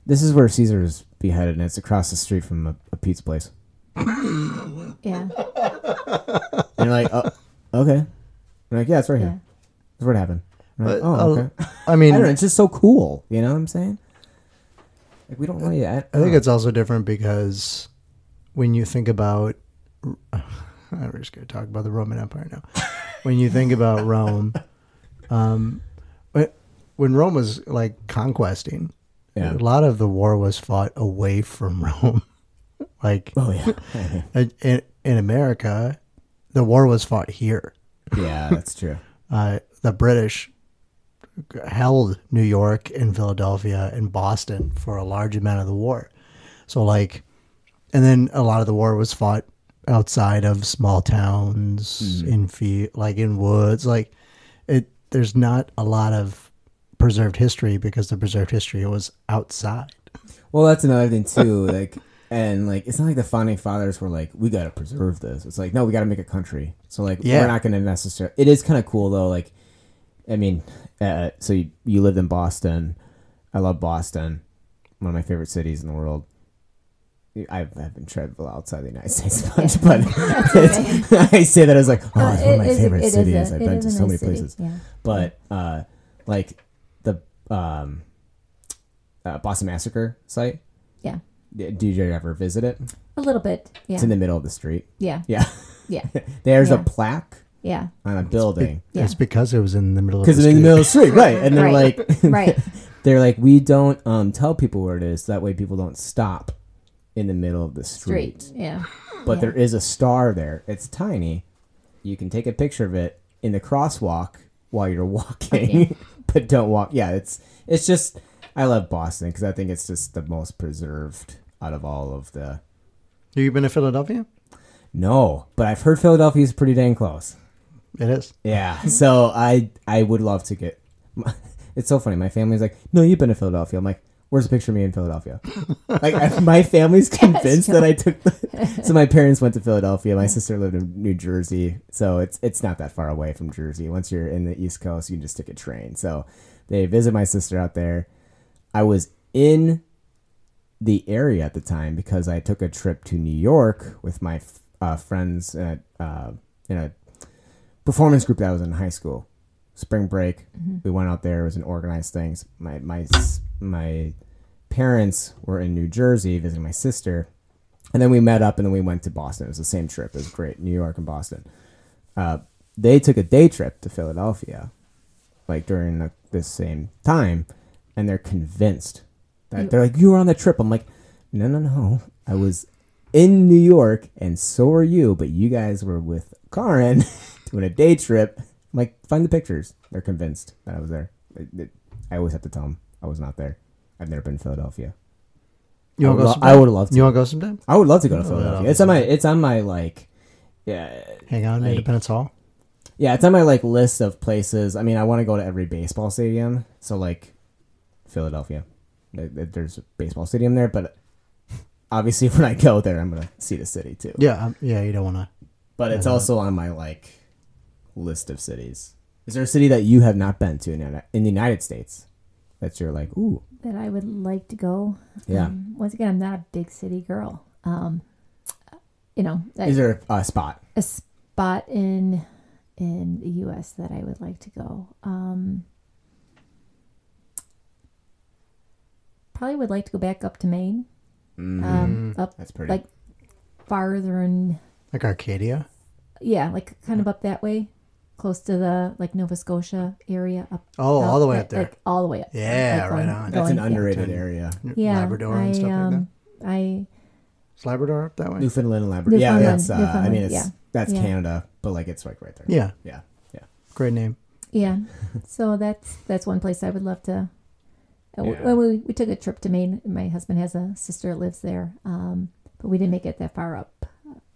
this is where caesar is beheaded and it's across the street from a, a pizza place. <laughs> Yeah, and you're like oh okay. I'm like yeah it's right yeah. here that's where it happened. I'm like, But, oh uh, okay. I <laughs> i mean, don't know it's just so cool. You know what i'm saying? Like we don't really i, I think it's also different because when you think about, <laughs> I'm just going to talk about the Roman Empire now. When you think about Rome, um, when- when Rome was like conquesting, Yeah. a lot of the war was fought away from <laughs> Rome. like oh yeah <laughs> in, in America, the war was fought here. yeah <laughs> that's true uh, the British held New York and Philadelphia and Boston for a large amount of the war. So like, and then a lot of the war was fought outside of small towns in fee like in woods. Like it, there's not a lot of preserved history because the preserved history was outside. Well, that's another thing too. <laughs> Like, and like, it's not like the founding fathers were like, "We got to preserve this." It's like, no, we got to make a country. So like, Yeah. we're not going to necessarily. It is kind of cool though. Like, I mean, uh, so you, you lived in Boston. I love Boston. One of my favorite cities in the world. I've, I've been traveled outside the United <laughs> States a bunch, but <laughs> it's- I say that as like, oh, it's one of my It is- favorite it is cities. a- I've been to a so many city, places Yeah. but uh like the um, uh, Boston Massacre site. Yeah. D- Did you ever visit it? A little bit. Yeah. It's in the middle of the street. yeah. Yeah. Yeah. <laughs> There's a plaque Yeah. on a building Yeah. It's because it was in the middle of because the it's in the street. middle of the street, right? And they're Right. like, <laughs> Right. they're like, we don't um, tell people where it is. That way, people don't stop in the middle of the street. Street. Yeah. But Yeah. there is a star there. It's tiny. You can take a picture of it in the crosswalk while you're walking, Okay. <laughs> but don't walk. Yeah, it's it's just I love Boston because I think it's just the most preserved out of all of the. Have you been to Philadelphia? No, but I've heard Philadelphia's pretty dang close. It is. Yeah, so I I would love to get. <laughs> It's so funny. My family's like, "No, you've been to Philadelphia." I'm like, "Where's a picture of me in Philadelphia?" <laughs> like I, my family's convinced that I took. The, so my <laughs> parents went to Philadelphia. My sister lived in New Jersey, so it's it's not that far away from Jersey. Once you're in the East Coast, you can just take a train. So they visit my sister out there. I was in the area at the time because I took a trip to New York with my uh, friends in a, uh, in a performance group that I was in high school. Spring break, we went out there. It was an organized things. My my s- my parents were in New Jersey visiting my sister, and then we met up, and then we went to Boston. It was the same trip. It was great, New York and Boston. Uh, they took a day trip to Philadelphia, like during the, this same time, and they're convinced that they're like, "You were on the trip." I'm like, "No, no, no. I was in New York, and so are you, but you guys were with Karin <laughs> doing a day trip." I'm like, find the pictures. They're convinced that I was there. I always have to tell them I was not there. I've never been to Philadelphia. You I want would, to go lo- sometime? I would love to. You want to go sometime? I would love to go to Oh, Philadelphia. It's on my. It's on my like. Yeah, Hang on, Like- Independence Hall. yeah. It's on my like list of places. I mean, I want to go to every baseball stadium. So like, Philadelphia. There- there- There's a baseball stadium there, but obviously <laughs> when I go there, I'm gonna see the city too. Yeah, um, yeah. You don't want to. But it's also on my like list of cities. Is there a city that you have not been to in, in the United States that you're like, ooh, That I would like to go. yeah? Um, once again, I'm not a big city girl. Um, you know, I- Is there a spot? a spot in in the U.S. that I would like to go. Um, probably would like to go back up to Maine, Mm, um, up that's pretty. like farther and Like Acadia. yeah, like kind of up that way, close to the like Nova Scotia area. Up Oh, all the way up there. like all the way up. Yeah, Like right going- on. that's an going- yeah. underrated Yeah. area. Yeah, Labrador and I, stuff like that. um, I Is Labrador up that way? Newfoundland and Labrador. Yeah, that's. Uh, I mean, it's yeah. that's Yeah. Canada, but like it's like right there. Yeah, yeah, yeah. great name. Yeah, <laughs> so that's that's one place I would love to. uh, Yeah. When we, we took a trip to Maine, my husband has a sister that lives there, um, but we didn't make it that far up.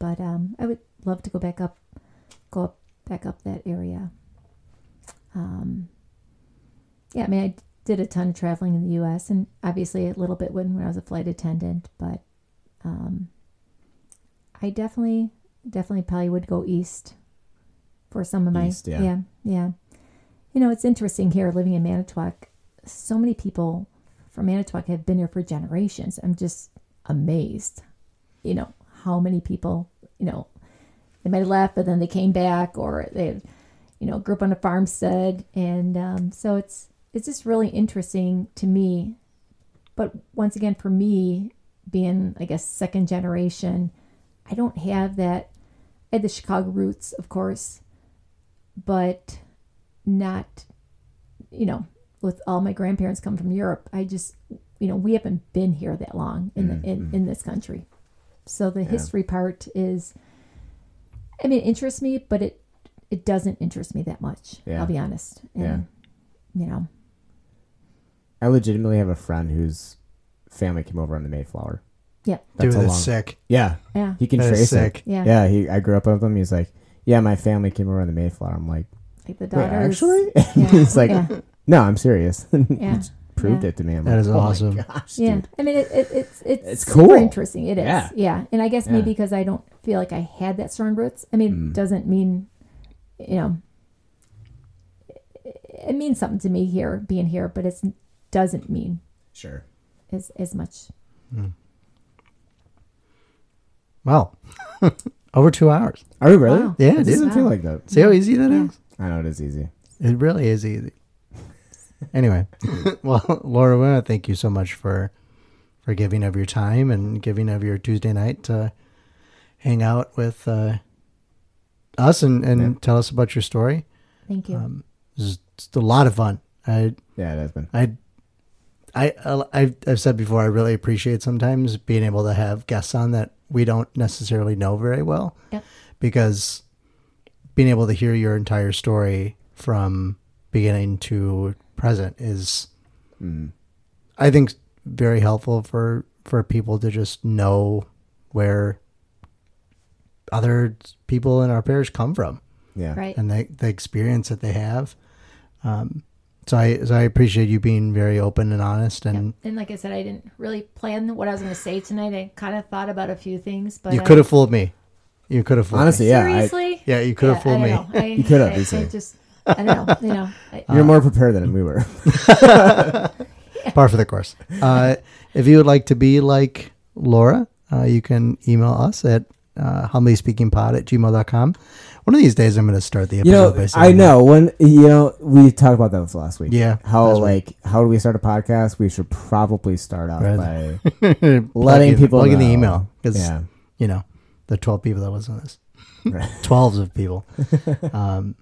But um, I would love to go back up, go up back up that area. Um, yeah, I mean, I did a ton of traveling in the U.S. and obviously a little bit when, when I was a flight attendant, but um, I definitely, definitely probably would go east for some of my East, yeah. yeah, yeah. You know, it's interesting here living in Manitowoc. So many people from Manitowoc have been here for generations. I'm just amazed. You know how many people. You know, they might have left, but then they came back, or they, you know, grew up on a farmstead, and um, so it's it's just really interesting to me. But once again, for me, being I guess second generation, I don't have that. I had the Chicago roots, of course, but not, you know, with all my grandparents come from Europe. I just, you know, we haven't been here that long in the, in, in this country, so the history part is. I mean, it interests me, but it it doesn't interest me that much. Yeah. I'll be honest. And, You know. I legitimately have a friend whose family came over on the Mayflower. Yeah. That's Dude, a that's sick. Yeah, Yeah. he can That is trace sick. it. Yeah. Yeah, he. I grew up with him. He's like, yeah, my family came over on the Mayflower. I'm like, Like the wait, daughters. actually? Yeah. <laughs> He's like, yeah. no, I'm serious. <laughs> he Yeah. proved Yeah. it to me. I'm That like, is oh my awesome. gosh, Yeah, dude. I mean, it, it, it's it's It's super cool. interesting. It is, Yeah. yeah, And I guess Yeah. maybe because I don't feel like I had that strong roots. I mean, Mm. doesn't mean, you know, it, it means something to me here, being here, but it doesn't mean Sure. as as much. Wow. <laughs> Over two hours. Are we really? Wow. Yeah, It doesn't feel like that. See how easy that is? Yeah. I know it is easy. It really is easy. anyway, <laughs> well, Laura, we thank you so much for for giving of your time and giving of your Tuesday night to hang out with uh, us and, and Yeah. tell us about your story. Thank you. Um, this is just a lot of fun. I Yeah, it has been. I I I've, I've said before I really appreciate sometimes being able to have guests on that we don't necessarily know very well. Yep. Because being able to hear your entire story from beginning to present is Mm. I think very helpful for for people to just know where other people in our parish come from Yeah. right. and the, the experience that they have. Um, so I so I appreciate you being very open and honest, and Yep. And like I said, I didn't really plan what I was going to say tonight. I kind of thought about a few things, but you could have fooled me. You could have fooled Honestly, me. yeah. I, Seriously? Yeah, you could have Yeah, fooled I me. <laughs> I, You could have, I, you I say. just, I don't know. You know, I, <laughs> you're more prepared than we were. <laughs> Par for the course. Uh, if you would like to be like Laura, uh, you can email us at uh, humblyspeakingpod at gmail.com. One of these days, I'm going to start the episode you know, I know when you know we talked about that last week. Yeah, How like how do we start a podcast? We should probably start off Right. by <laughs> letting in- people plug in the email because yeah. you know the 12 people that listen to this. Right. <laughs> 12s of people. <laughs> um,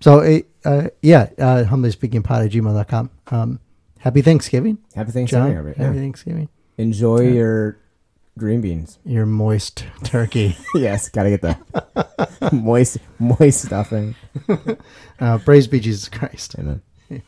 so, uh, uh, yeah, uh, humbly speaking pod at gmail.com. Um, happy Thanksgiving, Happy Thanksgiving, John. everybody. Happy Yeah. Thanksgiving. Enjoy your green beans. Your moist turkey. <laughs> yes, gotta get the <laughs> moist moist stuffing. <laughs> uh, praise be Jesus Christ. Amen. Amen.